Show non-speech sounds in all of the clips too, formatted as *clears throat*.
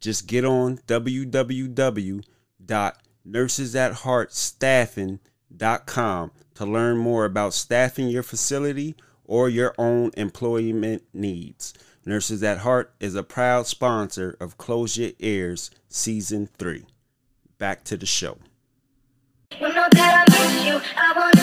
just get on www.nursesatheartstaffing.com to learn more about staffing your facility or your own employment needs. Nurses at Heart is a proud sponsor of Close Your Ears Season 3. Back to the show. You I miss you. I wanna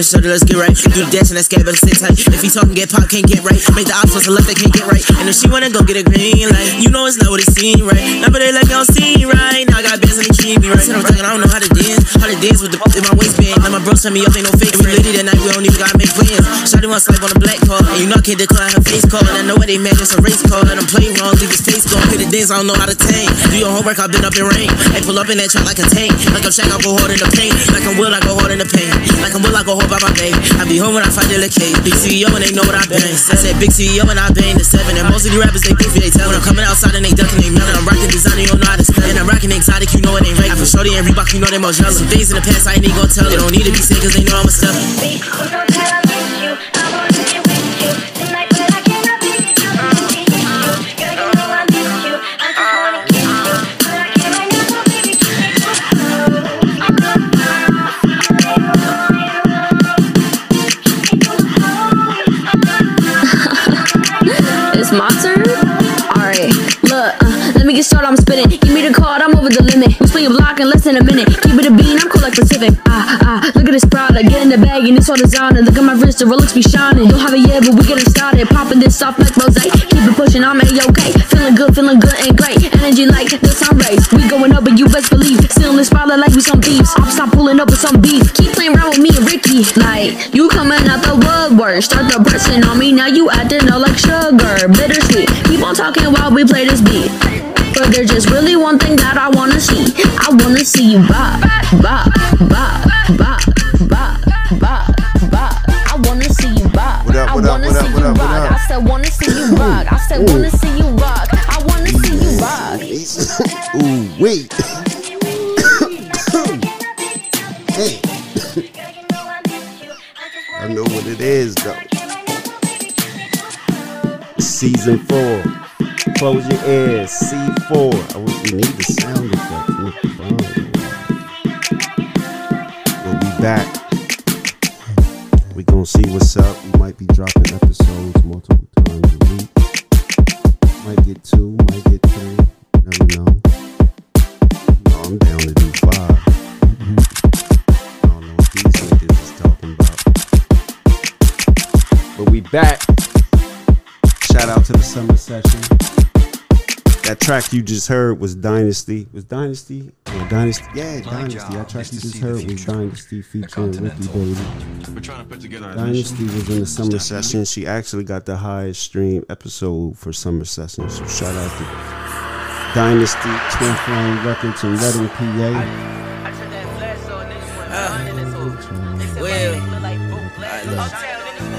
let's show let's get right. Do the dash and that scab, better sit tight. If he talking, get pop, can't get right. Make the options left, they can't get right. And if she wanna go get a green light, you know it's not what it seems right. Now, but they like, don't see right. Now I got bands and they treat me right. I'm thinking, I don't know how to dance. How to dance with the in my waistband. Now my bro send me up, ain't no fake friend. Lady that night, we don't even gotta make plans. Shotty swipe on the black card. And you know I can't decline her face call. And I know what they mad, it's a race call. Let them play wrong, leave his face gone. Hit the dance, I don't know how to tame. Do your homework, I've been up in rain. Hey, pull up in that truck like a tank. Like I'm Shaq, I go hard in the paint. Like I'm Will, I go hard in the pain. Like I'm Will, I go hard by my babe. I be home when I fight the cake. Big CEO and they know what I've been. I said big CEO and I've been the seven. And most of the rappers they beefy, they tell when I'm coming outside and they ducking, they melting. I'm rocking designer, you know how to. And I'm rocking exotic, you know it ain't right. I for shorty and Reebok, you know they most jealous. Some things in the past I ain't even gonna tell. They don't need to be said cause they know I'm a step. Alright, look, uh, let me get started, I'm spitting. Over the limit. We spin your block in less than a minute. Keep it a bean, I'm cool like Pacific. Ah, ah, look at this product, get in the bag and it's all designer. Look at my wrist, the Rolex be shining. Don't have it yet, but we getting started. Popping this off like rose. Keep it pushing, I'm a-okay. Feeling good, feeling good and great. Energy like the sun rays. We going up, but you best believe. Still in the spotlight like we some thieves. I'm stop pulling up with some beef. Keep playing around with me and Ricky. Like, you coming out the woodwork. Start the pressing on me, now you acting all like sugar. Bittersweet. Keep on talking while we play this beat. But there's just really one thing that I wanna see. I wanna see you bop, bop, bop, bop, bop, bop, bop. I wanna see you bop. What up, I what up, wanna what up, see what you what rock. up? I said wanna see you rock. I said wanna see you rock. I wanna see you rock. *laughs* Ooh, wait. *coughs* hey. *coughs* I know what it is, though. Season 4. Close your ears. C4. Oh, we need the sound effect. We'll be back. We gonna see what's up. We might be dropping episodes multiple times a week. Might get two, might get three. Never know. No, I'm down to do five. I don't know what these niggas is talking about. But we back. Shout out to the summer session. That track you just heard was Dynastie. Was Dynastie? Oh, Dynastie. Yeah, Dynastie. That track you just heard was Dynastie featuring Ricky Baby. We're trying to put together Dynastie was in the summer session. She actually got the highest stream episode for summer session. So shout out to Dynastie, Twin Flame Records in Reading, PA. Well,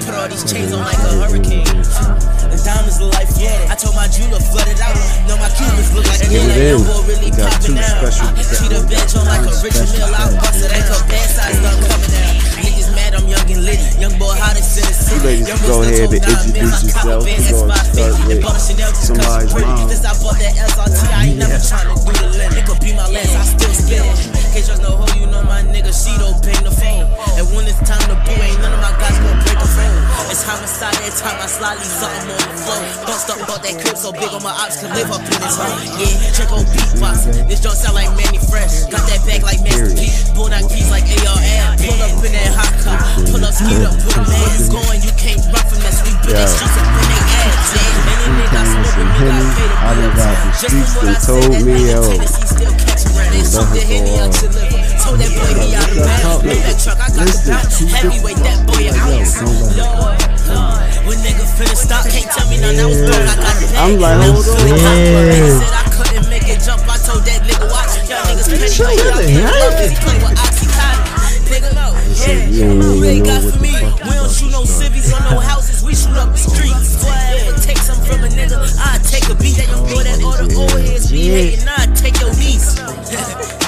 put all these chains on like a hurricane. The diamonds look like Florida. I told my jeweler flooded out. No, my Cubans look like Get it That in. young boy really We got popping two out. special Treat a bitch on like a Richard Mille. I busted ain't a bad size done coming out. Niggas mad, I'm young and lit. Young boy, hottest in the city. ladies Young go ahead and introduce mil. I cop a yourself. Gonna S550. start with bought a Chanel just 'cause somebody's she mom. Since I bought that SRT, I ain't never tryna do the limit. It could be my last, I still spit it. Can't trust no hoe, you know my nigga, she don't pay the phone. And when it's time to boo, ain't none of my guys gonna break a phone. It's homicide every time I slide, slightly something on the floor. Bust up, bought that crib so big on my ops can live up in this home. Yeah, check on beatbox. This don't sound like Mannie Fresh. Got that bag like Master P. Bulldog keys like ARL. Pull up in that hot car. Pull up, speed up, put a man. You going, you can't run from this. We that Yeah. streets in they ass. Yeah, any nigga I smoke with, we got pay the I done bill. got the Just from streets what done I said, told that me, nigga yo. Tennessee still catching rat. They Let shoot her the go Henny out on. your liver. Told that boy he out of bounds. Move that truck, I got the bounce. Heavyweight, that boy an ounce. Lord, Lord. When nigga finna stop, can't tell me nothing. I was broke, I got a bag. I'm like, hold on. Yeah. Said I couldn't make it jump. I told that nigga watch. Y'all niggas petty, y'all can't love 'cause he play with Oxycontin. Nigga, no. Yeah. you don't even know what the fuck We don't shoot no civvies no houses. We shoot up the streets. Yeah. Take something from a nigga. I take a beat. That young boy that all the old heads be hating. I take your niece. *laughs*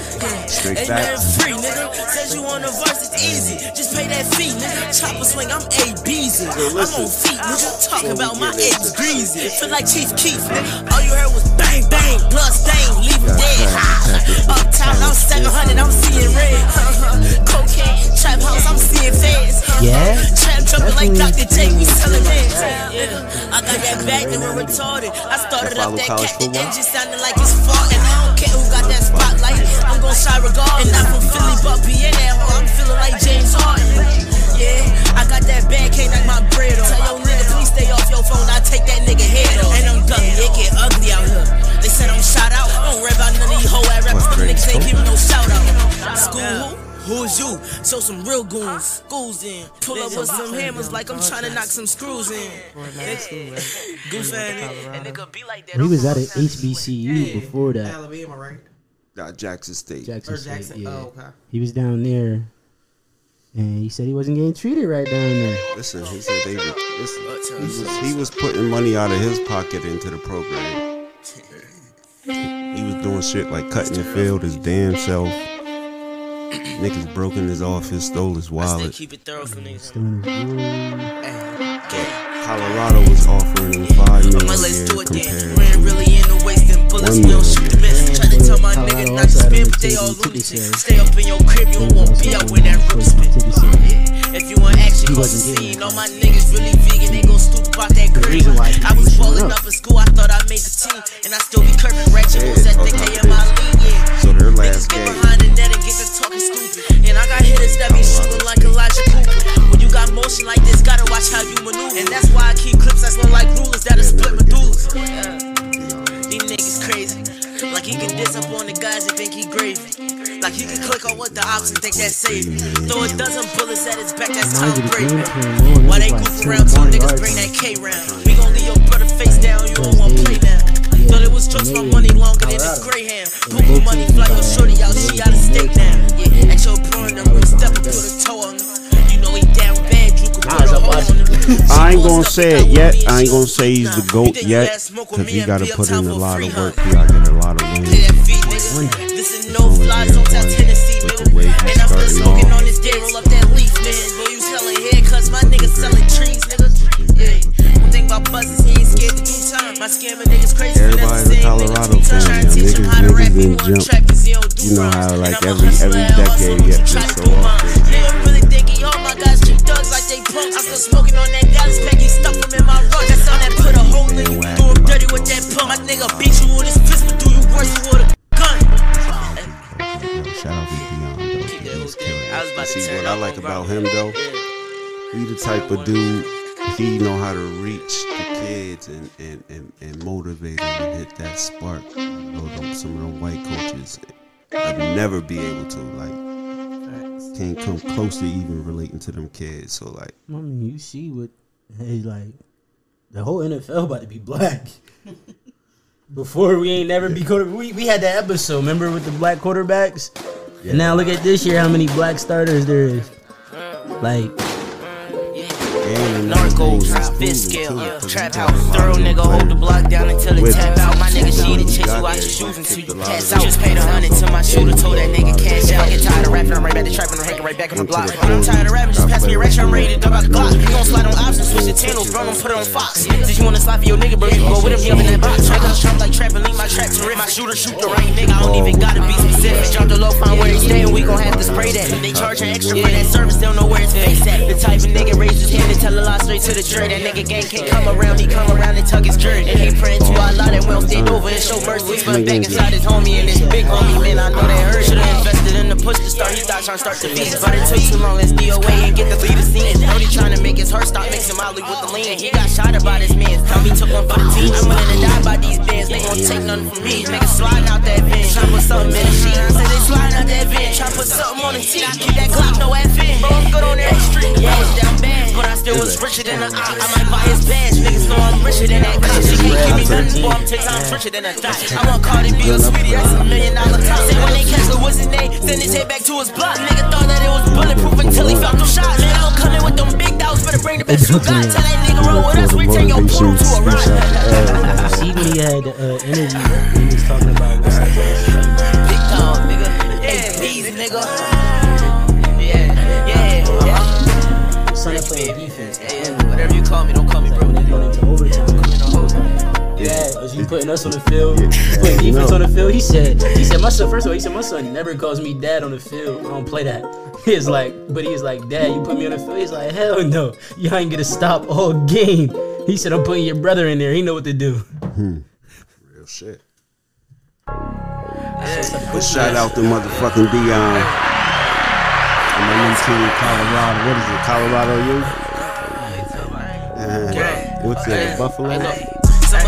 Straight Ain't facts. free, nigga. Says you on the verse, it's easy. Just pay that fee, nigga. Chopper swing, I'm A Beezy. I'm on feet, nigga. Talk about my ex greasy. Feel like Chief Keef, nigga. All you heard was bang, bang, blood stain, leave him dead. Uptown, I'm 700, I'm seeing red. *laughs* Cocaine, trap house, I'm seeing feds. Yeah? Trap jumping like Dr. J, we selling meds. I got that back, they were retarded. I started up that cat, the engine sounding like it's fault. Gon' shine regardless. And I'm from Philly, but being that hoe, I'm feeling like James Harden. Yeah, I got that bag, can't knock my bread off. Tell your nigga, please stay off your phone, I take that nigga head off. And I'm dummy, it get ugly out here. They said I'm shot out. I don't rap out none of these hoe ass rappers, them niggas ain't giving no shout out. School who? Who is you? Show some real goons. Schools in. Pull up with some hammers like I'm trying to knock some screws in. Goof and nigga be like that. He was at an HBCU before that. Alabama, right? Uh, Jackson State. Jackson Or State. Jackson. Yeah. Oh, okay. He was down there, and he said he wasn't getting treated right down there. Listen, he said they were. Listen, he was, he was putting money out of his pocket into the program. He was doing shit like cutting the field his damn self. Niggas broke in his office, stole his wallet. keep it thorough for niggas. Doing his jewelry. Colorado was offering him five a year do it then. compared to really in the waste and bullets, One we million. Shoot the miss. Try to tell my Colorado nigga not to also spin, but they all taking lunatic. Stay up in your crib, you Then won't also be out had when that them spit. ticket sales. Yeah. If you want action, He call the scene. All my niggas really vegan, they gon' stoop about that green. reason why I was was balling up. up in school, I thought I made the team. And I still be curving ratchet moves that think they in my league, yeah. So their Niggas last get behind the net and get to talking stupid. And I got hitters that be shooting like Elijah Cooper. When you got motion like this, gotta watch how you maneuver. And that's why I keep clips that's low like rulers that'll split medullas. Yeah. These niggas crazy. Like he can diss up on the guys and think he gravy. Like he can click on what the ops and think that's safe. Throw a dozen bullets at his back, that's Tom Mind Brady. game came on. Why they goof around, two niggas bring that K round. We gon' leave your brother face down, you don't wanna play now. Thought it was trust my money longer than this Greyhound. Put my money, fly your shorty out, she out of state now. Yeah, at your bro in the room, step up, put a toe on I ain't gonna say it yet. with me and I ain't gonna say he's the goat yet, that smoke with cause he gotta put in a lot of work. He gotta get a lot of wins. that feet. This is no only flies, year don't tell one Tennessee, with nigga. the way he's And I'm still smoking on this day, roll up that leaf, man. Boy, you selling haircuts, my nigga selling trees, nigga. Yeah. One thing about buzzes, he ain't scared to do time. My scammer niggas crazy. Everybody's a Colorado fan, Trying yeah. to teach him Niggas- niggas didn't jump. trap 'cause he don't do You know how, like, And I'm a every- every decade, but yeah, you try just to so often. Nigga really think he all my guys keep thugs like they punks. I'm still smoking on that Dallas pack, him in my run. That's on that put a hole in you, do him dirty with that pump. My nigga beat you with his fist, but do you worse with a gun? Shout out to though. Keep that He's killing. I was it. about See what I like about him though, he the type of dude. He know how to reach the kids and and and, and motivate them and hit that spark. You know, some of them white coaches I'd never be able to like. Can't come close to even relating to them kids. So like, I mean, you see what, hey, like, the whole NFL about to be black. *laughs* Before we ain't never be quarter. We, we had that episode, remember with the black quarterbacks? And now look at this year, how many black starters there is. Like, And Narco, things is trap, proven, fist scale, yeah, trap house. Thorough nigga, hold the block down until it tap out. My nigga, she to chase you out your shoes until you pass out. Just paid a hundred to my shooter, told that nigga cash out. Get tired of rapping, I'm right back to trapping, I'm hanging right back on the block. the I'm tired of rapping, just pass me a ratchet, I'm ready to dump out the Glock. You gon' slide on options, switch the channels, run them, put it on Fox. Did you wanna slide for your nigga, bro? You go with him, he up in that box. Nigga, I'm strapped like trampoline, my trap to rip. My shooter shoot the rain, nigga, I don't even gotta be specific. Drop the low, find where he stay, and we gon' have to spray that. They charging extra for that service, they don't know where his face at. The type of nigga raise his hand and tell a lie straight to the jury. That nigga gang can't come around, he come around and tuck his jerk. And he praying to Allah that we don't stand over and show mercy. But back inside his homie and his big homie, man, I know that hurt. Should've invested in the push to start, he thought trying to start the feast. But it took too long, let's DOA and get the lead of scene. Brody trying to make his heart stop mixing Molly with the lean. He got shot about his man. Tell me took one for the team. I'm willing to die by these bands, they gon' take nothing from me. Niggas sliding out that van, trying to put something in the sheet. I said they sliding out that van, trying to put something on the team. Keep that Glock, no FN. Bro, I'm good on every street. Yeah, it's down bad, but I still was richer than a op. I might buy his badge, niggas know I'm richer than that cop. She can't give me nothing, boy, I'm ten times richer than a dot. I want Cardi B or Sweetie, that's a million dollar top. Say when they catch the what's his name, send his head back to his block. Nigga thought that it was bulletproof until he felt them shots. Man, I'm coming with them big dogs, better bring the best you got. Tell that nigga roll with us, we turn your portal to a rock. see when he had the uh, interview, he was talking about what's that Big dog, nigga. APs, nigga. Yeah. son of playing defense. Yeah, whatever you call me, don't call me bro. Going into overtime. You know, hold- Yeah, was you putting us on the field, putting defense on the field? He said, he said, my son. First of all, he said, my son never calls me dad on the field. I don't play that. *laughs* He's like, but he's like, dad, you put me on the field. He's like, hell no, you ain't gonna stop all game. He said, I'm putting your brother in there. He know what to do. Hmm. Real shit. But shout out to motherfucking Deion. And my team, Colorado. What is it? Colorado U? Uh, what's it? Buffalo?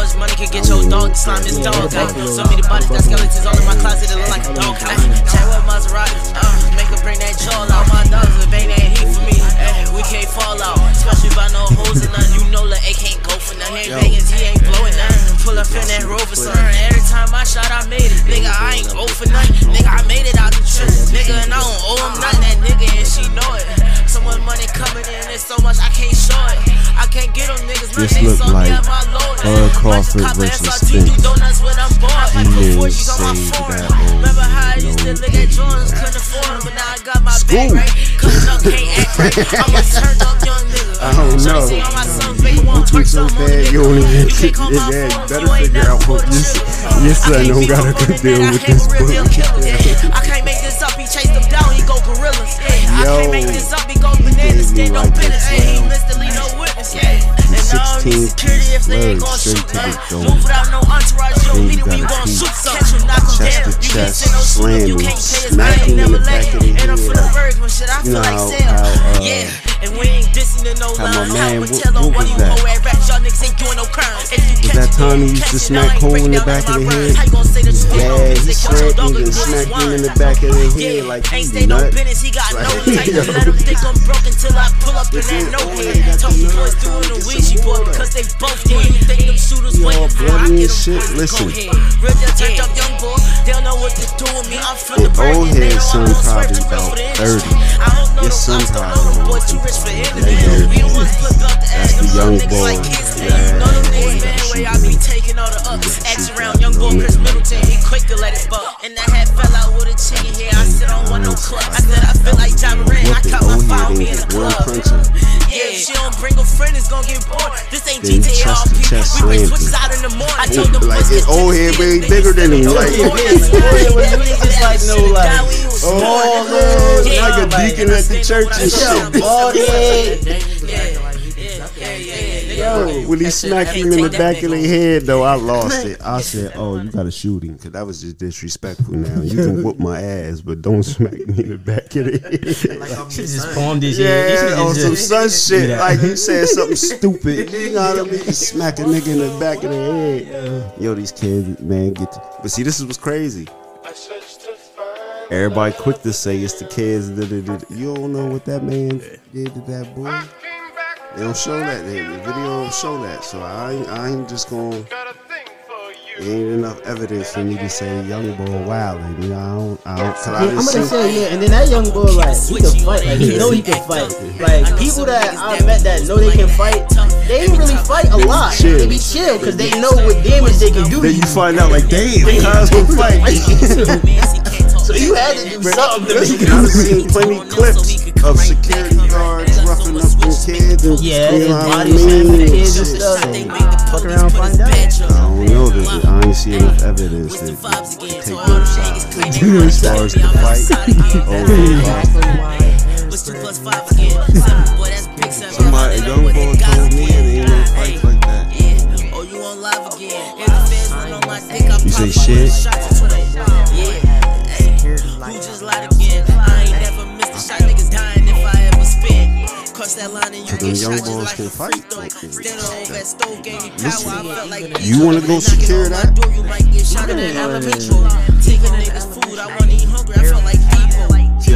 So much money can get your dog to slime his dog. Ay. So many bodies got skeletons all in my closet, it look like a dog eh? house. Check what Maserati, uh, make her bring that jaw out. My dogs if ain't that heat for me. Ay, we can't fall out, especially by no hoes and nothing. You know, the A can't go for nothing. He ain't banging, he ain't blowing nothing. Pull up in that rover, son. Every time I shot, I made it. Nigga, I ain't go for nothing. Nigga, I made it out the trip. Nigga, and I don't owe him nothing. That nigga, and she know it. So much money coming in, it's so much I can't show it. I can't get them niggas, This nothing. They look saw me at my load. Crawford versus Spence. I'm bored. Like He is that old, Remember how I you used to know, look at Jordans, couldn't afford them, but now I got my School. bag right. Cutting up, can't act right. *laughs* I'm a turned up young nigga. I don't know. say all my sons, baby, want You twerk so bad, the you don't even You can't call my yeah, phone, better figure out what you- trigger. your I son don't got a up on good it, deal with this book. I can't make this up, he chased them down, he go gorillas. Yeah. I Yo. can't make this up, he go bananas, Gave you stand on like business. this, Hey, he man. Mr. Lee, no witness, yeah. And I don't need 16 security if they ain't slurs gon' straight to the dome. Move without no entourage, you don't Then you gotta gon' keep shoot some. Catch him, knock him chest to You can't chest, say no shoot him, slamming, can't pay his smacking in never the back of the head. birds, when shit, I You feel know like how- how, uh, Yeah, and we ain't dissing to no how my man, what- what was you that? hoe at rap, y'all niggas ain't doing no crimes. If you Was that time he used to smack Cole in the back of my the head? How you gon' say that you stand on Yeah, he business? Catch your smacked dog him and smacked him in the back of the head like ain't you no nut. business, he got no Like, *laughs* type. Let him think I'm broke until I pull up in that no head. got Talk the to nerve boys doing the weed, she bought because they both dead. You think them shooters all waiting for I get shit. go Listen. Real turned up young boy, they don't know what to do with me. I'm from the And old they head know son I'm gonna swerve probably about for the 30. industry. I don't know Your them son don't probably know them about too rich for That interview. young We the boy. ones put the That's ass, the them young niggas like boy. Kids. You know them niggas, you man, where I be taking all the ups. gotta Ask around young boy Chris. Middleton, he quick to let it buck. And that hat fell out with a chicken here. I said I don't want no club. I said I feel like Ja Morant. I Whooping. cut my Old head me in ain't the get one club. punching. *laughs* Yeah, she don't bring a friend, it's gonna get bored. This ain't GTA chest to RP. We bring slammed switches out in the morning. I told them Like it's old head the way bigger than him. Like, still Yeah, born yeah, as a yeah, guy. when he was just like, no, like, died when he was oh, born. Lord, Yeah. like a deacon at the church and shit. bald head. Yo, when he smacked him in the back of the head, though, I lost it. I said, "Oh, you gotta shoot him, cause that was just disrespectful." Now you can whoop my ass, but don't *laughs* smack me in the back of the head. *laughs* Should just palmed his head. He Yeah, should've on some son shit. Yeah. Like you said something stupid. You know what I mean? Smack a nigga in the back of the head. Yo, these kids, man, get. To, but see, this is what's crazy. Everybody quick to say it's the kids. You don't know what that man did to that boy. They don't show that. The video don't show that. So I, ain't- I ain't just gonna ain't enough evidence for me to say young boy wildin'. You know, I don't, I don't, cause I Yeah, done I'm gonna say yeah, and then that young boy like he can fight, like he know he can fight. Like people that I met that know they can fight, they ain't really fight a lot. chill. They be chill because they know what damage they can do. Then you. you find out like, damn, cuz will fight. *laughs* *laughs* So you had to do something to make it. I've seen plenty clips of security guards roughing up them kids and Yeah, you know what I mean? kids and stuff. Fuck around, find out. I don't know that I ain't see enough evidence to take both sides. *laughs* As far as the fight, oh, What's two plus five again? Seven, boy, that's big seven. somebody, young boy told me it ain't no fights like that. Yeah. Oh, you on live again? If the fans went on my dick, I You say shit? on. Yeah. Hey, who just lied again? I ain't never missed a shot. Niggas dying if I ever spit. Cross that line and you get young shot just boys like a free fight. throw. Stand over that stove, gave me power. I felt like You wanna go secure that? door, you might get shot in that elementary. Taking niggas food, I wasn't even hungry. I felt like Depot. See,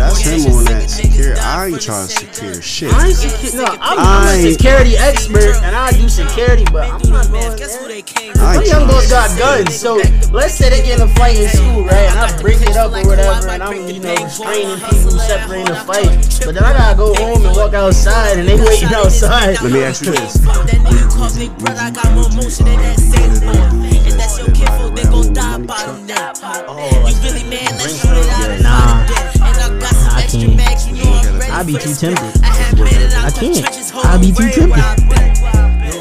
that's him on that secure. I ain't trying to secure shit. I ain't secu- no, I'm, I I'm a security expert and I do security, but I'm not going Guess who they came I Some ain't young trying boys got guns, so let's say they get in a fight in school, right? And I break it up or whatever, and I'm, you know, restraining people, separating the fight. But then I gotta go home and walk outside, and they waiting outside. Let me ask you this. Fuck that nigga called Big Brother, I got more motion than that sandboard. If that's your kinfolk, they gon' die bottom down. You really mad? Let's shoot it out of Nah. And I got some I extra can't. bags, you know I'm ready I be too tempted. I have made it out I can't. trenches, I be too tempted. I've been.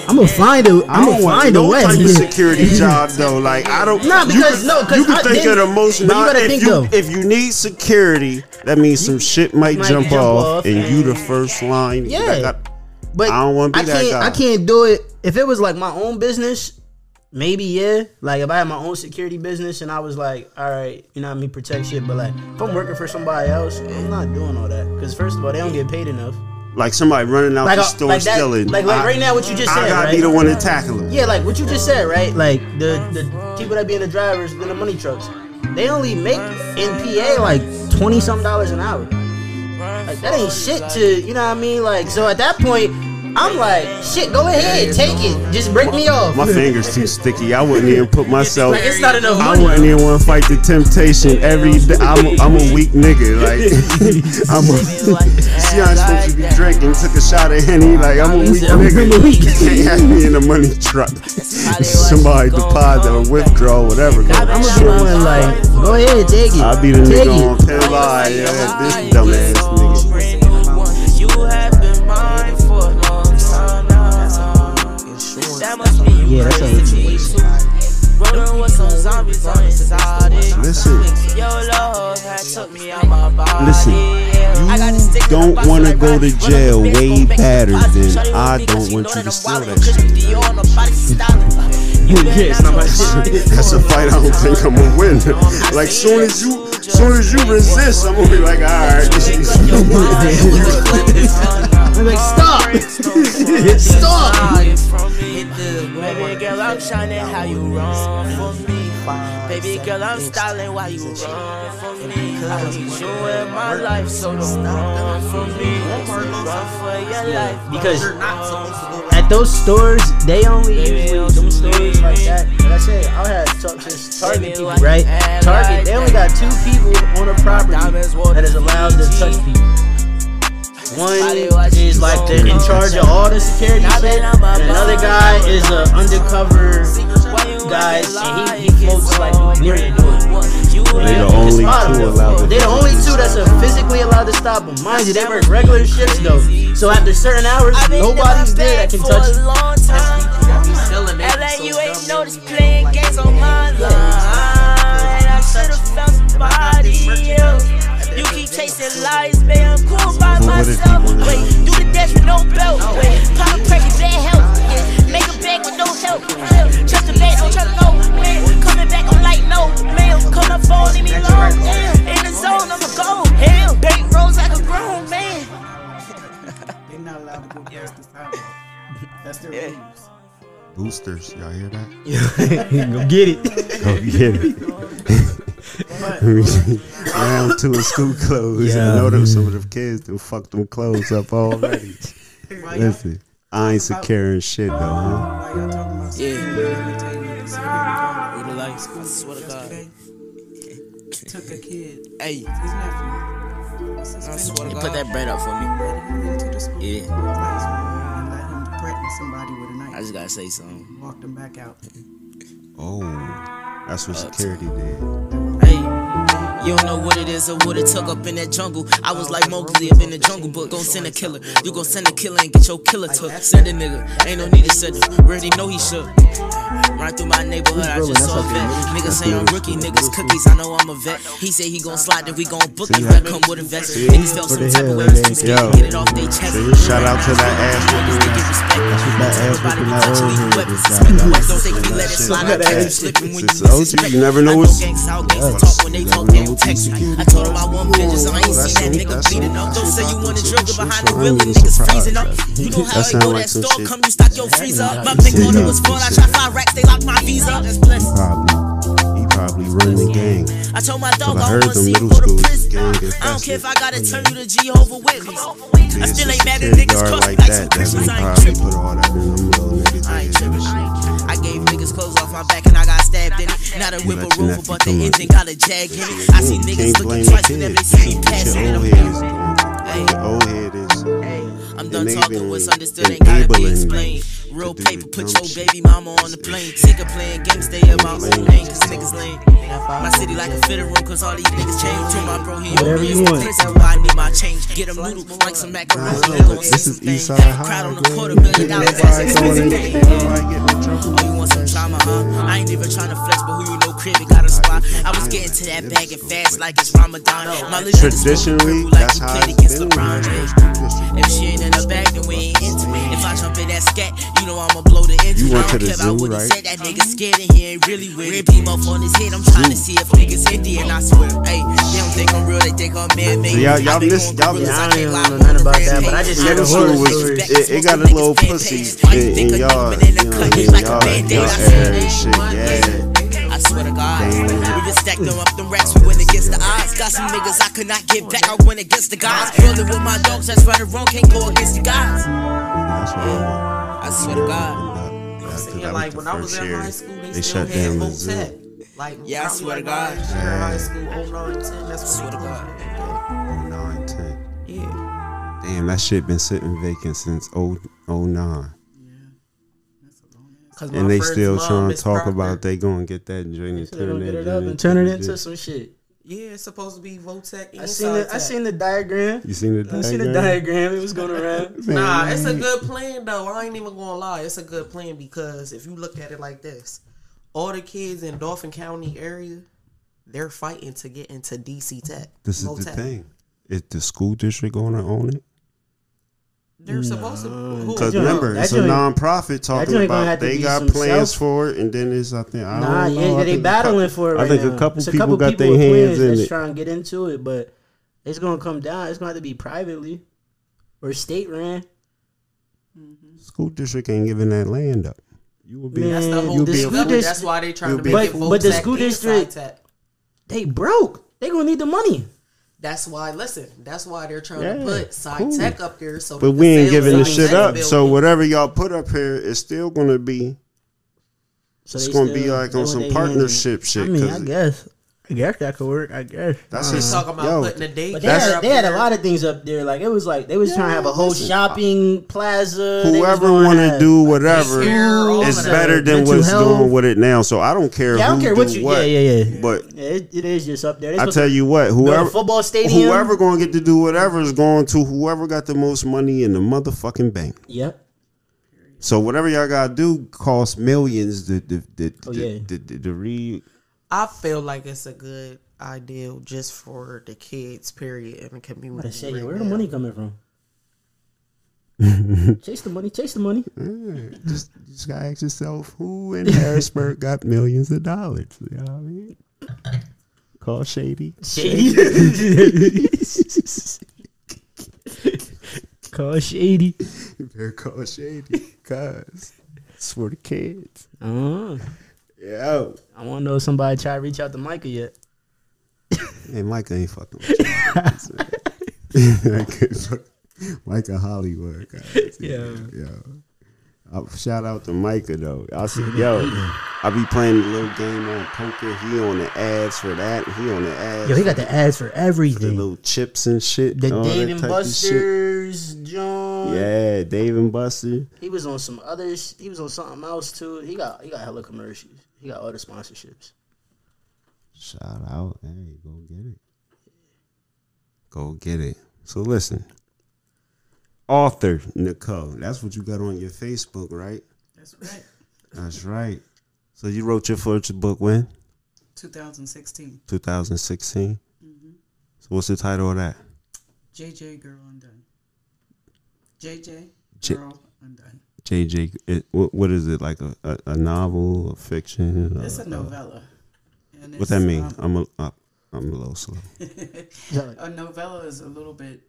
I'm gonna find a, I I'm gonna want find a way. type of security *laughs* job though. Like I don't. Nah, you because- can- no, 'cause you can I- think then- of the most. but you gotta if think, you though. if you need security, that means some shit might, Might jump, jump off, off and you the first line. Yeah. Got- But I don't wanna be I that can't, guy. I can't do it. If it was like my own business, maybe yeah. Like if I had my own security business and I was like, all right, you know, what I mean, protect shit. But like, if I'm working for somebody else, I'm not doing all that. Because first of all, they don't get paid enough. like somebody running out Like, the uh, store like that- stealing. like- like I- right now, what you just I said, gotta right? be the one to tackle them. Yeah, like what you just said, right? Like the the people that be in the drivers, in the money trucks, they only make in PA like twenty some dollars an hour. Like that ain't shit to you know what I mean. Like so at that point, I'm like, shit, go ahead, take it, just break me off. My fingers too sticky. I wouldn't even put myself. Like it's not enough money. I wouldn't even want to fight the temptation every day. I'm a, I'm a weak nigga. Like *laughs* *laughs* I'm a. See, I'm *laughs* supposed to be drinking. Took a shot of henny. Like I'm a weak I'm nigga. a weak. You can't have me in a money truck. Somebody deposit or withdraw, whatever. I'm gonna be the one like, go ahead, take it. I'll be the take nigga on it. pin line. Yeah, this dumbass nigga. Yeah, that's how crazy. Rolling with some zombies on the. Listen, Your love had took me out my body. Listen, I got a stick in the don't wanna go to jail the bench, way gon' make badder than I don't want know you to I'm steal that shit. Dior on the body styling. *laughs* You Yeah, it's not my shit. That's a fight I don't think I'm gonna win. *laughs* *laughs* Like soon as you, soon as you resist, I'm gonna be like, all right. I'm like, stop, *laughs* stop. Baby girl, I'm shining how you run for me. Baby girl, I'm styling while you run for me. I need you in my life, so don't run from me. Run for your life. Because at those stores, they only usually them stores like that. Like I said, I had talked to Target people, right? Target, they only got two people on a property that is allowed to touch people. One is like the in charge of all the security shit, and another guy is a undercover guy, and he, he floats like near the door. They the only two allowed. They're the only two that's physically allowed to stop them. Mind you, they work regular shifts though. So after certain hours, nobody's there that can touch you. LA, you ain't noticed playing games on my line. I should've found somebody else. You chasing lies, man. I'm cool by what if he myself. Wait, do the dash with no belt. Wait, pop a crack bad health. Yeah, make a bag with no help. Yeah, Trust the bag, don't try to go. Man, coming back on light no. Man, call my phone, leave me alone. Yeah, in the zone, I'ma go. Hell, bank rolls like a grown man. *laughs* They're not allowed to go past the sidewalk. That's their rules. Boosters, y'all hear that? *laughs* Go get it. *laughs* Go get it. Round two of school clothes. Yeah. I know them some of them kids done fucked them clothes up already. Listen, I ain't securing shit though, huh? Why y'all talking about security? Let me tell you what the security talking about. from school swear to God. Took a kid, Hey, his nephew. I swear to God. Put that bread up for me. Let him into the school Yeah. classroom and let him threaten somebody with a knife. I just gotta say something. Walked him back out. Oh, that's what uh, security did. You don't know what it is or what it took up in that jungle. I was like Mowgli up in the jungle book. Gon' send a killer. You gon' send a killer and get your killer took. Send a nigga. Ain't no need to send him. Already know he shook. Run through my neighborhood, I just saw a vet. Niggas say I'm rookie, niggas cookies, I know I'm a vet. He say he gon' slide, then we gon' book him. That come with a vest. Niggas feel some type of way, too scared to get it off they chest. Shout out to that ass Niggas to get respect. that ass whooping that old these head weapons. just Speak got the done. west, don't think we let it slide. You slipping when you It's OG, you never know what's- gangs out, gangs talk when they talk, they text me. I told him I want vengeance, I ain't seen that nigga that's bleeding up. Don't say you want a that's drug some behind the wheel and niggas surprised. freezing up. You know how That it go, that some store come, you stock your freezer up. My big order was fun, I shot five racks, they locked my visa. That's blessed. Probably, he probably run the gang. I told my dog I I heard wanna them see you middle go to school prison. I don't care if I gotta turn you to Jehovah Witness. I still ain't mad at niggas guard cross like like that. some That Christians. I ain't probably tripping. put all that in them little I ain't head. I gave niggas clothes off my back and I got stabbed in it. Not a whip or rover, but the engine got a jag in it. I see niggas looking twice whenever they see me passing it. I'm head is doing. doing. Your old head is. I'm done talking what's understood ain't gotta be explained. You Real paper, put your baby mama on the plane. Sick of playing games, stay in my own lane, cause niggas lame. My city like a fitter room, cause all these niggas change. To my bro, he Whatever owe me you his want. why I need my change. Get him noodle like some macaroni. Nah, They gon' but see this is things. Eastside Have a crowd on a High, quarter million dollars. That's Everybody expensive. it- thing. everybody getting in trouble. Oh, you want some drama, huh? I ain't even tryna flex, but who you know crib, got a spot. I was getting to that bag and fast like it's Ramadan. My little Traditionally, that's how played it's against been. LeBron man. James. If she ain't in the bag, then we ain't intimate. If I jump in that scat, you know I'ma blow the engine. You went to the zoo, he right? said. That nigga scared and he ain't really with it. Beam up on his head, I'm trying to see if niggas Indian. I swear, hey, they don't think I'm real, they think I'm man-made. So y'all- y'all miss- y'all- Yeah, I I ain't know nothing about that, but I just heard the school horror was story. it, it got a little pussy in, in y'all, you know, cut in like a y'all, y'all I seen era it. and shit. Yeah, I swear to God, we been stacked them up, them racks, we went against the odds. Got some niggas I could not get back, I went against the guys. Rolling with my dogs, that's running wrong, can't go against the guys. that's what I want. I swear to God. That's- saying, that like when I was in year high school, they, they still shut had down the Tech. Like Yeah, I swear to God. year in high school, 09, 10, that's I swear to God. Oh, nine, 10. Yeah. Damn, that shit been sitting vacant since 0, 09. Cause And they still trying to talk Proctor, about they gonna get that joint and turn gonna that get it joint up and turn it into some shit. Yeah, it's supposed to be Votech. I seen the I seen the diagram. You seen the diagram? I seen the diagram. It was going around. *laughs* Nah, it's a good plan though. I ain't even gonna lie. It's a good plan because if you look at it like this, all the kids in Dauphin County area, they're fighting to get into DC Tech. This is the thing. Is the school district gonna own it? They're supposed to. Because remember, it's a joint- non-profit talking about they got plans self- for it, and then it's I think I Nah, don't know. yeah, I they think a battling cou- for it I think now. a couple It's a people couple got their hands plans in that's it. trying to get into it, but it's gonna come down. It's gonna have to be privately or state ran. Mm-hmm. School district ain't giving that land up. You will be. Man, that's the whole You'll thing. be a of school it. That's why they trying to be make a it But- but the school district- They broke. They gonna need the money. That's why. Listen, that's why they're trying Yeah, to put cool. tech up here. So But we ain't giving the shit up. So whatever y'all put up here is still gonna be. So It's gonna be like on some their hands in- partnership shit. I mean, 'cause I guess. I guess that could work. I guess. That's They just talking about yo. putting a date. But they had, they had a lot of things up there. Like it was like they was trying to have a whole listen, shopping plaza. They was Whoever want to do whatever Daycare, all is better than what's health. doing with it now. So I don't care. Yeah, I don't who care what do you. What, Yeah, yeah, yeah. But Yeah, it, it is just up there. I tell you what, whoever football stadium. whoever gonna get to do whatever is going to whoever got the most money in the motherfucking bank. Yep. So whatever y'all gotta do costs millions to to, to, Oh, to, yeah. to, to, to re I feel like it's a good idea just for the kids, period, in the I community. say, right where the money coming from? *laughs* chase the money. Chase the money. just just gotta ask yourself who in Harrisburg *laughs* got millions of dollars. You know what I mean? Call Shady. Shady. *laughs* Call shady. Better call Shady. Cause it's for the kids. Uh, Yo. I want to know if somebody try to reach out to Micah yet. *laughs* Hey, Micah ain't fucking with you. Micah, *laughs* Micah Hollywood, guys. Yeah. Yo. Uh, shout out to Micah though. I see, yo, I be playing a little game on poker. He on the ads for that. He on the ads. Yo, he got the ads for everything. the little chips and shit. The that Dave and type of shit. Buster's, John. Yeah, Dave and Buster. He was on some others. He was on something else too. He got he got hella commercials. He got all the sponsorships. Shout out. Hey, go get it. Go get it. So listen. Author Nicole. That's what you got on your Facebook, right? That's right. That's right. So you wrote your first book when? 2016. 2016. Mm-hmm. So what's the title of that? JJ Girl Undone. JJ J- Girl Undone. JJ. It, what, what is it like a, a, a novel, a fiction? It's uh, a novella. And What that it's, mean? um, I'm a uh, I'm a little slow. *laughs* a novella is a little bit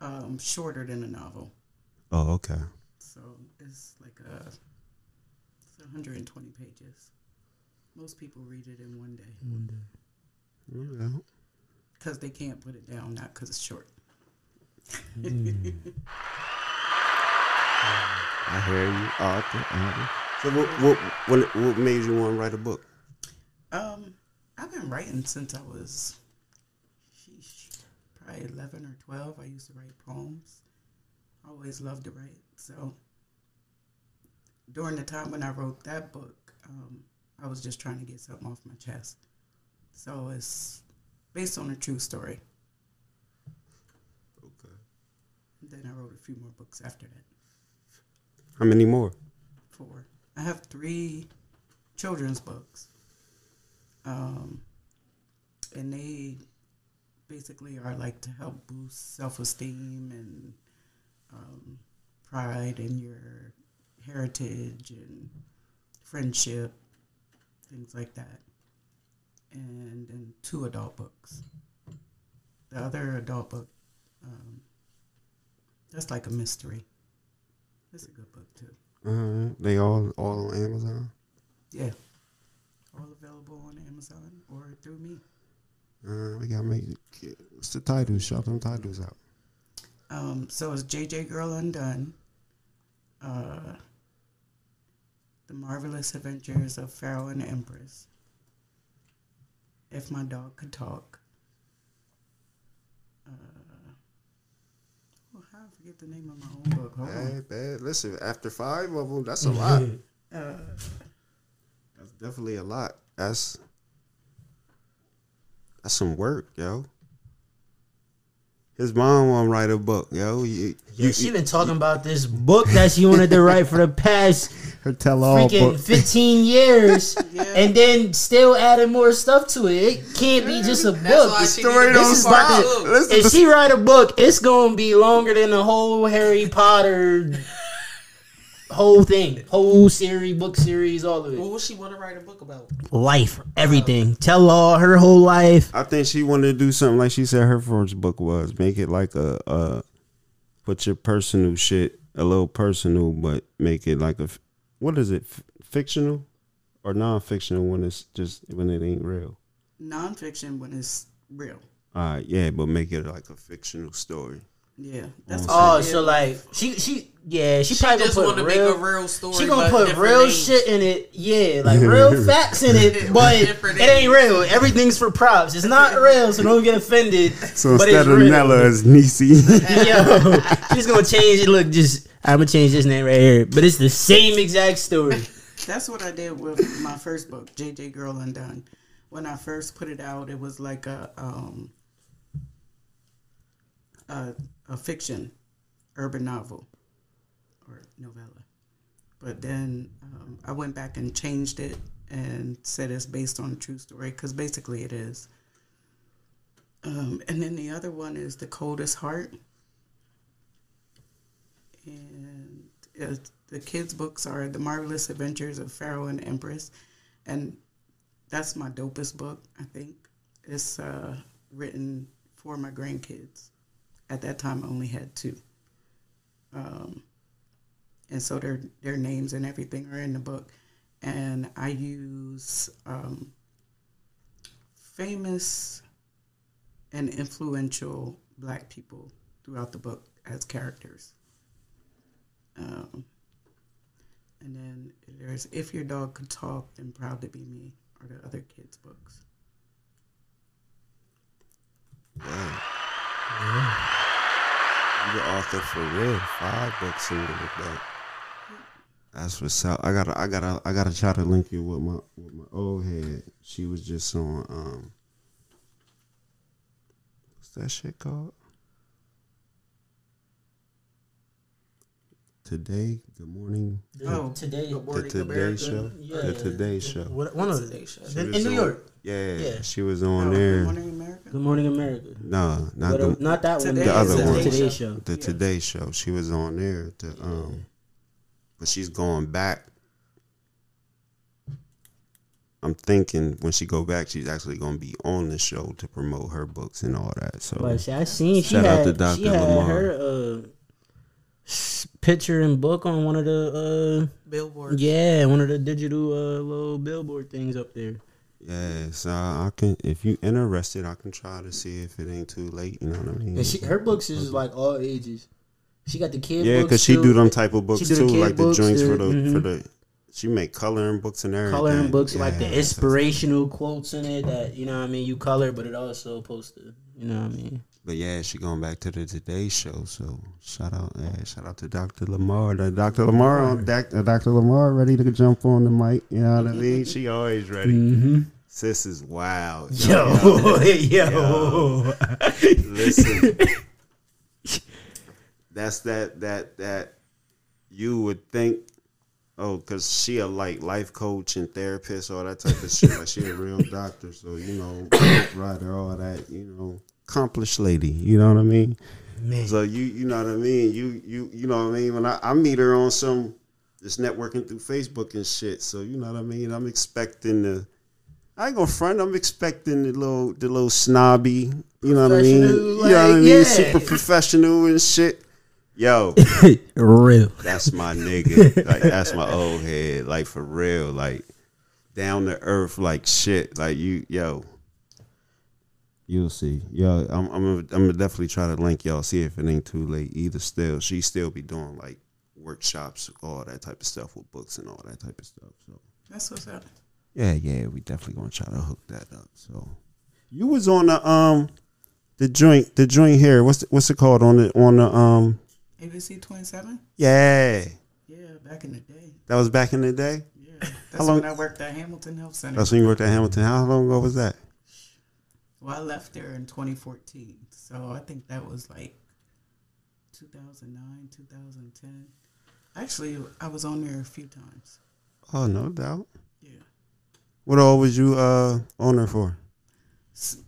um, shorter than a novel. Oh, okay. So it's like a, it's 120 pages. Most people read it in one day Yeah. because they can't put it down, not because it's short. *laughs* I hear you, author. author. So what what what what made you want to write a book? Um, I've been writing since I was sheesh, probably 11 or 12. I used to write poems. I always loved to write. So during the time when I wrote that book, um, I was just trying to get something off my chest. So it's based on a true story. Okay. Then I wrote a few more books after that. How many more? Four. I have three children's books. Um, and they basically are like to help boost self esteem and um, pride in your heritage and friendship, things like that. And then two adult books. The other adult book, um, that's like a mystery. It's a good book too. Uh, they all all on Amazon. Yeah. All available on Amazon or through me. Uh, we gotta make. What's the title? Shout them titles out. Um, so it's JJ Girl Undone. Uh, the Marvelous Adventures of Pharaoh and Empress. If My Dog Could Talk. Uh, oh, how I forget the name of my own book. Hold on. Bad, bad. Listen, after five of them, that's a lot. *laughs* Uh, That's definitely a lot. That's that's some work, yo. His mom want to write a book, yo. You, Yo, you, she been talking about this book that she wanted to write for the past *laughs* her tell all freaking book. 15 years, *laughs* Yeah. and then still adding more stuff to it. It can't be just a That's book. why It's- she Story needed don't this part stop. two. If she write a book, it's gonna be longer than the whole Harry Potter whole thing, whole series, book series, all of it. What it. would she want to write a book about? Life, everything, tell all her whole life. I think she wanted to do something like she said her first book was make it like a uh put your personal shit a little personal, but make it like a what is it f- fictional or non-fictional when it's just when it ain't real. Nonfiction when it's real. All right, yeah, but make it like a fictional story. Yeah. That's what Oh, so like she she yeah she, She probably just gonna want put to real. make a real story. She gonna put real names. shit in it, yeah, like real *laughs* facts in it, *laughs* but it Different ain't names. real. Everything's for props. It's not real, so don't get offended. *laughs* So but instead it's of real. Nella, it's Nisi. Yo, she's gonna change it. Look, just I'm gonna change this name right here, but it's the same exact story. That's what I did with my first book, JJ Girl Undone. When I first put it out, it was like a um a, a fiction, urban novel or novella. But then um, I went back and changed it and said it's based on a true story because basically it is. Um, and then the other one is The Coldest Heart. And the kids' books are The Marvelous Adventures of Pharaoh and Empress. And that's my dopest book, I think. It's uh, written for my grandkids. At that time, I only had two. Um, and so their, their names and everything are in the book. And I use um, famous and influential black people throughout the book as characters. Um, And then there's If Your Dog Could Talk, then Proud to Be Me are the other kids' books. yeah. You're the author for real. Five books in with that. That's what's up. I gotta, I gotta, I gotta try to link you with my with my old head. She was just on um. What's that shit called? Today, good morning. Oh, today, The Today Show. Yeah, the yeah. Today Show. What, one of Today the Show. She in, in New on- York. Yeah, Yeah. she was Oh, on Good there. Morning America. Good Morning America. No, not But, uh, the, not that one. The other the one. Today Show. the Today Show. She was on there to um, but she's going back. I'm thinking when she go back, she's actually going to be on the show to promote her books and all that. So But see, I seen she Shout out had to she Dr. had Lamar. her uh picture and book on one of the uh Billboard. yeah one of the digital uh little billboard things up there. yeah, so I can if you interested, I can try to see if it ain't too late. You know what I mean? And she her books is like all ages. She got the kid. yeah, books because she do them type of books too, like books, the joints for the mhm. for the. She make coloring books and everything. coloring books like the Yeah, inspirational quotes in it that you know what I mean you color, but it also supposed to you know what I mean. But yeah, she going back to the Today Show. So shout out, yeah, shout out to Dr. Lamar. The Dr. Lamar uh, Dr. Lamar ready to jump on the mic. You know what I mean? She always ready. Mm-hmm. Sis is wild. Yo, *laughs* *laughs* yo, Listen, that's that that that you would think. Oh, cause she a like life coach and therapist, all that type of shit. Like she a real doctor, so you know, *coughs* writer, all that. You know, accomplished lady. You know what I mean? man. So you you know what I mean? You you you know what I mean? When I, I meet her on some just networking through Facebook and shit. So you know what I mean? I'm expecting the I ain't gonna front, I'm expecting the little the little snobby, you know what I mean? Professional, you know what I mean? yeah. Super professional and shit. Yo, *laughs* Real. that's my nigga. Like that's my old head. Like for real. Like down to earth like shit. Like you yo. You'll see. Yo, I'm I'm gonna, I'm gonna definitely try to link y'all. See if it ain't too late. Either still, she still be doing like workshops, all that type of stuff with books and all that type of stuff. So That's what's up. yeah, yeah, we definitely gonna try to hook that up. So you was on the um the joint the joint here. What's the, what's it called on the on the um ABC 27? yeah Yeah, back in the day. that was back in the day. Yeah. That's long- when I worked at Hamilton Health Center. That's when you worked at Hamilton. How long ago was that? Well, I left there in 2014. So I think that was like 2009, 2010. Actually, I was on there a few times. Oh, no doubt. Yeah. What all was you uh on there for?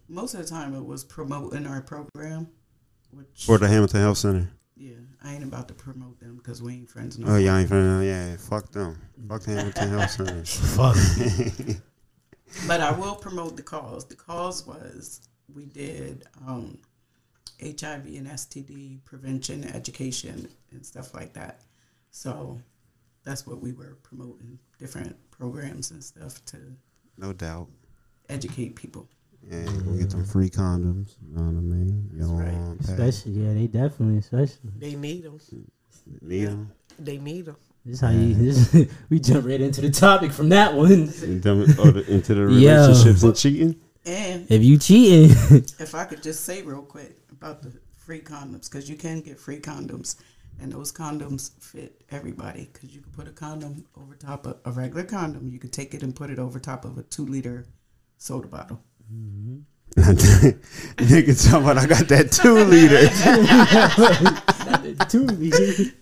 Most of the time it was promoting our program, which, For the Hamilton Health Center. Yeah, I ain't about to promote them because we ain't friends no Oh, more. y'all ain't finna, yeah, fuck them. Fuck Hamilton Health Center. *laughs* Fuck. *laughs* But I will promote the cause. The cause was we did um, HIV and STD prevention, education, and stuff like that. So that's what we were promoting different programs and stuff to no doubt. educate people. Yeah, we get them free condoms. You know what I mean? You don't right. want Especially, yeah, they definitely, especially. They need them. Need them. They need them. This is how you. This, *laughs* we jump right into the topic from that one. Oh, into the *laughs* Yo. relationships and cheating. And If you cheating, *laughs* if I could just say real quick about the free condoms, because you can get free condoms, and those condoms fit everybody. Because you can put a condom over top of a regular condom, you could take it and put it over top of a two liter soda bottle. *laughs* Nigga talking about I got that two liter. *laughs* two liter.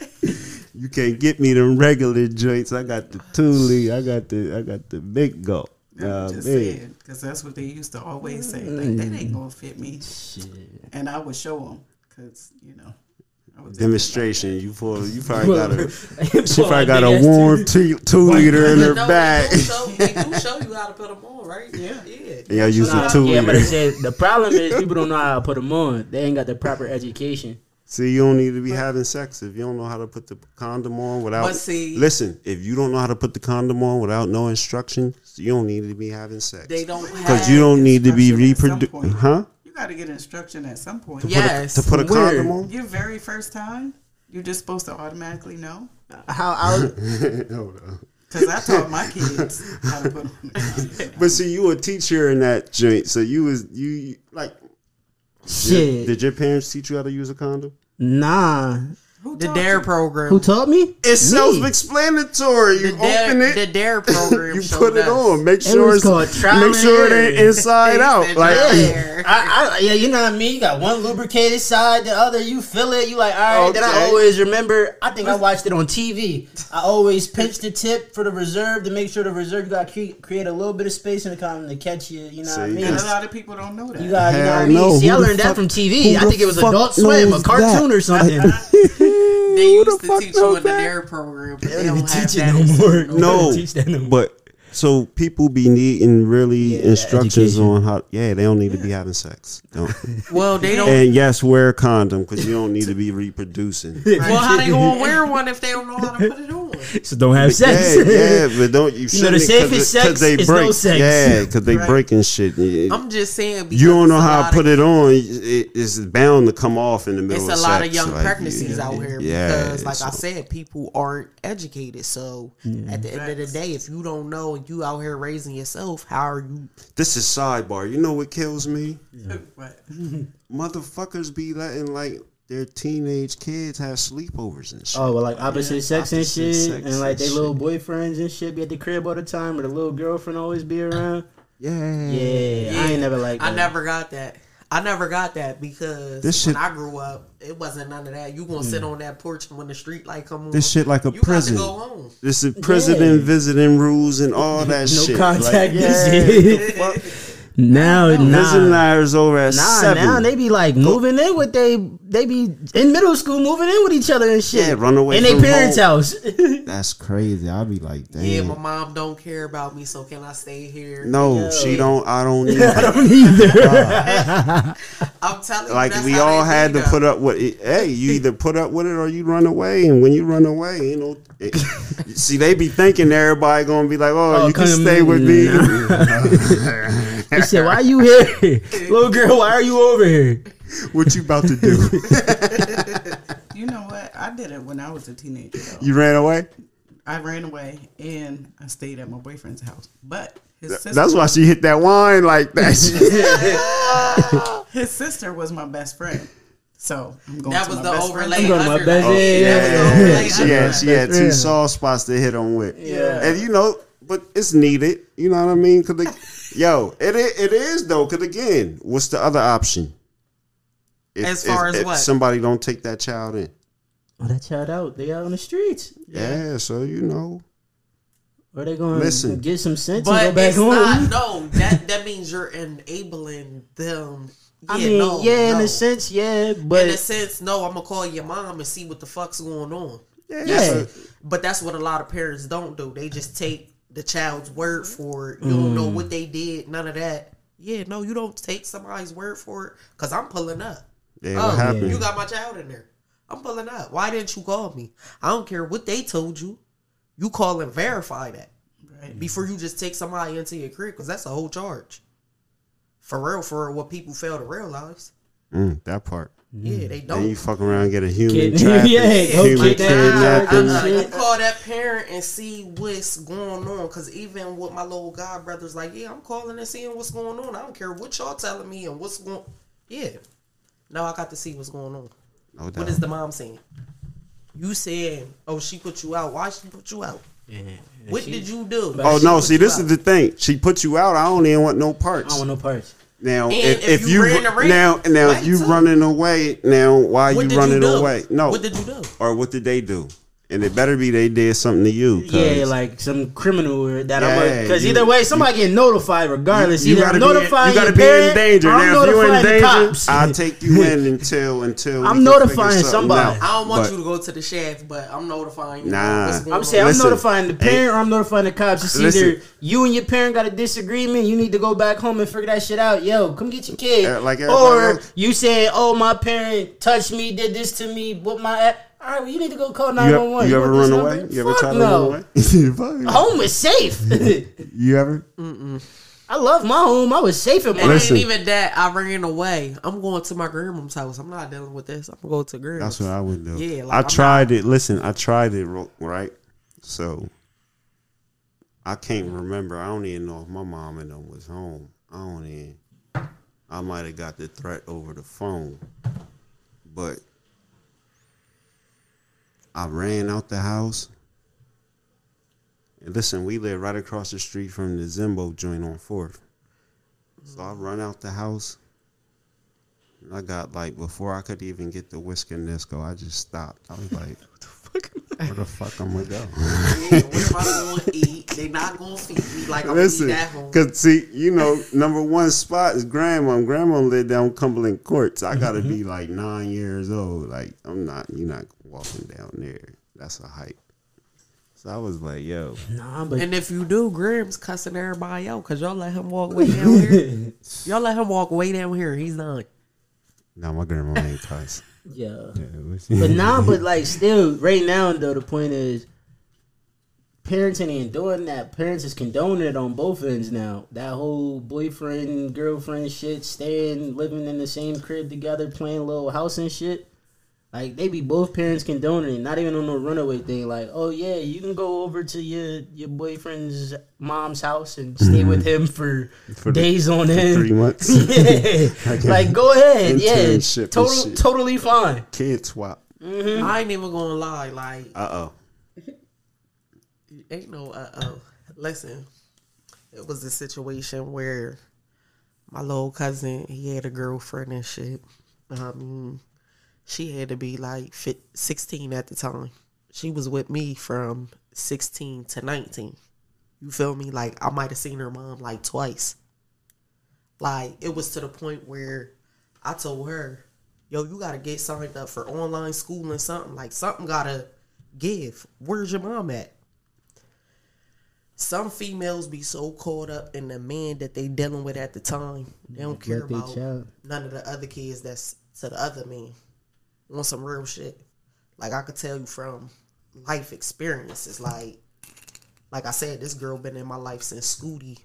you can't get me them regular joints. I got the two liter. I got the I got the big gulp. I'm Uh, just man. saying, because that's what they used to always say. Like, that ain't gonna fit me. shit. And I would show them, because, you know. I Demonstration. You pull. You probably got a. *laughs* She She probably got a warm two, two liter in her No, bag. They do, show, they do *laughs* show you how to put them on, right? Yeah. Yeah. Yeah, use a Nah, two yeah, but liter. I said the problem is people don't know how to put them on. They ain't got the proper education. See, you don't need to be having sex if you don't know how to put the condom on without. But see- listen, if you don't know how to put the condom on without no instruction, you don't need to be having sex. They don't because you don't need to be instruction at some reproducing, huh? You got to get instruction at some point. Put a- Yes. to put a Where? condom on. Your very first time, You're just supposed to automatically know. How I *laughs* Hold on. Because I taught my kids how to put on their *laughs* But see, you a teacher in that joint, so you was you you- like. shit. Did your parents teach you how to use a condom? Nah. Who The Dare you? program. Who taught me? It's Me. self-explanatory. You the Dare, it, the Dare program. *laughs* you put it on. Make It sure was it's called trial make sure it ain't inside out. Like Yeah. I, I, yeah, you know what I mean. You got one lubricated side, the other you feel it. You like, all right. Then I always remember. I think I watched it on TV. I always pinch the tip for the reserve to make sure the reserve got to cre- create a little bit of space in the condom to catch you. You know what I mean? And a lot of people don't know that. You got, you know Hell what I mean? no. See, I Who the learned that fuck- from TV. I think it was Adult Swim, a cartoon that? or something. *laughs* *laughs* They used the to teach you knows in the that? Dare program. But They they don't don't have teach it that no more. school. No, Teach that no more. but so people be needing really Yeah, instructions education. on how. Yeah, they don't need to be having sex. Don't. *laughs* Well, they don't. and yes, wear a condom because you don't need to be reproducing. well, how they gonna *laughs* wear one if they don't know how to put it on? *laughs* So don't have sex. Yeah, yeah, but don't you? *laughs* You know, the shouldn't, 'cause safest it- 'cause sex they is no break. sex. Yeah, because they Right. breaking shit. You I'm just saying. you don't know how a to put of- it on. It, it's bound to come off in the middle. It's a of lot of young like, pregnancies yeah, out here yeah, because, like I said, people aren't educated. So at the end of the day, if you don't know and you out here raising yourself, how are you? This is sidebar. You know what kills me? But *laughs* Motherfuckers be letting like their teenage kids have sleepovers and shit. Oh, well, like opposite sex and opposite shit, sex and like and they shit. little boyfriends and shit be at the crib all the time, or the little girlfriend always be around. yeah, Yeah, I ain't never like. I never got that. I never got that because This when shit- I grew up, it wasn't none of that. You gonna sit hmm. on that porch and when the street light come on, This shit like a you prison. got to go home. This is president Yeah. visiting rules and all *laughs* that No shit. contact Like, visit. *laughs* yeah, *laughs* the fuck? Now, Visiting nah, hours over at nah, seven. now they be like moving in with they, they be in middle school moving in with each other and shit. Yeah, run away in their parents' home. house. *laughs* That's crazy. I'll be like, damn. Yeah, my mom don't care about me, so can I stay here? no, Yo. she don't. I don't *laughs* need. I don't either. *laughs* I'm telling you, like we how all had to though. put up with it. Hey, you either put up with it or you run away. And when you run away, you know, it, see, they be thinking everybody gonna be like, oh, Oh, you can stay with me. *laughs* he said, "Why you *laughs* here, little girl? Why are you over here?" what you about to do? *laughs* you know what? I did it when I was a teenager. Though. you ran away. I ran away and I stayed at my boyfriend's house. But his sister, That's why she hit that wine like that. his sister was my best friend. So I'm going That to was my the best overlay. friend. I'm going to my best- Oh, yeah, that was yeah, she had underline. she had two soft spots to hit on with. Yeah. and you know, but it's needed. You know what I mean? Cause the, *laughs* yo, it i- it is though. Cause again, what's the other option? If- As far if- as if what? somebody don't take that child in. Oh, that child out. They out on the streets. Yeah, so you know. Or they going Listen. to get some sense But and go back it's home. not. *laughs* No, that that means you're enabling them. I Yeah, mean, no, yeah, in a sense, yeah, but in a sense, no. I'm gonna call your mom and see what the fuck's going on. Yeah. Yeah. so- But that's what a lot of parents don't do. They just take the child's word for it. You don't know Mm. what they did. None of that. Yeah, no, you don't take somebody's word for it. Cause I'm pulling up. yeah, oh, what happened? you got my child in there. I'm pulling up. Why didn't you call me? I don't care what they told you. You call and verify that Right. before you just take somebody into your crib, because that's a whole charge. For real, for real, what people fail to realize. Mm, that part. Yeah, mm. they you don't. You fuck around and get a human Kid- traffic, *laughs* yeah, go human kidnap- kidnapping. You shit. call that parent and see what's going on. Cause even with my little god brothers, like, yeah, I'm calling and seeing what's going on. I don't care what y'all telling me and what's going. Yeah, now I got to see what's going on. No What doubt. is the mom saying? You saying, oh, she put you out. Why she put you out? What did you do? Oh no! See, this out. is the thing. She put you out. I don't even want no I parts. don't want no parts. Now, if, if if you you ran now now if you too. running away, now why What you running do? away? No, What did you do? or what did they do? And it better be they did something to you. Yeah, like some criminal that Yeah, I'm because either way, somebody getting notified regardless. you Either gotta I'm be in- you gotta your be in danger. I'm Now, if you in notifying the danger, cops. I'll *laughs* take you in until until I'm can notifying somebody. out. I don't want But- you to go to the shaft, but I'm notifying you. Nah. I'm saying Listen, I'm notifying the parent or I'm notifying the cops. It's Listen. either you and your parent got a disagreement. You need to go back home and figure that shit out. Yo, come get your kid. Uh, like or else. you saying, "Oh, my parent touched me, did this to me, what my." All right, well, you need to go call 911. You, nine ever, one one. you ever run away? *laughs* You ever try to run away? Fuck. Home is safe. *laughs* You ever? I love my home. I was safe in my It Listen. ain't even that. I ran away. I'm going to my grandma's house. I'm not dealing with this. I'm going to grandma's. That's what I would do. Yeah, like, I I'm tried it. Listen, I tried it right. So I can't remember. I don't even know if my mom and them was home. I don't even. I might have got the threat over the phone, but I ran out the house. And listen, we live right across the street from the Zimbo joint on Fourth. So I run out the house. And I got like before I could even get the whisk whisker Nisco, I just stopped. I was like, *laughs* where the fuck I'm gonna go? What am I going to eat? They not going to feed me like I'm Listen, eat at home. cause see, you know, number one spot is grandma. Grandma lived down Cumberland Courts. I gotta be mm-hmm. like nine years old. Like I'm not. You're not walking down there. That's a hike. So I was like, yo, Nah, but And if you do, Graham's cussing everybody out because y'all let him walk way down *laughs* here. y'all let him walk way down here. He's done. now my grandma ain't cuss. Yeah. Yeah, But now, but like *laughs* still, right now though, the point is, parents ain't doing that. Parents is condoning it on both ends now. That whole boyfriend girlfriend shit, staying living in the same crib together, playing little house and shit. Like they be both parents condoning it, not even on no runaway thing. Like, oh yeah, you can go over to your your boyfriend's mom's house and stay with him for, Mm-hmm. For the- days on for end. three months. *laughs* yeah, *laughs* like go ahead, yeah, Internship total, totally fine. Kid swap. I ain't even gonna lie. Like, Uh oh. *laughs* ain't no uh oh. Listen, it was a situation where my little cousin he had a girlfriend and shit. Um, she had to be like sixteen at the time. She was with me from sixteen to nineteen. You feel me? Like I might have seen her mom like twice. Like it was to the point where I told her, "Yo, you gotta get signed up for online school and something. Like something gotta give. Where's your mom at?" Some females be so caught up in the man that they dealing with at the time, they don't care about child. none of the other kids that's to the other man. Want some real shit? Like I could tell you from life experiences. Like, like I said, this girl been in my life since Scooty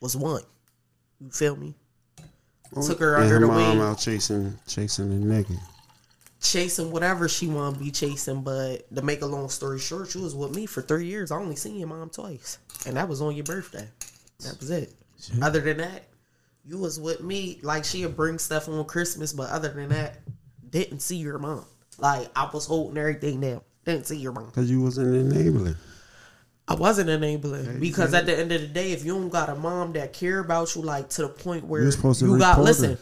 was one. You feel me? Took her under her the mom wing, out chasing chasing a nigga. chasing whatever she want to be chasing. But to make a long story short, she was with me for three years. I only seen your mom twice, and that was on your birthday. That was it. Other than that, you was with me. Like she'd bring stuff on Christmas, but other than that, didn't see your mom. Like I was holding everything down. Didn't see your mom. Cause you wasn't enabling. I wasn't enabling because at the end of the day, if you don't got a mom that care about you, like to the point where You're supposed to you got report her. listen,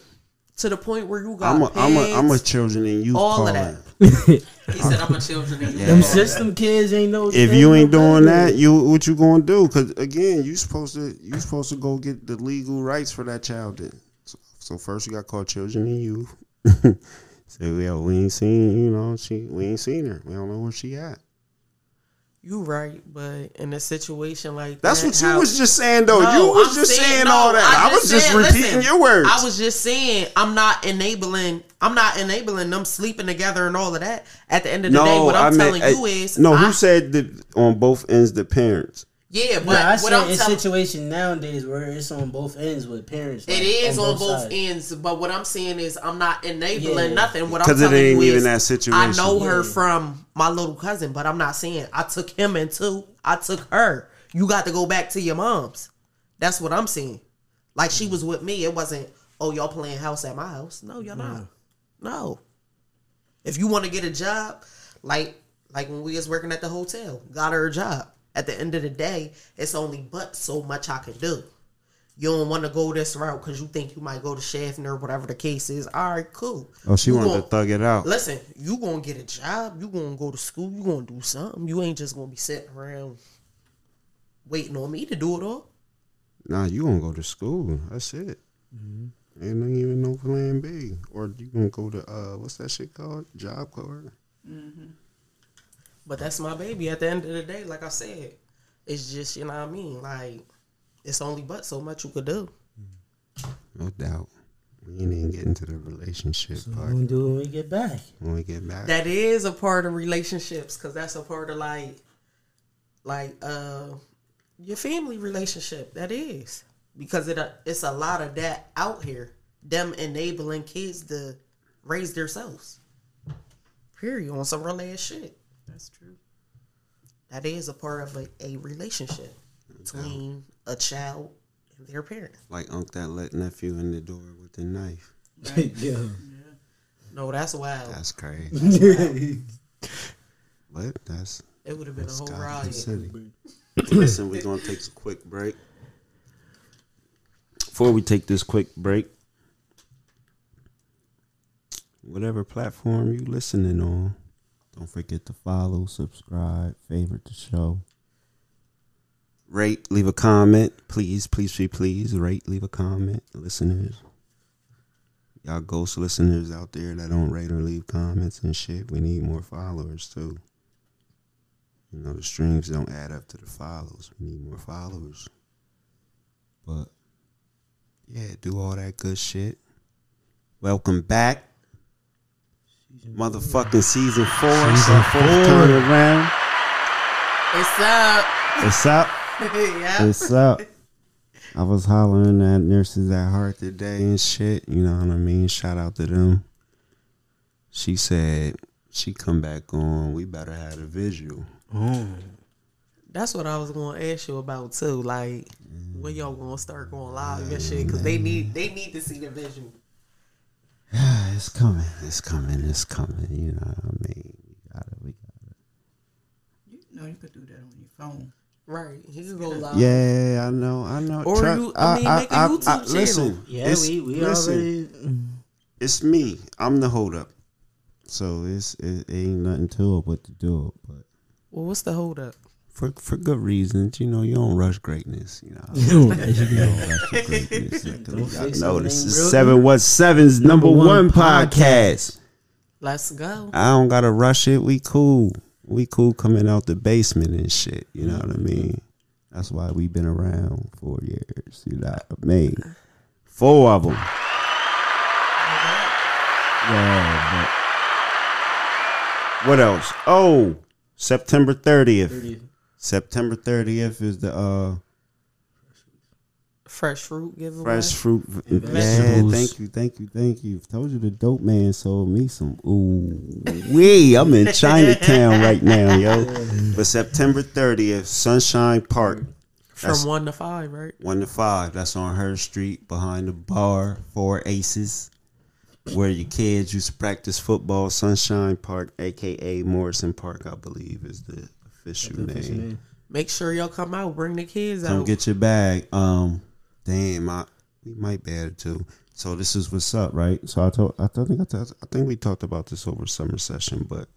to the point where you got I'm a I'm a I'm a children and youth all of that. *laughs* *laughs* He said, "I'm a children and youth Them caller." system kids ain't no. If you ain't doing better. that, you what you gonna do? Cause again, you supposed to you supposed to go get the legal rights for that child. Then, so, so first you got called children and youth. *laughs* so yeah, we ain't seen you know she we ain't seen her. We don't know where she at. You right, but in a situation like That's that, what you how- was just saying though. No, you was I'm just saying, no, all that. I, was just said- repeating listen, your words. I was just saying I'm not enabling. I'm not enabling them sleeping together and all of that. At the end of the day, what I'm telling meant- you uh, is no. I- Who said that on both ends? The parents. Yeah, but But I what said I'm it's telling situation nowadays where it's on both ends with parents. It like, is on both, sides. ends, but what I'm saying is I'm not enabling Yeah. nothing. What I'm 'Cause it telling ain't you even is that situation. I know her from my little cousin, but I'm not saying I took him in too. I took her. You got to go back to your mom's. That's what I'm saying. Like she was with me. It wasn't, oh, y'all playing house at my house. No, y'all not. No. If you want to get a job, like like when we was working at the hotel, got her a job. At the end of the day, it's only but so much I can do. You don't want to go this route because you think you might go to Schaffner or whatever the case is. All right, cool. Oh, she You wanted gon- to thug it out. Listen, you gonna get a job. You gonna go to school. You gonna do something. You ain't just gonna be sitting around waiting on me to do it all. Nah, you gonna go to school. That's it. Mm-hmm. Ain't even no plan B. Or you gonna go to uh, what's that shit called? Job Corps. But that's my baby. At the end of the day, like I said, it's just you know what I mean. Like it's only but so much you could do. No doubt. We ain't even get into the relationship What part we gonna do when we get back? when we get back. That is a part of relationships because that's a part of like, like uh, your family relationship. That is. because it uh, it's a lot of that out here. Them enabling kids to raise themselves. Period. On some real ass shit. That's true. That is a part of a, a relationship between a child and their parent. Like Unc that let nephew in the door with the knife. *laughs* yeah. No, that's wild. That's crazy. *laughs* but that's it would have been a whole Gotham riot. Listen, we're gonna take a quick break. Before we take this quick break, whatever platform you listening on, don't forget to follow, subscribe, favorite the show. Rate, leave a comment. Please, please, please, please rate, leave a comment. Listeners. Y'all ghost listeners out there that don't rate or leave comments and shit. We need more followers too. You know, the streams don't add up to the follows. We need more followers. But yeah, do all that good shit. Welcome back. Motherfucking season four. Season four. Turn around. It's up. What's up? *laughs* yeah. What's up? I was hollering at nurses at heart today and shit. You know what I mean? Shout out to them. She said she come back on. We better have a visual. Oh. That's what I was going to ask you about too. Like, when y'all going to start going live and shit? Because they need they need to see the visual. *sighs* it's coming. It's coming. It's coming. You know what I mean? We got it. We got it. You know, you could do that on your phone. Right. He can go live. Yeah, I know. I know. Or Try- you- I mean, make a YouTube channel. Listen, Yeah, it's- we we listen, already. It's me. I'm the hold up. So it's it ain't nothing to it but to do it. But Well, what's the hold up? For for good reasons. You know, you don't rush greatness. You know, *laughs* you don't rush greatness. Don't fix no, this is seven one seven's number Number one one podcast. Let's go. I don't gotta rush it. We cool. We cool coming out the basement and shit. You know what I mean? That's why we've been around four years. You know what I mean? Four of them. Yeah, but what else? Oh, September thirtieth. September thirtieth is the uh Fresh fruit giveaway. fresh fruit. Yeah, thank you, thank you, thank you. Told you the dope man sold me some. Ooh, wee! I'm in Chinatown right now, yo. *laughs* But September 30th, Sunshine Park, From one to five, right? one to five. That's on her street behind the bar. Four Aces, where your kids used to practice football. Sunshine Park, aka Morrison Park, I believe is the name. Make sure y'all come out. Bring the kids Come out. get your bag. Um, damn, I we might be able to. So this is what's up, right? So I told, I think I, told, I think we talked about this over summer session, but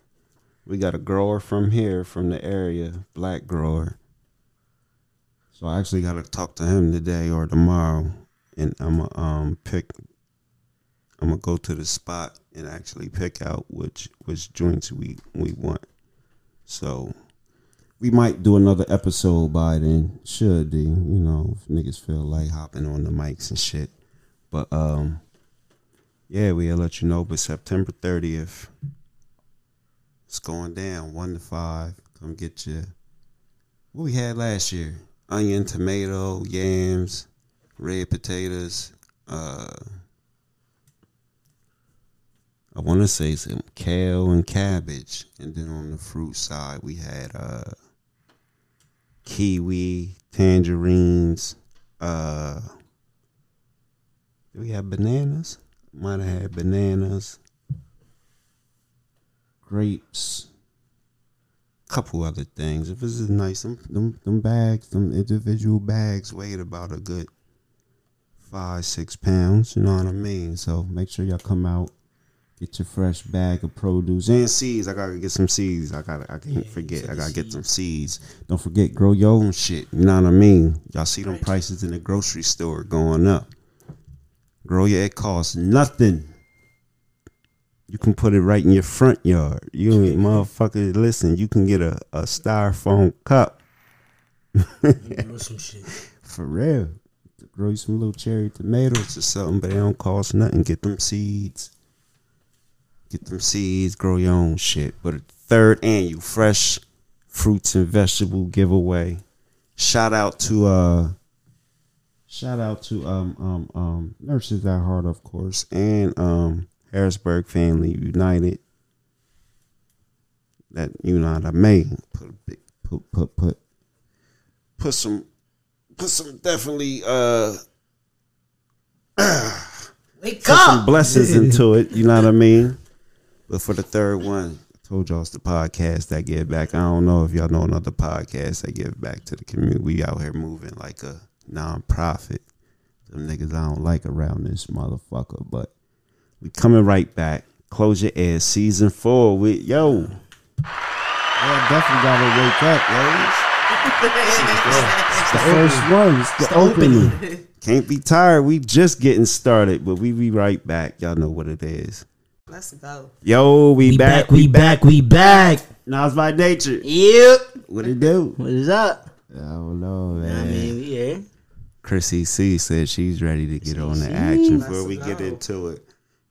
we got a grower from here, from the area, black grower. So I actually got to talk to him today or tomorrow, and I'm gonna um pick. I'm gonna go to the spot and actually pick out which which joints we we want. So we might do another episode by then. Should do, you know, if niggas feel like hopping on the mics and shit. But um yeah, we'll let you know. But September thirtieth, it's going down one to five. Come get your what we had last year: onion, tomato, yams, red potatoes. Uh, I want to say some kale and cabbage, and then on the fruit side we had uh kiwi, tangerines. Uh, do we have bananas? Might have had bananas, grapes, couple other things. If it's nice, them, them them bags, them individual bags weighed about a good five six pounds. You know what I mean? So make sure y'all come out. Get your fresh bag of produce and seeds. I gotta get some seeds. I gotta. I can't forget. I gotta get some seeds. Don't forget, grow your own shit. You know what I mean? Y'all see them prices in the grocery store going up. Grow your. It costs nothing. You can put it right in your front yard. You ain't motherfucker. Listen, you can get a, a styrofoam cup Grow some *laughs* shit. for real. Grow you some little cherry tomatoes or something, but they don't cost nothing. Get them seeds. Get them seeds, grow your own shit. But a third annual fresh fruits and vegetable giveaway. Shout out to uh Shout out to um um um Nurses at Heart, of course, and um Harrisburg Family United. That you know what I mean. Put a big put put put put some put some definitely uh *clears throat* Wake put some blessings into it. You know what I mean. But for the third one, I told y'all it's the podcast that give back. I don't know if y'all know another podcast that give back to the community. We out here moving like a non-profit. Them niggas I don't like around this motherfucker, but we coming right back. Close your ears, season four with yo. Yeah, definitely gotta wake up, yo. It's the first one. It's the opening. Can't be tired. We just getting started, but we be right back. Y'all know what it is. Let's go. Yo, we, We back. back, we back, we back. Nas by nature. Yep. What it do? What is up? I don't know, I man. mean, yeah. Chrissy C said she's ready to get on the action before we Let's get into it.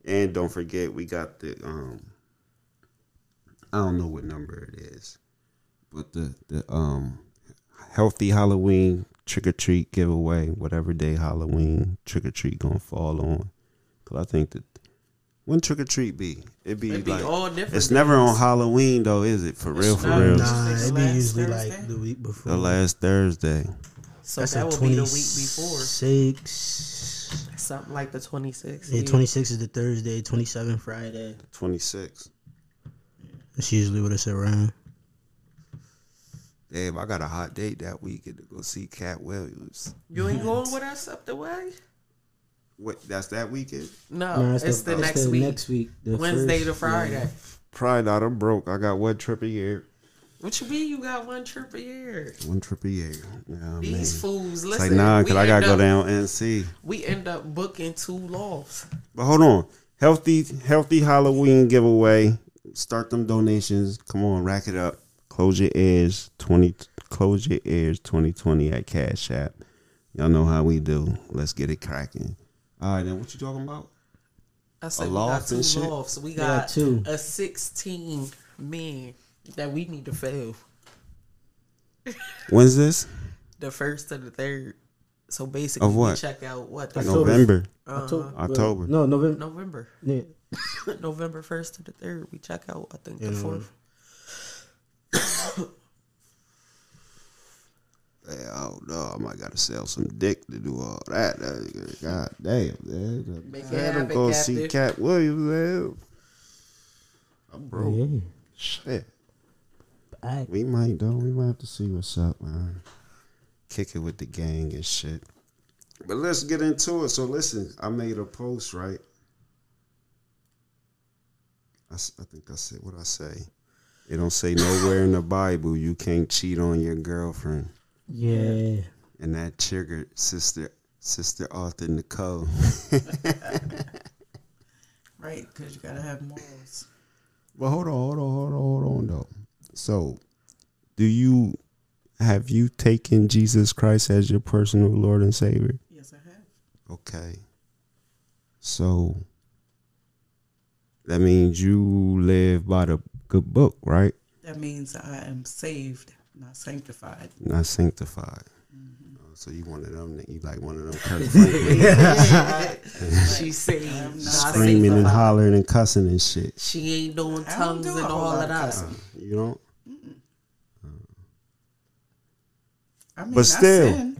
And don't forget, we got the um I don't know what number it is, but the the um healthy Halloween trick or treat giveaway, whatever day Halloween trick or treat gonna fall on. Cause I think that when trick or treat be, it be It be like all different. it's never on. Halloween though, is it? For real, for not. real. Nah, It's it be usually Thursday? like the week before. The last Thursday. So That's that the will be the week before. Six. Something like the 26th. Yeah, 26 is the Thursday, 27 Friday. Twenty six. That's usually what it's around. Damn, I got a hot date that weekend to go see Katt Williams. You ain't *laughs* going with us up the way? What? That's that weekend? No, Nah, it's, the, next the week. Next week. the Wednesday first- to Friday. Probably not. I'm broke. I got one trip a year. What you mean you got one trip a year? One trip a year. You know what I mean? These fools, It's listen. like nah, cause I gotta end go down and see. We end up booking two lofts. But hold on, healthy, healthy Halloween giveaway. Start them donations. Come on, rack it up. Close your ears. Twenty. Close your ears. Twenty twenty at Cash App. Y'all know how we do. Let's get it cracking. All right, then what you talking about? I said we loft got two and shit? lofts. We got got two. a 16 men that we need to fail. When's this? The first to the third. So basically, Of what? we check out what the October. November. uh, October. No, November. November. Yeah. *laughs* November first to the third. We check out. I think the Yeah. fourth. Yeah, I don't. I might gotta sell some dick to do all that. That- God damn, man. Make it I don't happen, go see Captain. Katt Williams, man. I'm broke. Yeah. Shit. Back. We might though. We might have to see what's up, man. Kick it with the gang and shit. But let's get into it. So listen, I made a post, right? I think I said what I say. It don't say nowhere in the Bible you can't cheat on your girlfriend. Yeah. And that triggered sister sister Arthur Nicole. *laughs* Right, because you gotta have morals. Well, hold on, hold on, hold on, hold on though. So, do you have you taken Jesus Christ as your personal Lord and Savior? Yes, I have. Okay. So that means you live by the good book, right? That means I am saved, not sanctified. Not sanctified. Mm-hmm. Oh, So you one of them that you like one of them *laughs* Kirk Franklin *laughs* She say not screaming and hollering and cussing and shit. She ain't doing tongues do and all of of that. cussing. Uh, you don't? Uh. I mean, But still. sin.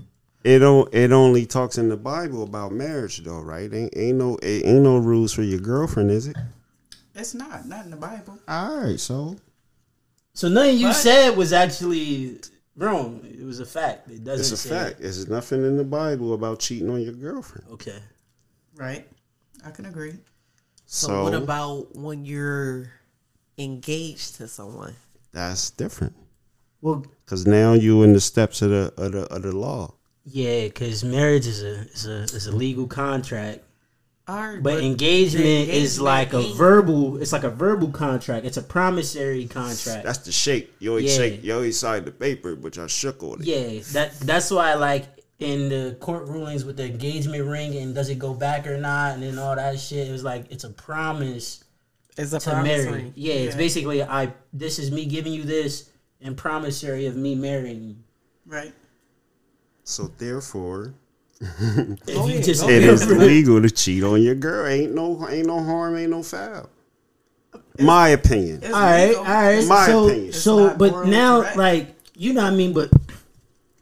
It don't. It only talks in the Bible about marriage, though, right? Ain't, ain't no. Ain't no rules for your girlfriend, is it? it's not not in the Bible. All right, so So nothing you But- said was actually wrong. It was a fact. It doesn't it's a say fact. There's nothing in the Bible about cheating on your girlfriend. Okay. Right, I can agree. So, So, what about when you're engaged to someone? that's different Well, because now you're in the steps of the of the, of the law. yeah, because marriage is a is a is a legal contract, All right, but, the engagement, is like a verbal. It's like a verbal contract. It's a promissory contract. That's the shake. You always Yeah. shake. You always signed the paper, but y'all shook on it. Yeah, that that's why like in the court rulings with the engagement ring and does it go back or not and then all that shit. It was like it's a promise It's a to promise marry. ring. Yeah, it's basically I this is me giving you this and promissory of me marrying you. Right, So therefore, *laughs* if you just It is legal to cheat on your girl. Ain't no ain't no harm, ain't no foul. My opinion. All right, all right. My so, opinion. so, but now, correct. like, you know what I mean? But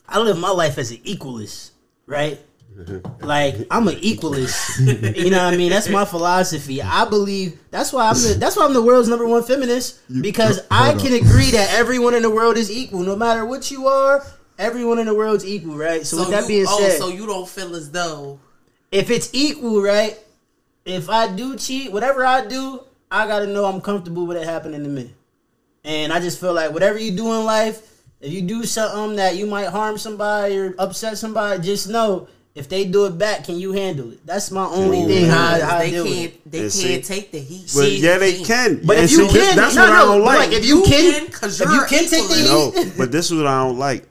I live my life as an equalist, right? *laughs* Like I'm an equalist. *laughs* you know what I mean? That's my philosophy. I believe that's why I'm the that's why I'm the world's number one feminist because I can agree that everyone in the world is equal, no matter what you are. Everyone in the world's equal, right? So, with that you, being oh, said, so you don't feel as though if it's equal, right? If I do cheat, whatever I do, I gotta know I'm comfortable with it happening to me. And I just feel like whatever you do in life, if you do something that you might harm somebody or upset somebody, just know if they do it back, can you handle it? That's my only thing. How, I- how I they deal can't it. they can't see- take the heat. Well, See, yeah, they see. can. But And if you see, this- can, that's no, what I no, don't like. like if you You can, can, 'cause if you're can take the heat, No, but this is what I don't like.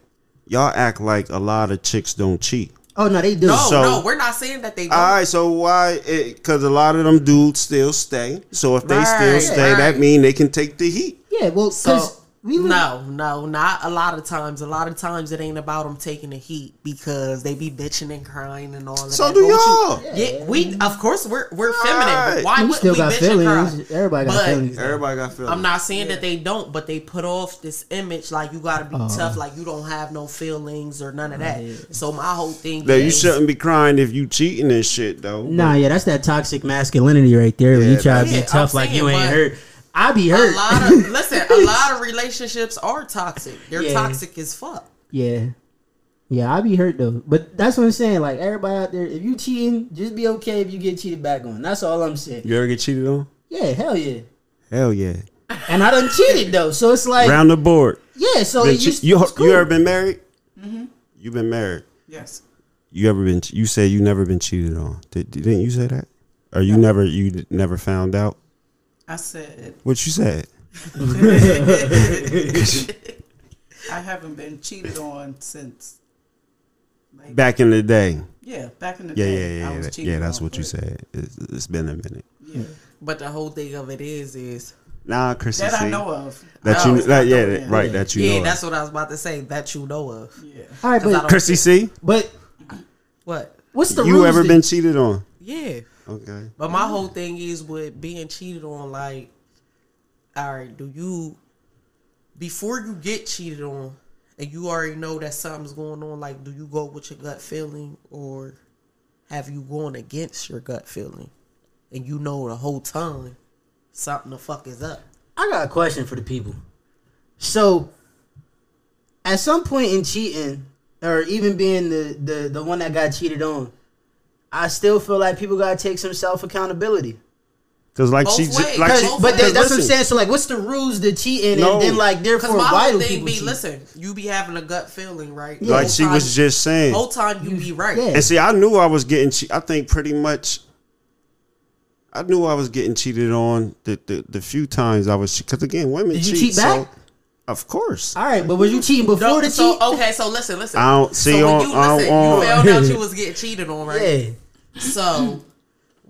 Y'all act like a lot of chicks don't cheat. oh no, they do. No, So- no, we're not saying that they don't. All right, so why? Because a lot of them dudes still stay. So if they still Right, stay, that right. mean they can take the heat. yeah, well, So because we live- no, no, not a lot of times. A lot of times it ain't about them taking the heat because they be bitching and crying and all of So that. do But what y'all. you- Yeah, we of course we're we're feminine. Right. Why we would still we got bitch and cry? feelings. Everybody got But- feelings. Everybody got feelings. I'm not saying that they don't, but they put off this image like you gotta be Uh-huh. tough, like you don't have no feelings or none of that. So my whole thing That you shouldn't be crying if you cheating and shit though. Nah, yeah, that's that toxic masculinity right there. Where you try to yeah, be tough I'm like you ain't but- hurt. I be hurt. A hurt. lot of listen, a *laughs* lot of relationships are toxic. They're Yeah. toxic as fuck. Yeah. Yeah, I be hurt though. But that's what I'm saying. Like everybody out there, if you cheating, just be okay if you get cheated back on. That's all I'm saying. You ever get cheated on? Yeah, hell yeah. Hell yeah. And I done cheated though, so it's like Round the board. yeah. So Been you che- you it's cool. you ever been married? Mm-hmm. You've been married. Yes. You ever been? You said you never been cheated on. Did, didn't you say that? Or you never you never found out? I said What you said? *laughs* I haven't been cheated on since. Like, Back in the day. yeah, back in the Yeah, day. yeah, I yeah. was cheated Yeah, that's on, what you but, said. It's, it's been a minute. Yeah, mm. But the whole thing of it is, is Nah, Chrissy. that I know of. That I you, oh. was that, yeah, doing right. That you yeah, know. that's what I was about to say. That you know of. Yeah. all right, 'Cause I but don't- Chrissy, see, but What? what's the you rules ever that- been cheated on? Yeah. Okay. But my whole thing is with being cheated on, like, all right, do you before you get cheated on and you already know that something's going on, like, do you go with your gut feeling or have you gone against your gut feeling and you know the whole time something the fuck is up? I got a question for the people. So, at some point in cheating, or even being the the, the one that got cheated on, I still feel like people gotta take some self accountability. Cause like Both she, ju- ways. like Cause- she, both But ways. that, that's what I'm listen, saying. So, like, what's the rules to cheating, No. and then like Because therefore, my why whole do thing people be, cheat? listen, you be having a gut feeling, right? Yeah. Like Whole she was time- just saying. whole time you be right. Yeah. And see, I knew I was getting. che- I think pretty much. I knew I was getting cheated on the the, the few times I was because again women Did you cheat. cheat back? So, of course, All right, but was you cheating before No, the so cheat? okay, so listen, listen. I don't see so when on- you on- listen, on- you found out *laughs* you was getting cheated on, right? Yeah. So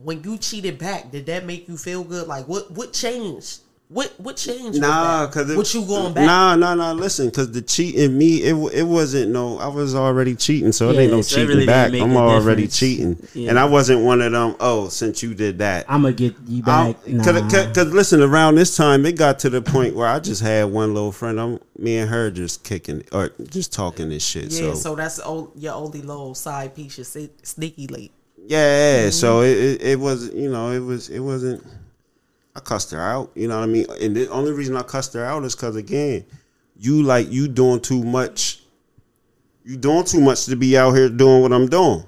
when you cheated back, did that make you feel good? Like what what changed? What what changed? Nah, cause it, what you going back? Nah, nah, nah. Listen, cause the cheating me, it it wasn't no. I was already cheating, so it ain't no so cheating really back. I'm already difference. cheating, Yeah. and I wasn't one of them. Oh, since you did that, I'm gonna get you back. Because, Nah. because listen, around this time, it got to the point where I just had one little friend. I'm me and her just kicking or just talking this shit. yeah, so, so, that's o- your only little side piece, your si- sneaky late. Yeah, so it, it it was you know it was it wasn't. I cussed her out. You know what I mean? And the only reason I cussed her out is because again, you like you doing too much. You doing too much to be out here doing what I'm doing.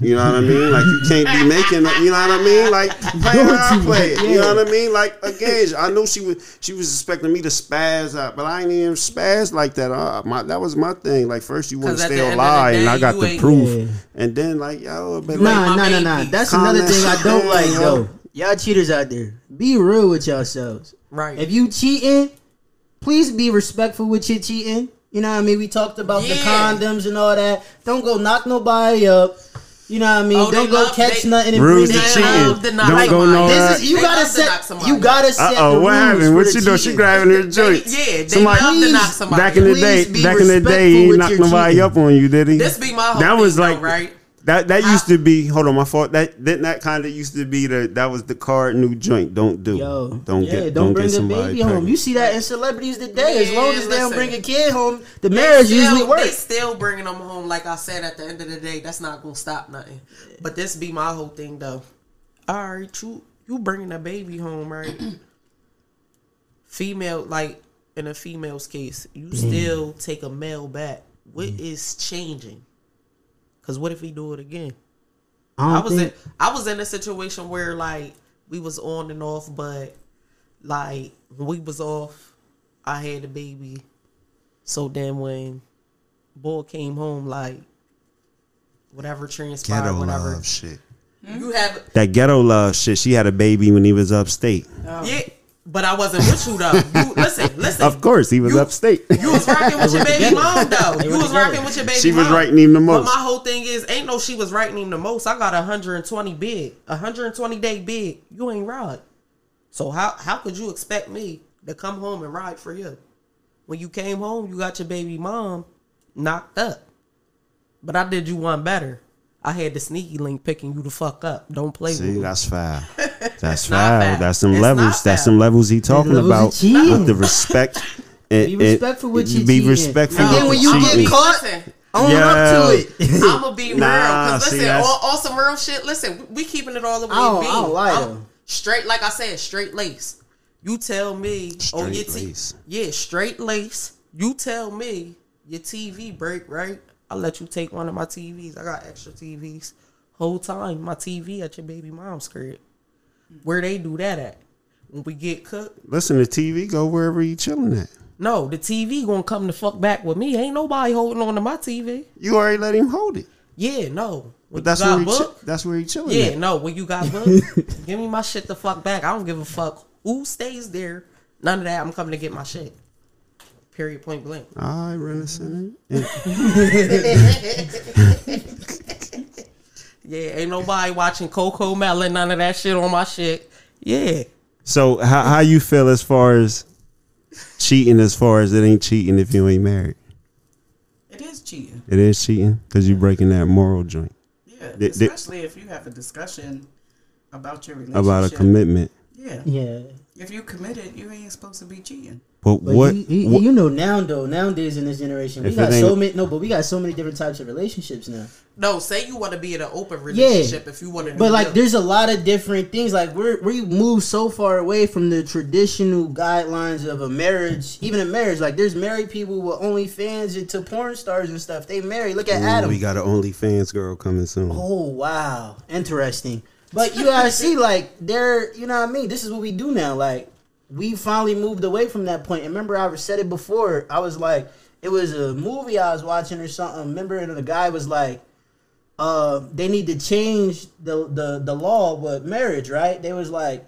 You know what I mean? Like you can't be making. You know what I mean? Like play how I play it. You know what I mean? Like again, I knew she was she was expecting me to spaz out, but I ain't even spaz like that. Uh, my that was my thing. Like first you want to at the stay alive, the and I got the proof. Yeah. And then like yo, but Nah, like, my nah, nah, nah. That's another thing I don't like, yo. Y'all cheaters out there, be real with yourselves. Right. If you cheating, please be respectful with your cheating. You know what I mean? We talked about the condoms and all that. Don't go knock nobody up. You know what I mean? Oh, Don't go love- catch they- nothing and Rules bring to it cheating. home. love to knock Don't Like go mine. no. Is you They gotta love set. You gotta set Uh the oh, what happened? for What you doing? She cheating. grabbing her They- joints. yeah, they Somebody- love to Please, knock somebody. Back in the day, back in the day, he knocked your nobody cheating. up on you, did he? This be my whole That was thing, though, like right? That that used to be. Hold on, my fault. That that, that kind of used to be the. That was the card new joint. Don't do. Yo, don't yeah, get. don't, Don't, bring get the somebody baby home. You see that in celebrities today. as long Yeah, as they don't bring a kid home, the marriage still- usually They works. still bringing them home. Like I said, at the end of the day, that's not gonna stop nothing. But this be my whole thing, though. All right, you you bringing a baby home, right? *clears throat* Female, like in a female's case, you mm. still take a male back. What is changing? Because what if we do it again? I don't was in I was in a situation where like we was on and off, but like when we was off, I had a baby. So then when boy came home, like whatever transpired, Ghetto whatever love shit. Hmm? you have, That ghetto love shit. She had a baby when he was upstate. Oh. yeah. But I wasn't with you though. You, *laughs* listen, listen. Of course, he was You- upstate. You was rocking with your baby mom though. You was rocking with your baby She was mom. writing him the most. But my whole thing is, ain't no she was writing him the most. I got 120 big, 120 day big. You ain't ride. So how how could you expect me to come home and ride for you? When you came home, you got your baby mom knocked up. But I did you one better. I had the sneaky link picking you the fuck up. Don't play with See, me. that's foul. *laughs* That's not foul. foul. That's some It's levels. That's some levels he talking levels about with the respect. *laughs* And, Be respectful with your Be cheating. respectful. And with then when you get cheating. caught, Listen, own Yo. up to it. *laughs* I'm gonna be real because listen, that's- all, all some real shit. Listen, we keeping it all the way. Oh, oh, I don't- B. I don't I'm though. Straight, like I said, straight lace. You tell me, oh, Straight your t- lace. yeah, straight lace. You tell me your TV break, right? I'll let you take one of my TVs. I got extra TVs. Whole time, my TV at your baby mom's crib. Where they do that at? When we get cooked? Listen, to TV go wherever you chilling at. No, the TV gonna come the fuck back with me. Ain't nobody holding on to my TV. You already let him hold it. Yeah, no. When But that's you where booked, Chi- that's where he chilling. Yeah, at. no, when you got booked, *laughs* give me my shit the fuck back. I don't give a fuck who stays there. None of that. I'm coming to get my shit. Period. Point blank. Right, Renaissance. *laughs* *laughs* Yeah, ain't nobody watching CoComelon. None of that shit on my shit. Yeah. So how how you feel as far as cheating? As far as it ain't cheating if you ain't married, It is cheating. it is cheating because you're breaking that moral joint Yeah, Did- did- especially if you have a discussion about your relationship. about a commitment. Yeah, Yeah. if you committed, you ain't supposed to be cheating. But, But what? you, you, what- you know now though nowadays in this generation we got so many no but we got so many different types of relationships now. No, say you want to be in an open relationship if you want to. But like, there's a lot of different things. Like we're we move so far away from the traditional guidelines of a marriage. Even a marriage, like there's married people with OnlyFans into porn stars and stuff. They marry. Look at Ooh, Adam. we got an OnlyFans girl coming soon. Oh wow, interesting. But you gotta see, like, they're you know what I mean. This is what we do now. Like, we finally moved away from that point. And remember, I said it before. I was like, it was a movie I was watching or something. Remember, and the guy was like, uh, they need to change the the the law with marriage, right? They was like.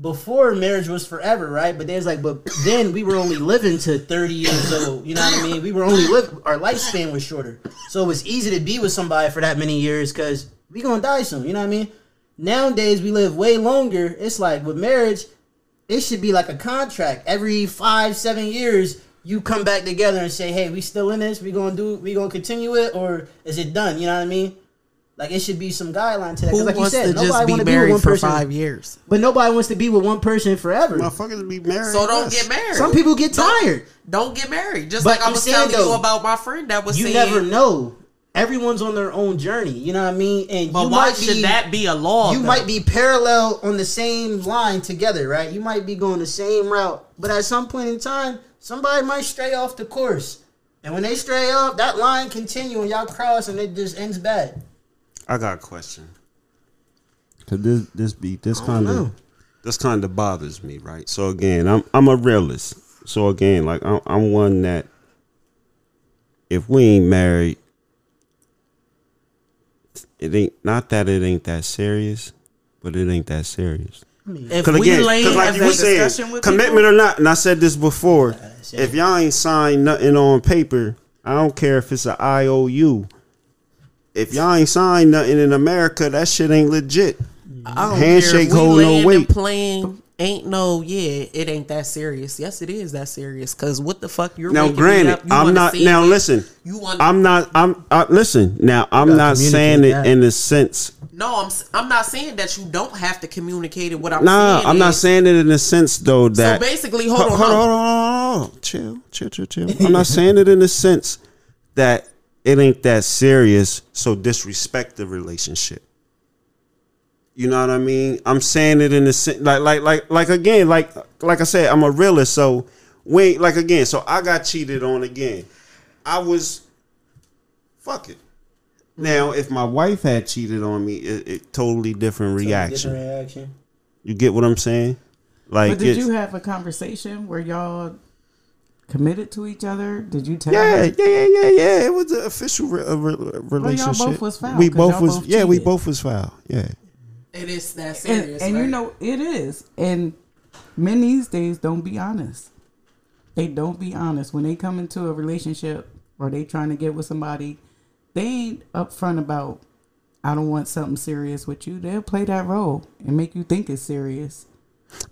Before marriage was forever, right? But there's like, but then we were only living to 30 years old. You know what I mean? We were only live. Our lifespan was shorter, so it was easy to be with somebody for that many years because we gonna die soon. You know what I mean? Nowadays we live way longer. It's like with marriage, it should be like a contract. Every five, seven years, you come back together and say, "Hey, we still in this? We gonna do? We gonna continue it, or is it done?" You know what I mean? Like it should be some guideline to that. 'Cause who like wants you said, to just nobody be want to be married one for person. five years? But nobody wants to be with one person forever. Motherfuckers be married. So don't less. get married. Some people get Don't- tired. Don't get married. Just But like I I'm was saying, telling you though, about my friend that was You saying. never know. Everyone's on their own journey. You know what I mean? And But you why might should be, that be a law? you though? might be parallel on the same line together, right? You might be going the same route, but at some point in time, somebody might stray off the course. And when they stray off, that line continue and y'all cross and it just ends bad. I got a question. Cause this this beat this kind of this kind of bothers me, right? So again, I'm I'm a realist. So again, like I'm, I'm one that if we ain't married, it ain't not that it ain't that serious, but it ain't that serious. If Because we again, lay because like you that were saying, commitment people? or not, and I said this before. same. If y'all ain't signed nothing on paper, I don't care if it's an IOU. If y'all ain't signed nothing in America, that shit ain't legit. I don't Handshake care we hold no laying weight. playing. Ain't no, yeah, it ain't that serious. Yes, it is that serious. Cause what the fuck you're Now, granted, up. You I'm not. Now, it. listen. You want? I'm not. I'm. Uh, listen. Now, I'm not saying it that. in the sense. no, I'm. s- I'm not saying that you don't have to communicate it. What I'm Nah, saying I'm not saying it in the sense though that So that. basically, hold on, hold, hold hold, on. hold on, hold on. Chill, chill, chill, chill. I'm not *laughs* saying it in the sense that it ain't that serious. So disrespect the relationship. You know what I mean? I'm saying it in the sense like like like like again like like I said I'm a realist. So wait like again. So I got cheated on again. I was fuck it. Now if my wife had cheated on me, it, it totally different reaction. Different reaction. You get what I'm saying? Like But did you have a conversation where y'all committed to each other? Did you tell Yeah, her? yeah, yeah, yeah, yeah. It was an official re- re- relationship. both was foul, We 'cause both y'all was. both yeah, we both was foul. Yeah. It is that And, serious. and you right? know it is. And men these days don't be honest. They don't be honest when they come into a relationship or they trying to get with somebody. They ain't upfront about. I don't want something serious with you. They'll play that role and make you think it's serious.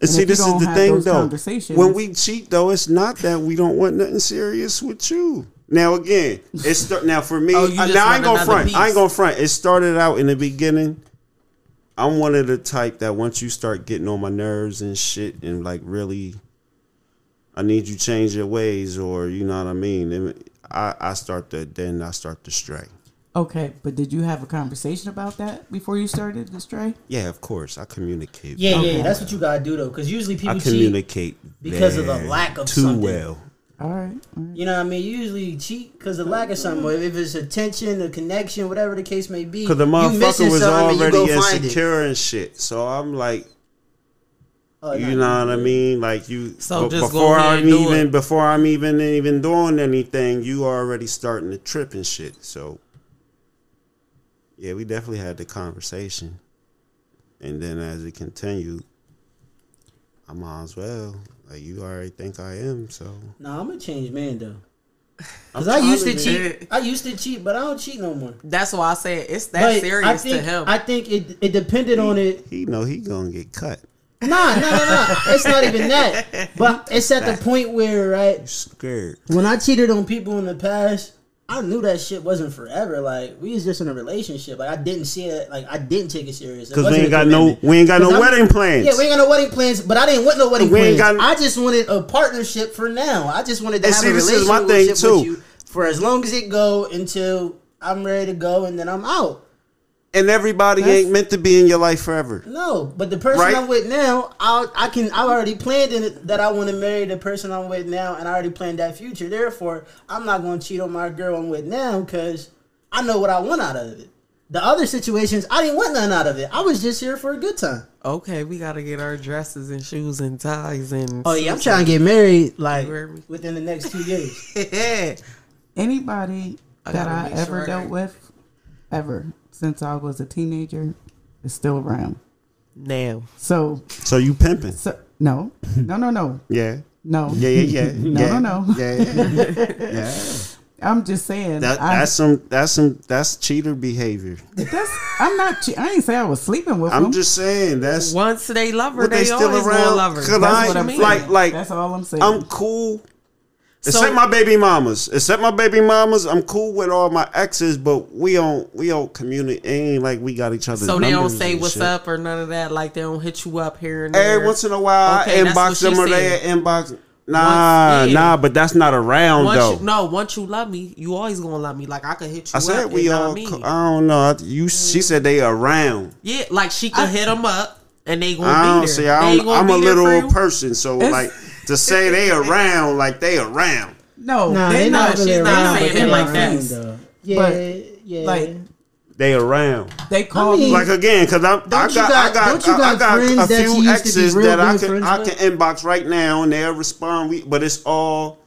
And see, if you this is the thing, though. When we cheat, though, it's not that we don't want nothing serious with you. Now, again, it's start, now for me. Oh, uh, now I ain't gonna another front. I ain't gonna front. It started out in the beginning. I'm one of the type that once you start getting on my nerves and shit, and like really, I need you change your ways, or you know what I mean. Then I I start to then I start to stray. Okay, but did you have a conversation about that before you started to stray? Yeah, of course. I communicate. Yeah, Okay. yeah, that's what you gotta do though, because usually people I cheat. communicate because of the lack of too something. well. All right. all right. You know what I mean? You usually cheat because of lack of something. Or if it's attention, a connection, whatever the case may be. Because the you motherfucker missing was something and you already go find it. insecure and shit. So I'm like, Oh, you know what I mean? Like you. So be- just before ahead I'm even it. before I'm even even doing anything, you already starting to trip and shit. So yeah, we definitely had the conversation, and then as it continued, I might as well. Like you already think I am, so Nah, I'm a changed man though. I'm *laughs* Cause I used to trying cheat. I used to cheat, but I don't cheat no more. That's why I said it's that But serious I think, to him. I think it it depended on it. He know he gonna get cut. Nah, nah, nah, nah. It's not even that. *laughs* But it's at the point where, right, Scared. when I cheated on people in the past, I knew that shit wasn't forever. Like we was just in a relationship. Like I didn't see it. Like I didn't take it serious. Cause we ain't got no we ain't got no I'm- wedding plans. Yeah, we ain't got no wedding plans, but I didn't want no wedding We plans. got- I just wanted a partnership for now. I just wanted to have see, a this relationship is my thing, with too. you for as long as it go until I'm ready to go, and then I'm out. And everybody That's- ain't meant to be in your life forever. No, but the person Right. I'm with now, I I can I've already planned in it that I want to marry the person I'm with now, and I already planned that future. Therefore, I'm not going to cheat on my girl I'm with now because I know what I want out of it. The other situations, I didn't want nothing out of it. I was just here for a good time. okay, we gotta get our dresses and shoes and ties and. Oh yeah, I'm trying to get married like You heard me? within the next two years. get. *laughs* Anybody I that I ever sure dealt with, ever since I was a teenager, is still around. now. So, So you pimping? so no, *laughs* no, no, no, Yeah. no. Yeah, yeah, yeah. No, *laughs* yeah. no, no. Yeah. *laughs* yeah. I'm just saying. That, I, that's some that's some that's cheater behavior. that's. I'm not. che- I ain't say I was sleeping with her. I'm them. just saying that's Once they love her, they, they still always around, gonna love her. 'cause That's I- what I I'm mean. saying. like- like- that's all I'm saying. I'm cool. So- Except my baby mamas. Except my baby mamas, I'm cool with all my exes, but we don't we don't communicate. Ain't like we got each other's so they don't numbers say what's shit. up or none of that. Like they don't hit you up here and there. Every once in a while, Okay, I that's inbox them or they inbox. Nah, Once- yeah. nah, but that's not around once though. you, no, once you love me, you always gonna love me. Like I could hit you I up. said we you know all. what I mean? I don't know. You. She mm. said they around. yeah, like she could hit them up and they gonna I don't there. see. I ain't don't, gonna I'm be a there for little person, so It's- like to say they around, like they around. no, Nah, they they not. not really she's not around, saying it they like around, that. though. Yeah, But, yeah. like, They around. They call I mean- me. Like again, because I'm, I got, Don't you I got- got, don't you I got got a few used exes that I can, I can inbox right now and they'll respond. We, but it's all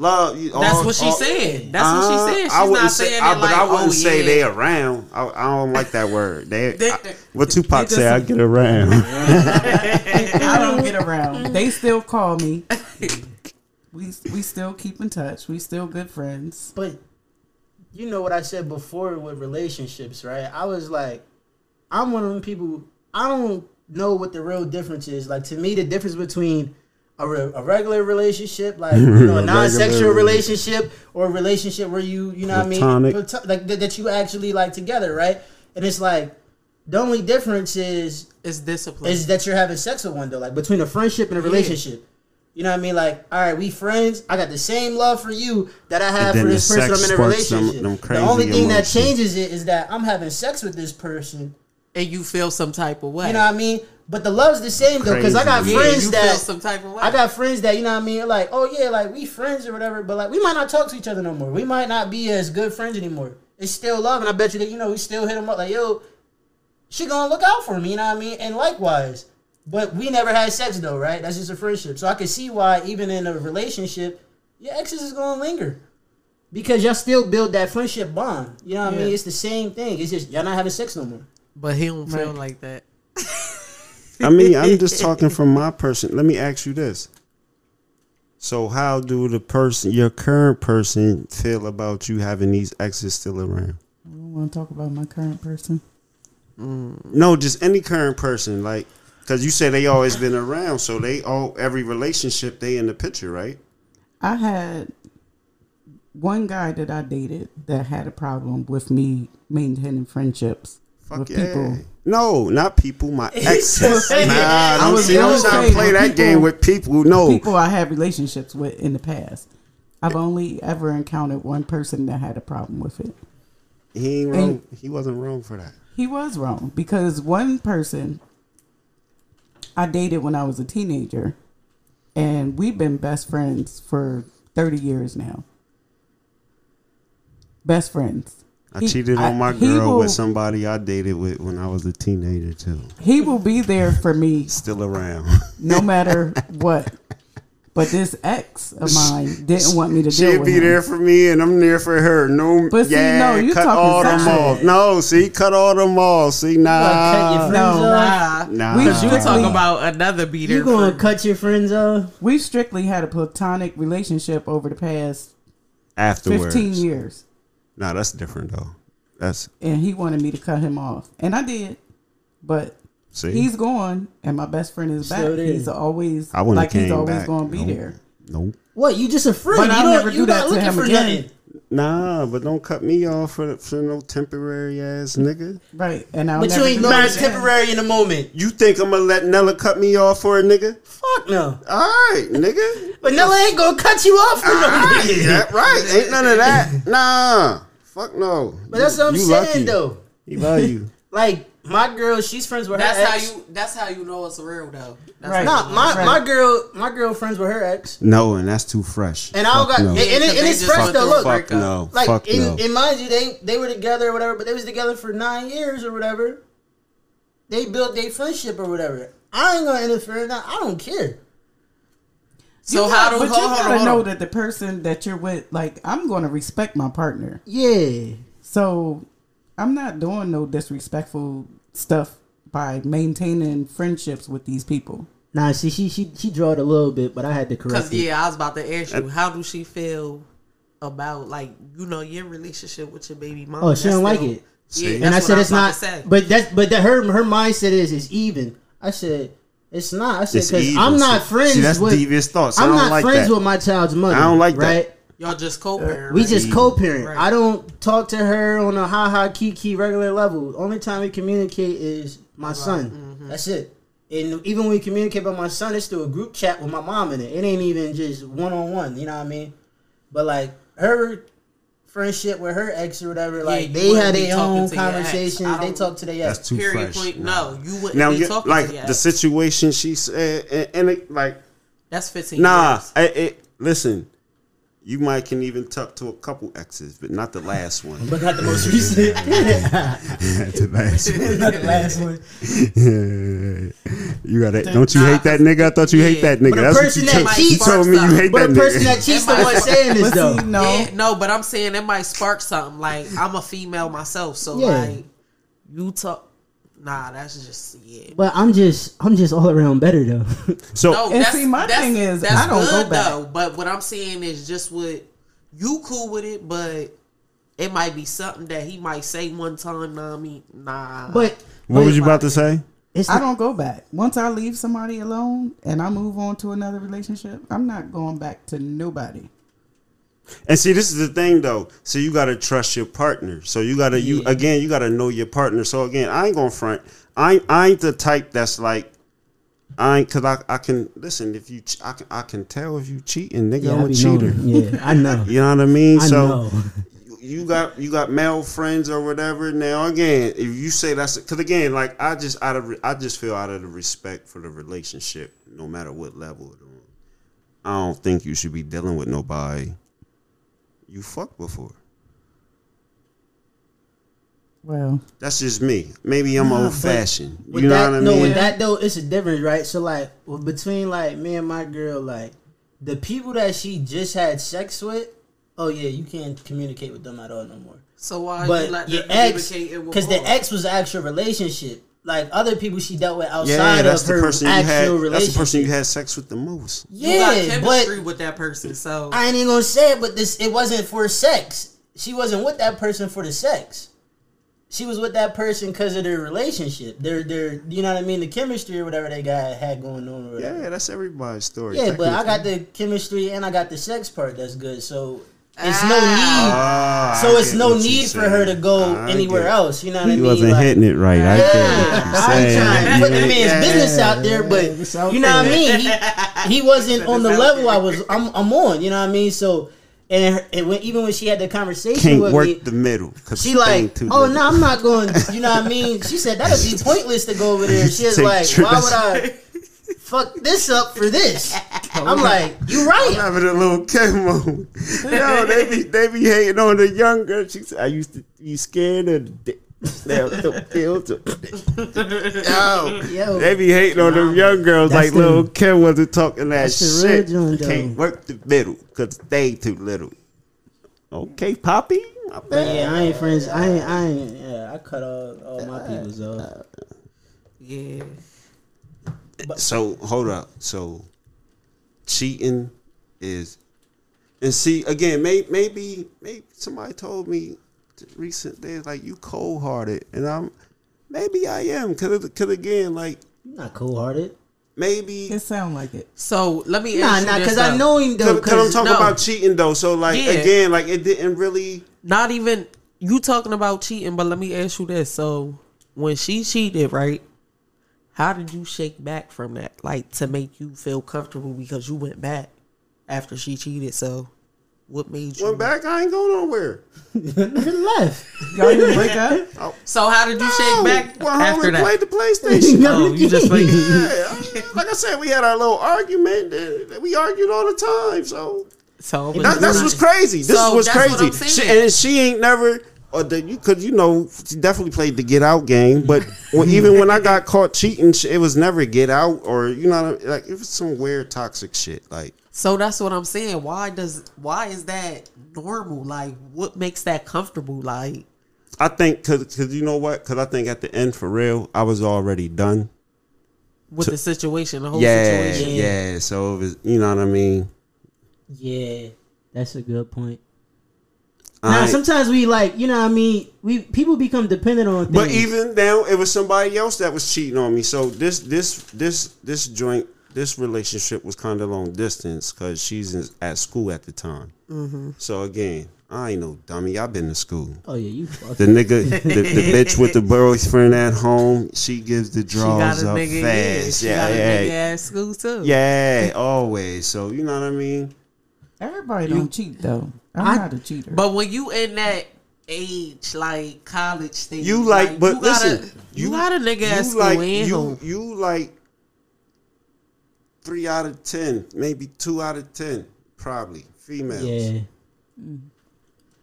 love. you- That's all- what she all- said. That's Uh, what she said. She's I wouldn't not say, saying I, that but like, I wouldn't oh, say yeah. they around. I, I don't like that word. They, *laughs* They- I- what Tupac they say? I get around. *laughs* I don't get around. *laughs* They still call me. We we still keep in touch. We still good friends. But you know what I said before with relationships, right? I was like, I'm one of them people I don't know what the real difference is. Like to me, the difference between a, re- a regular relationship, like *laughs* you know, a non-sexual relationship, or a relationship where you, you know, what I mean, Plato- like that, that you actually like together, right? And it's like the only difference is is discipline. is that you're having sex with one though, like between a friendship and a relationship. You know what I mean? Like, all right, we friends. I got the same love for you that I have for this person I'm in a sparks them- relationship. them the crazy only thing that changes it is that I'm having sex with this person. and you feel some type of way. You know what I mean? But the love's the same though, because I got yeah, friends you that feel some type of way. I got friends that you know what I mean. Like, oh yeah, like we friends or whatever. But like, we might not talk to each other no more. We might not be as good friends anymore. It's still love, and I bet you that you know we still hit them up like, yo, she gonna look out for me. You know what I mean? And likewise. But we never had sex though, right? That's just a friendship. So I can see why even in a relationship, your exes is gonna linger. Because y'all still build that friendship bond. You know what I mean? It's the same thing. It's just y'all not having sex no more. but he don't feel Right. like that. *laughs* I mean, I'm just *laughs* talking from my person. Let me ask you this. So, how do the person, your current person, feel about you having these exes still around? I don't want to talk about my current person. Mm. No, just any current person, like, because you say they always been around, so they all every relationship they in the picture, right? I had one guy that I dated that had a problem with me maintaining friendships Fuck with yeah. people. No, not people. My *laughs* exes. nah, I don't was see. Don't gonna to play that people- game with people. No, People I had relationships with in the past. I've only ever encountered one person that had a problem with it. he ain't wrong. He wasn't wrong for that. He was wrong because one person I dated when I was a teenager, and we've been best friends for 30 years now. Best friends. I He- cheated I- on my he girl will- with somebody I dated with when I was a teenager too. He will be there for me Still around. no *laughs* matter what. But this ex of mine didn't want me to deal She'd with be him. there for me, and I'm there for her. No, But see, yeah, no, you cut talking all them off. No, see, cut all them off. See, cut your nah, friends No. Nah, nah. We because you strictly- talk about another beater. You gonna for- cut your friends off? *laughs* We strictly had a platonic relationship over the past afterwards. 15 years. Nah, that's different though. That's and he wanted me to cut him off, and I did. But see, he's gone, and my best friend is back. Still. He's always I wouldn't like he's came always back. going to be Nope. there. Nope. What? You just a friend? But you I'll don't, never you do that to looking him for again. nothing. Nah, but don't cut me off for for no temporary ass nigga. Right, and I'll But you ain't do know that it's again. temporary in the moment. You think I'm gonna let Nella cut me off for a nigga? Fuck no. All right, nigga. But Nella ain't gonna cut you off for no Right, nigga. that right. Ain't none of that. Nah. Fuck no. But that's what I'm You saying lucky. though. He love you. *laughs* Like my girl, she's friends with That's her how ex. you. That's how you know it's real, though. That's Right. how Nah, you know my it's real. my girl, my girl friends with her ex, No, and that's too fresh. and I don't Fuck got, no. and, and, it- and it's fresh though. Look, Fuck no. like Fuck in, no. in mind you, they they were together or whatever, but they was together for nine years or whatever. They built their friendship or whatever. I ain't gonna interfere in that. I don't care. So You how got- do but hold you on, gotta hold know on. that the person that you're with, like, I'm going to respect my partner. Yeah. So I'm not doing no disrespectful stuff by maintaining friendships with these people. Nah, see, she she she drawed a little bit, but I had to correct Because it. yeah, I was about to ask you, how do she feel about like you know your relationship with your baby mom? Oh, she don't like it. Yeah, and I said what it's not. to. But that's but that her her mindset is is even. I said it's not. I said because. I'm not friends see, that's with. devious thoughts. I I'm don't not like friends that. with my child's mother. I don't like that. right? y'all just co-parent. We right? just co-parent. Right. I don't talk to her on a ha ha kiki regular level. Only time we communicate is my son. Mm-hmm. That's it. And even when we communicate about my son, it's through a group chat with my mom in it. It ain't even just one on one. You know what I mean? But like her friendship with her ex or whatever, like you they had their own to your ex. conversations. They don't- talk to their ex. That's too Period. fresh. Point. No, you wouldn't Now, be talking like to your the ex. situation she said, and, and it, like, That's fifteen. nah. years. I, it, listen, you might can even tuck to a couple X's, but not the last *laughs* one. But not the most recent. *laughs* *laughs* the last one. not the last one. you got it. Don't you hate that nigga? I thought you hate that nigga. But a That's what person you that told, you told me you hate But that a person that cheats the It one saying this though. see, no, Yeah, no, but I'm saying it might spark something. Like I'm a female myself, so Yeah. like you talk. Nah, that's just yeah. But I'm just I'm just all around better though. *laughs* so No, And see, my thing is, that's I don't go back. though. But what I'm saying is just what you cool with it, but it might be something that he might say one time. Nah, I mean, nah. but what was you about to say? It's I not- don't go back. Once I leave somebody alone and I move on to another relationship, I'm not going back to nobody. And see, this is the thing though. So you gotta trust your partner. So you gotta you again, you gotta know your partner. So again, I ain't gonna front. I ain't, I ain't the type that's like. I ain't cause I, I can listen if you ch- I can I can tell if you cheating nigga Yeah, I'm a cheater knowing. Yeah, I know. *laughs* you know what I mean I so you- you got you got male friends or whatever now again if you say that's because again like I just out of I just feel out of the respect for the relationship no matter what level it on I don't think you should be dealing with nobody you fucked before Well, that's just me maybe I'm Nah, old fashioned With you know that, what I no, mean with that though, it's a difference, right? So like, well, between like me and my girl, like the people that she just had sex with, oh yeah, you can't communicate with them at all no more. So why but you let your ex, communicate it with because the ex was actual relationship. Like other people she dealt with outside yeah that's of the her person you actual had relationship. that's the person you had sex with the most you got yeah, but with that person. So I ain't even gonna say it, but this it wasn't for sex. She wasn't with that person for the sex. She was with that person because of their relationship. Their their you know what I mean, the chemistry or whatever they got had going on. Yeah that's everybody's story Yeah, but I got the chemistry and I got the sex part that's good. So it's no Ah, need. So it's no need for her to go I anywhere get- else. You know what I mean? He wasn't Like, hitting it right. I get what Yeah, you're I ain't trying to put the man's Yeah. business out there, but it's out you know what I mean. He, he wasn't *laughs* on the level I was. I'm, I'm on. You know what I mean. So and, her, and when, even when she had the conversation Can't with work me, the middle. 'cause she like, too oh little. no, I'm not *laughs* going. You know what I mean? She said that'd be pointless to go over there. She was like, trips. why would I fuck this up for this? *laughs* I'm like, you right. I'm right. having a little chemo. Yo, they be they be hating on the young girl. She said, I used to be scared of the dick. *laughs* Now, the pills. *laughs* Yo, Yo. they be hating on them young girls That's like the- Lil' Kim wasn't talking that that's the real shit. joint, though. Can't work the middle because they too little. Okay, Poppy. My But bad. yeah, I ain't friends. I ain't. I ain't. Yeah, I cut all, all my uh, peoples off. Uh, uh. yeah, So hold up. So cheating is, and see again. May, maybe maybe somebody told me recent days like you cold hearted, and I'm maybe I am because because again like I'm not cold hearted. maybe it sound like it. So let me Nah, ask nah, because I though. know him though. because I'm talking no. about cheating though. So like Yeah. again like it didn't really. Not even you talking about cheating, but let me ask you this. So when she cheated, right? How did you shake back from that? Like to make you feel comfortable because you went back after she cheated. So what made you Went back, I ain't going nowhere. *laughs* Nigga left. Y'all didn't break up? *laughs* Oh. So how did you shake back Well, home after and that? played the *laughs* PlayStation. Oh, you just played. yeah, like I said, we had our little argument. And we argued all the time. So So That, that's what's crazy. This So is what's that's what crazy. She, and she ain't never, or the, you could, you know, she definitely played the get out game. But *laughs* when, even when I got caught cheating, it was never get out, or you know, like it was some weird toxic shit. Like So that's what I'm saying. Why does why is that normal? Like what makes that comfortable? Like I think, cause, cause you know what? Cause I think at the end, for real, I was already done. with the situation, the whole Yeah, situation. yeah. So it was, you know what I mean. Yeah, that's a good point. I Now, ain't- sometimes we like, you know, what I mean, we people become dependent on things. But even now, it was somebody else that was cheating on me. So this this this this joint this relationship was kind of long distance because she's in, at school at the time. Mm-hmm. So again, I ain't no dummy. I've been to school. oh yeah, you fucked The nigga, the, the *laughs* bitch with the boyfriend at home, she gives the She got draws a up nigga. Yeah, fast. she Yeah, got a yeah, nigga at school too. yeah, always. So you know what I mean. Everybody don't cheat though. I'm I- not a cheater. But when you in that age, like college thing, You like, but you got listen, a, you, got a nigga at you school like, you, home. you like three out of ten, maybe two out of ten, probably females. Yeah.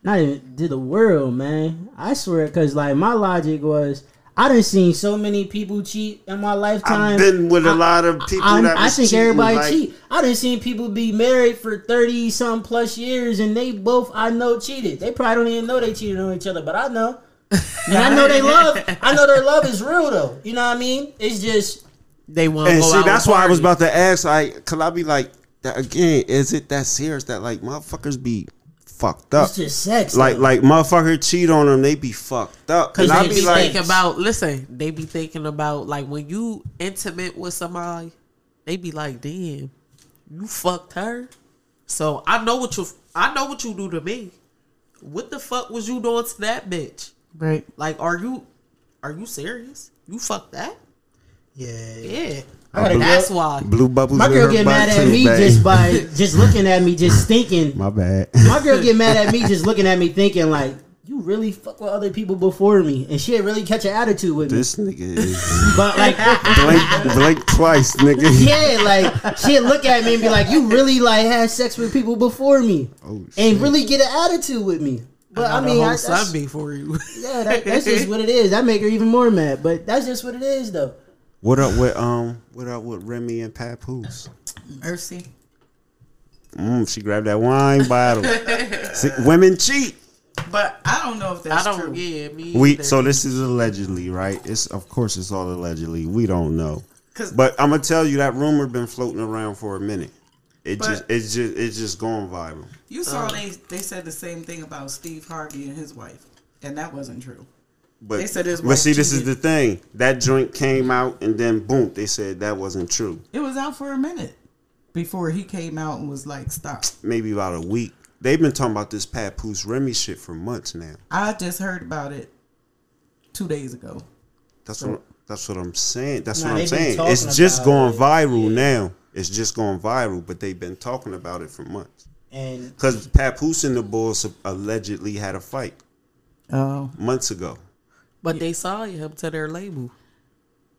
Not even to the world, man. I swear, cause like my logic was, I done seen so many people cheat in my lifetime. I've been with a I- lot of people I, that I was think cheating, everybody like- cheat. I done seen people be married for thirty some plus years, and they both I know cheated. They probably don't even know they cheated on each other, but I know. *laughs* And I know they love. I know their love is real though. You know what I mean? It's just They want And go see, out that's and why I was about to ask, like, cause I be like, that, again, is it that serious that like motherfuckers be fucked up. It's just sex. Like though. like motherfucker cheat on them, they be fucked up. Cause And I they be be like, thinking about listen, they be thinking about like when you intimate with somebody, they be like, damn, you fucked her. So I know what you I know what you do to me. What the fuck was you doing to that bitch? Right. Like, are you are you serious? You fucked that? yeah. Yeah. I gotta That's go- why. blue bubbles. My girl get mad at too, me babe. just by *laughs* just looking at me, just thinking. My bad. My girl get mad at me just *laughs* looking at me, thinking like, "You really fuck with other people before me," and she'd really catch an attitude with me. This nigga is *laughs* But like, blink, blink twice, nigga. yeah, like she'd look at me and be like, "You really like had sex with people before me," Oh, and really get an attitude with me. But I, got a mean, I, that's, Sunday for you. yeah, that, that's just what it is. That make her even more mad. But that's just what it is, though. What up with um? What up with Remy and Papoose? Mercy. Mm, she grabbed that wine bottle. *laughs* See, women cheat. But I don't know if I that's don't. true. Yeah, me. We either. so this is allegedly, right? It's of course it's all allegedly. We don't know. 'Cause- But I'm gonna tell you that rumor been floating around for a minute. It just it's just it's just going viral. You saw they they said the same thing about Steve Harvey and his wife, and that wasn't true. But They said his but wife see, this is the thing. That joint came out and then boom, they said that wasn't true. It was out for a minute before he came out and was like, "Stop." Maybe about a week. They've been talking about this Papoose Remy shit for months now. I just heard about it two days ago. That's what that's what I'm saying. That's Nah, what I'm saying. It's just going it. viral now. It's just going viral, but they've been talking about it for months. And Because Papoose and the Bulls allegedly had a fight Oh, months ago. But they signed him to their label.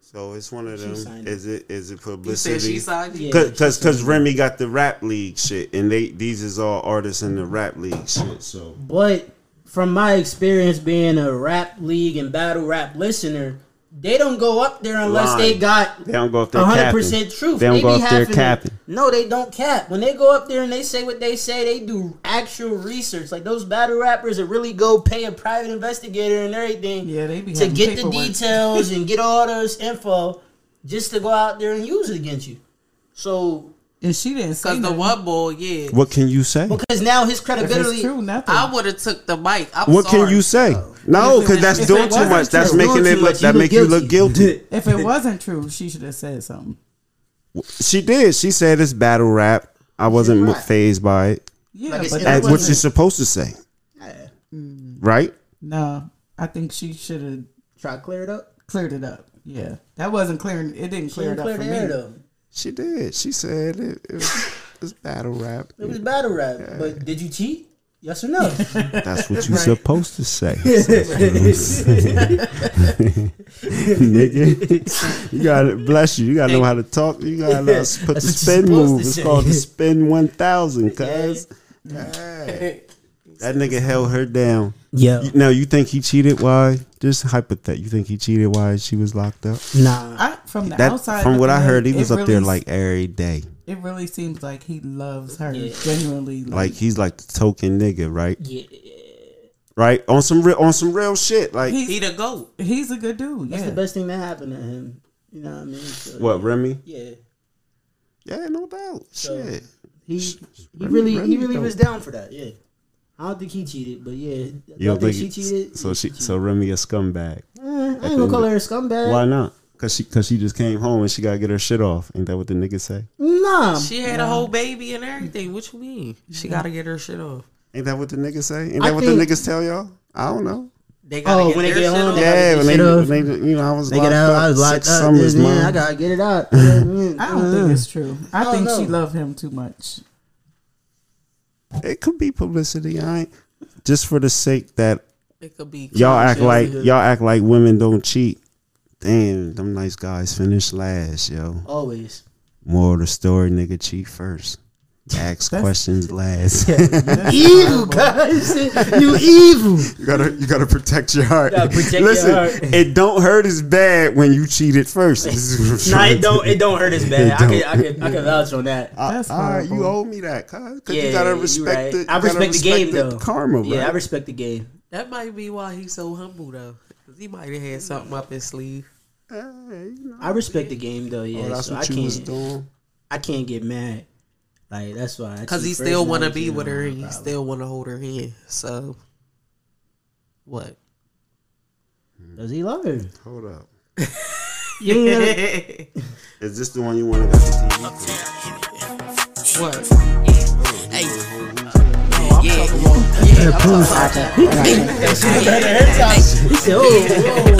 So it's one of them. Is it is it You said publicity? she signed him. Yeah. Cause, cause, 'cause Remy got the rap league shit, and they these is all artists in the rap league shit. So But from my experience being a rap league and battle rap listener, they don't go up there unless Lying. they got they don't go up there hundred capping. percent truth. They don't go be up there having- capping. No, they don't cap. When they go up there and they say what they say, they do actual research. Like those battle rappers that really go pay a private investigator and everything yeah, they be to having get the details *laughs* and get all this info just to go out there and use it against you. So And she didn't say Cause the nothing. one boy, yeah. What can you say? because now his credibility it's true, nothing. I would have took the mic. I'm What sorry. can you say? No, because that's if doing too wasn't much. That's true, making it look that you make you look guilty. *laughs* if it wasn't true, she should have said something. She did. She said it's battle rap. I wasn't Right. phased by it. Yeah, Like but it that what wasn't- supposed to say, Yeah. Mm. right? no. I think she should have tried to clear it up. cleared it up. Yeah, that wasn't clearing. It didn't She clear it up clear for me. though. She did. She said it, it was it's battle rap. It was battle rap. But did you cheat? Yes or no? *laughs* That's what you're supposed to say. *laughs* *laughs* Nigga, you gotta bless you. You gotta know how to talk. You gotta know how to put the That's what you're spin move. It's called the spin one thousand. Cause Hey. That nigga held her down. yeah. You- Now you think he cheated? Why? Just hypothetical. You think he cheated? Why she was locked up? Nah. I, from the That outside, from what I heard, he was it up there really- like every day. It really seems like he loves her Yeah. genuinely. Like, Like he's like the token nigga, right? Yeah. Right on some real on some real shit. Like He- He the goat. he's a good dude. That's Yeah, the best thing that happened to him. You know what I mean? So, what Remy? Yeah. Yeah, no doubt. So- Shit. He he Remy- really Remy he really dope. was down for that. Yeah. I don't think he cheated, but yeah, I You don't don't think think she cheated. So she cheated. so Remy a scumbag. Eh, I ain't gonna call her a scumbag. Why not? Cause she cause she just came home and she gotta get her shit off. Ain't that what the niggas say? Nah. She had a whole baby and everything. What you mean? She gotta get her shit off. Ain't that what the niggas say? Ain't I that what think- the niggas tell y'all? I don't know. They gotta Oh, get when they get shit home, off. they gotta Yeah, get when they, when they you know I was They locked get out. up I was locked six up. summers, man, man. I gotta get it out. *laughs* I don't think it's true. I, don't think know. she loved him too much. It could be publicity. I ain't just for the sake that It could be y'all act like y'all act like women don't cheat. Damn, them nice guys finish last, yo. Always. More of the story, nigga cheat first. Ask questions last. *laughs* evil guys. you evil. You gotta you gotta protect your heart. Gotta protect your Listen, heart. it don't hurt as bad when you cheat cheated first. This is what I'm Nah, it don't. It don't hurt as bad. I can. don't. I can. I can vouch on that. Uh, That's all right, you owe me that, cause Yeah, you gotta respect right. the. I you gotta respect the game, respect though. Karma, Yeah, I respect the game. That might be why he's so humble though, cause he might have had something up his sleeve. Hey, you know. I respect the game though. Yeah, oh, that's so I what you was can't. doing. I can't get mad. Like that's why. Cause he still want to be with her. her, He probably. still want to hold her hand. So, what? Does he love her? Hold up. *laughs* You *laughs* Is this the one you want to got the TV? for? What? Hey, He said, "Oh,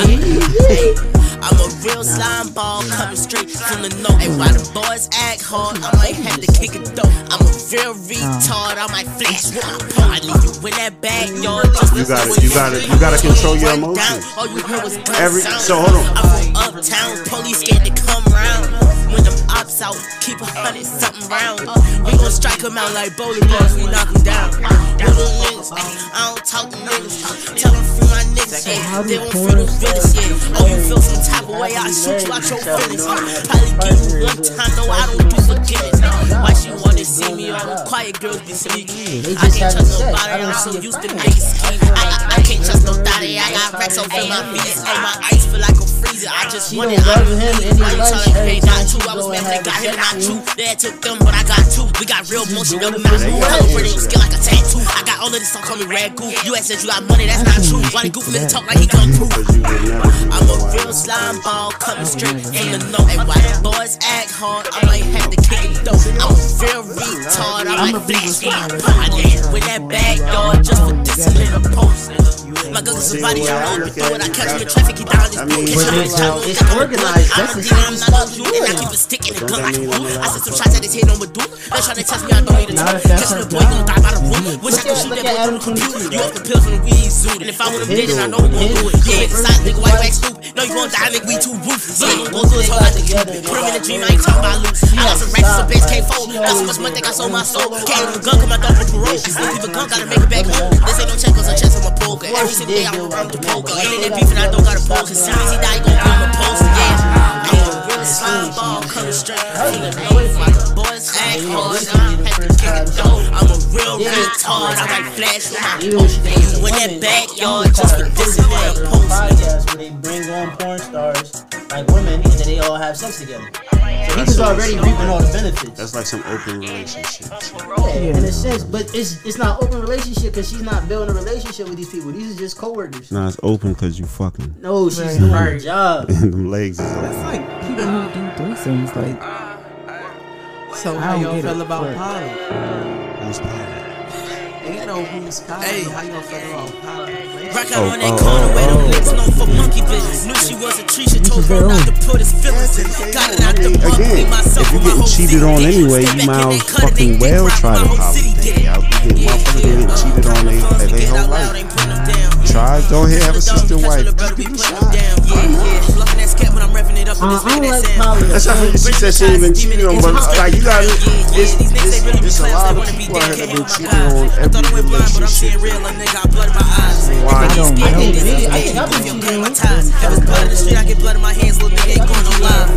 oh, *laughs* I'm a real slime ball coming straight from the note. And while the boys act hard, I might have to kick it though. I'm a real retard, I might flash with my. I leave you in that backyard. Just You gotta- you gotta- you gotta control your emotions. All you heard was gun Every- so hold on. I'm from uptown, police scared to come round. When them ops out, keep a hundred something round. Uh. We gon' strike 'em out like bowling balls, we knock 'em down. Little niggas, ay, I don't talk to niggas. Tell 'em free my niggas, yeah. They won't feel the realest, yeah. Oh, you feel some type of way, I shoot you out your feelings. Uh. Probably give you one time, no, I don't do forgiveness. Why she wanna see me? All the quiet girls be sneaky. I just can't trust nobody, I'm see so used to niggas. I, I, can't trust nobody, I got racks on my feet. Hey, my ice feel like a freezer. I just want it. love him and he Why you loves tryna every hate? time Not she two, I was mad when they got him, not two. They took them, but I got two. We got real motion, never mind. Celebrating on skin like a tattoo. I got all of this, don't call me rag goo. You that you got money, that's not true. Why they goofy nigga talk like he come through? Cause you would never do I'm a real slime ball coming straight from the note. And while the boys act hard, I might have to kick it though. I'm a real retard, I might flash. I with that backyard just for dissing in a post. My guns is somebody I know before it. I catch him in traffic, he down his I mean, book. but Catch him in it's- traffic, it's I'm a organized. I'm That's a the dealer, I'm safest not a spot you, and I keep it. a stick in the gun like mean I said some shots at his head on with dude. They tryna test me, I don't need a Not tool. if that's Catching her the boy, gon' die by the room. Wish I could shoot that boy through the computer. You off the pills from the weed suit. And if I would have did it, I know who gon' do it. You ain't decide, nigga, why you act stupid? No, you gon' die, nigga, we too ruthless. Yeah, you gon' do it, so I have to keep it. Put him in a dream, I ain't talking about loose. I got some racks, some bands, can't fold. Got so much money, think I sold my soul. Can't even gun, come my dog for parole. Leave a gun, gotta make it back home. This ain't no check, cause a chest on my poker. Every single day I'm around the poker. Ain't in that beef and I don't gotta poke. Cause soon as he die, he gon' him a post. Yeah, a slime coming straight from the north. Oh, While the boys act hard, I have to kick it though. I'm a real retard, I might flash with my post. When that backyard just for dissing in post. podcast where they bring on porn stars like women and then they all have sex together. So he was already reaping all the benefits. That's like some open relationship. Yeah, in a sense, but it's it's not open relationship because she's not building a relationship with these people. These are just coworkers. Nah, it's open because you fucking. No, she's Right. doing her job. And *laughs* them legs is open. It's like people who do threesomes, like So I how don't y'all get feel it, about but- Polly? Who's that? Ain't no who's Polly. How y'all feel about Polly? Rock out Oh, on that oh, corner where them oh. niggas known for monkey business. Knew she was a tree, she told her not to put his feelings in. Got it out the Again, mud, me, myself, if you and my getting whole cheated city on did it. anyway, Stay you back might in as that cut and fucking they well dick try rock, to my whole city did it. apologize. You get motherfuckers getting cheated on they, they, they whole life. Try, go ahead, have a sister wife. Uh, I don't like Polly. That's how she said she ain't been cheated on, but like you got it's, it's, it's a lot of people out here that been cheated on every relationship. Why? I don't I know. think me, I think I've been cheating on. If it's blood in the street, I get blood in my hands, little nigga ain't going no live.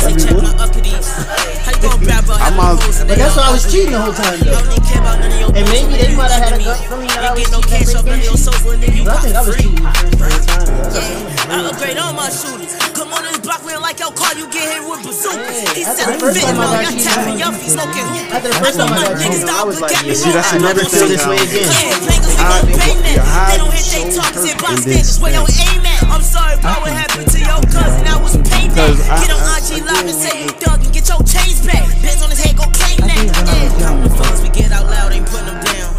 Say check my uppity. How you gonna grab a I'm out- But that's why I was cheating the whole time though. And maybe they might have had a gut feeling that I was Ain't get no cheating cash up every in your day. sofa, nigga, you But I think I was free. cheating the first first time. though. I upgrade all my shooters. Come on this block, like your car, you get hit with bazookas. He That's said, the first fitting I on got your cheated tapping, on. your feet smoking. I know my niggas cheated on, I dog, was but like, got me See, that's wrong. another I thing. this way again. Yeah, fingers, we I- gon' bang that. your hide They don't hit so they targets and. Where your aim at? I'm sorry, bro, what happened to your cousin? I was paying that. I- Get on IG live and say you thug and get your chains back. Bands on his head, go claim that. Yeah, count the we get out loud, ain't putting them down.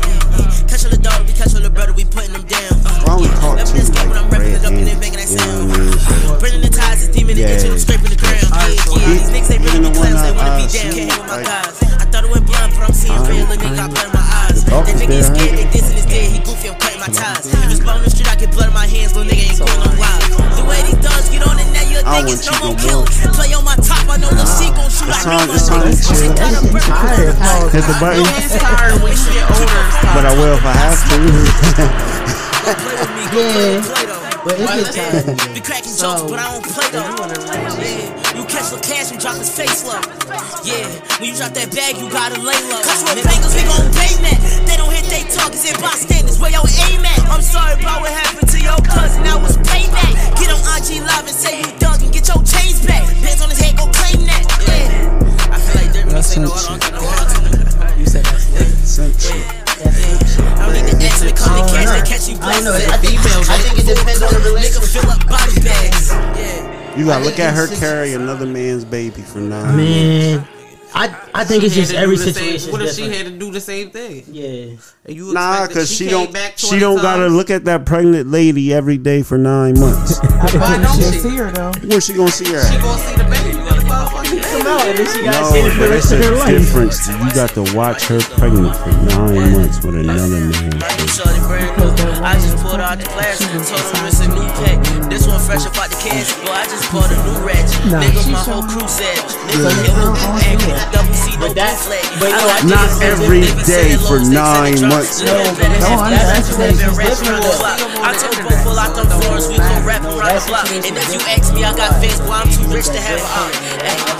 Catch all the dog, we catch all the brother, we putting them down. Why we talk Let to like when I'm repping it up and then making that sound. what I mean? So, Burning the ties, is demon Yeah. itching, I'm scraping the ground. Yeah, yeah, these niggas they really be clowns, they wanna I be down. Can't hang with my like- I thought it went blind, but I'm seeing real, and nigga got blood in my eyes. The dog That is nigga there, is scared, they dissing his dead, he goofy, I'm cutting my ties. If it's on the street, I get blood in my hands, little nigga ain't going no wild. The way these dogs get on it now, you I don't niggas no want you more kill. more. Play on my top, I know the she gon' shoot. It's I know time- my it's time to niggas. chill. She got a brick. tired. Pause. Hit the button, It's tired when you get *laughs* older. But I will if I have to. Play with me, go play Yeah. But it gets tired. Be cracking jokes, but I don't play though. Catch the cash and drop his face low. Yeah, when you drop that bag, you gotta lay low. Cause with bangles, we gon' pay that. They don't hit they targets and bystanders. Where y'all aim at? I'm sorry about what happened to your cousin. I was payback. Get on IG Live and say you dug and get your chains back. Bands on his head, go claim that. Yeah. I feel like they're gonna say no, I don't get no You said that's yeah. I don't need to ask me, come to they catch you blessed. I don't know, I think, I think it depends on the relationship. Nigga fill up body bags. Yeah. You gotta I look at her carry another man's baby for nine. Man, I I think it's just every do the same- situation. What if is she had to do the same thing? Yeah. And you Nah, cause she, came don't. back She don't gotta look at that pregnant lady every day for nine months. Why don't She'll she? see her though. Where she gonna see her? She gonna see the baby when the motherfucker Come out and then she got No, to for but the it's rest of her a *laughs* life. difference. You got to watch her pregnant for nine months with another man. Shorty. I just pulled out the glass. Told her it's a new pack. This one fresh up the cans. Boy, I just bought a new ratchet. Nigga, my whole crew said. Nigga, kill him. And click double C, no But that- flag. but no, like Not this. every Niggas day saying for low stakes in the nine months. Nigga, No, better no, have I'm that. not- Nigga, been that's rapping around the different. I told bro, pull out them floors. We gon' rap around the block. And if you ask me, I got fans, boy, I'm too rich to have a heart.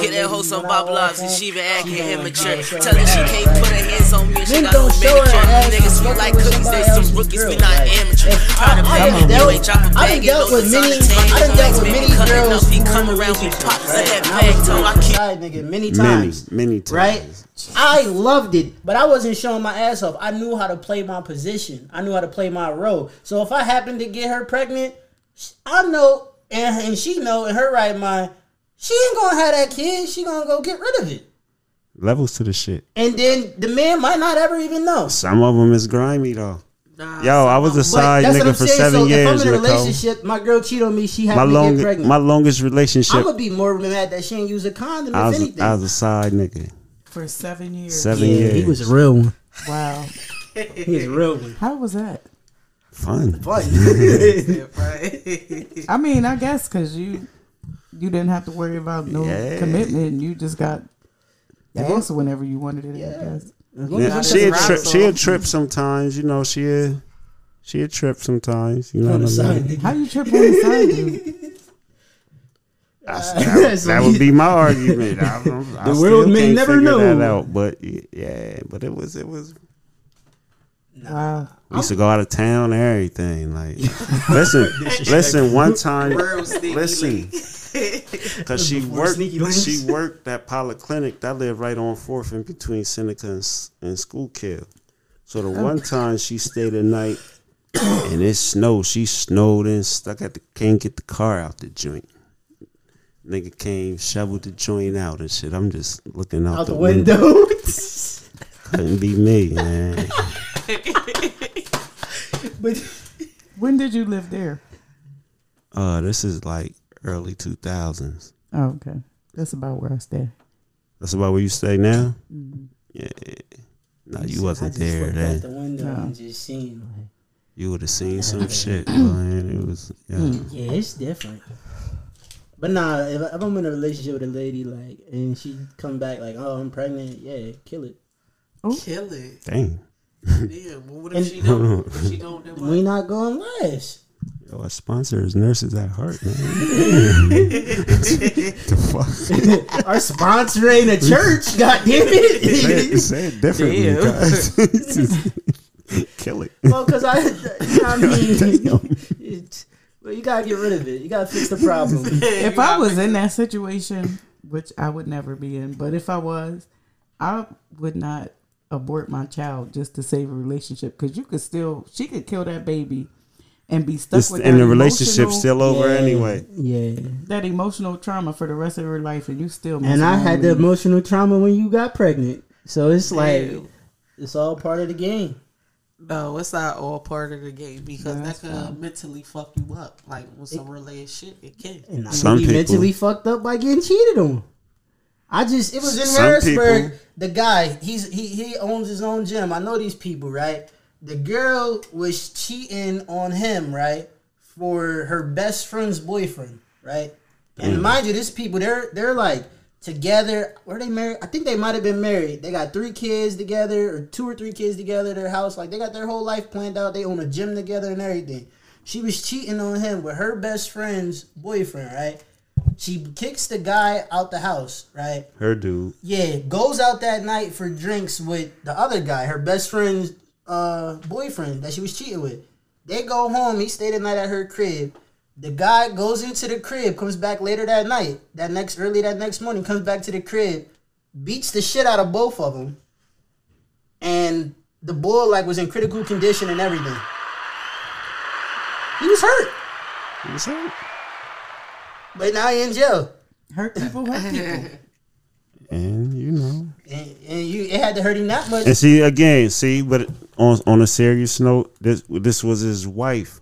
Get that hoe some Bob Lobs and she been acting immature. Tell her she can't put her hands on me. She got no don't show her manicure. ass Niggas and feel like cookies. They some rookies. We not amateur. Try to I- I done. You dealt- ain't drop a I bag. It dealt with many- I done dealt with many girls. He who come around, we pop. Let that bag toe. I a keep many Many, times. many times. right? I loved it, but I wasn't showing my ass off. I knew how to play my position. I knew how to play my role. So if I happened to get her pregnant, I know, and, and she know in her right mind, she ain't gonna have that kid. She gonna go get rid of it, Levels to the shit. and then the man might not ever even know. Some of them is grimy though. Nah, Yo, I was a side nigga for saying. seven so years, if I'm in a Nicole. relationship, my girl cheat on me, she My to long, get pregnant. my longest relationship. I'm gonna be more mad that she ain't use a condom. I if was, anything, I was a side nigga. For seven years. Seven yeah, years. he was a real one. Wow. *laughs* He was a real one. How was that? fun. Fun. *laughs* *laughs* I mean, I guess because you you didn't have to worry about no Yeah. commitment. You just got ass whenever you wanted it. I guess. Yeah, she a just trip. rap She a trip sometimes. You know, she a she a trip sometimes. You know what I mean? How you trip on the side, dude? That's- that, that would be my *laughs* argument. I, don't, I The world may never know. that out. But yeah, but it was it was. Wow. We used to go out of town and everything. Like, *laughs* listen, listen. One time, Real sneaky listen, *laughs* *laughs* because she worked. She worked at polyclinic that lived right on Fourth in between Seneca and, and Schuylkill. So the one time she stayed a night and it snowed, she snowed and stuck at the can't get the car out the joint. Nigga came, shoveled the joint out and shit. I'm just looking out, Out the, the window. window. *laughs* Couldn't be me, man. but When did you live there? Uh, this is like early 2000s. Oh, okay. That's about where I stay. That's about where you stay now. Mm-hmm. Yeah. No, you I wasn't just there then. the No. seen like, You would have seen *laughs* some shit, mm. man. It was yeah. Mm. yeah, it's different. But nah, if, if I'm in a relationship with a lady like, and she come back like, oh, I'm pregnant, yeah, kill it. Oh. Kill it. Dang. Damn. What if And- she don't? *laughs* If she don't? Then We not going last. Yo, our sponsor is Nurses at Heart, man. *laughs* the fuck? *laughs* Our sponsor ain't a church. *laughs* God damn Say it, it. say it differently, Damn. guys. Kill it. well, cause I, you know what I mean, it's, well, you gotta get rid of it. You gotta fix the problem. If I was in that situation, which I would never be in, but if I was, I would not abort my child just to save a relationship because you could still, she could kill that baby and be stuck It's, with and the relationship's emotional- still over Yeah, anyway. Yeah. that emotional trauma for the rest of her life, and you still. And I had the with emotional trauma when you got pregnant. So it's like Damn. it's all part of the game. No, it's not all part of the game because That's that could mentally fuck you up. Like with some related shit, it can. And I Some be people- mentally fucked up by getting cheated on. I just it was in Some Harrisburg. people- The guy, he's he he owns his own gym. I know these people, right? The girl was cheating on him, right? For her best friend's boyfriend, right? And mind you, these people, they're they're like together. Were they married? I think they might have been married. They got three kids together, or two or three kids together. Their house, like they got their whole life planned out. They own a gym together and everything. She was cheating on him with her best friend's boyfriend, right? She kicks the guy out the house, right? Her dude. Yeah, goes out that night for drinks with the other guy, her best friend's uh, boyfriend that she was cheating with. They go home. He stayed the night at her crib. The guy goes into the crib, comes back later that night, that next early that next morning, comes back to the crib, beats the shit out of both of them, and the boy like was in critical condition and everything. He was hurt, He was hurt. but now he in jail. Hurt people, hurt people. *laughs* And you know. And, and you, it had to hurt him that much. And see again, see, but on on a serious note, this this was his wife.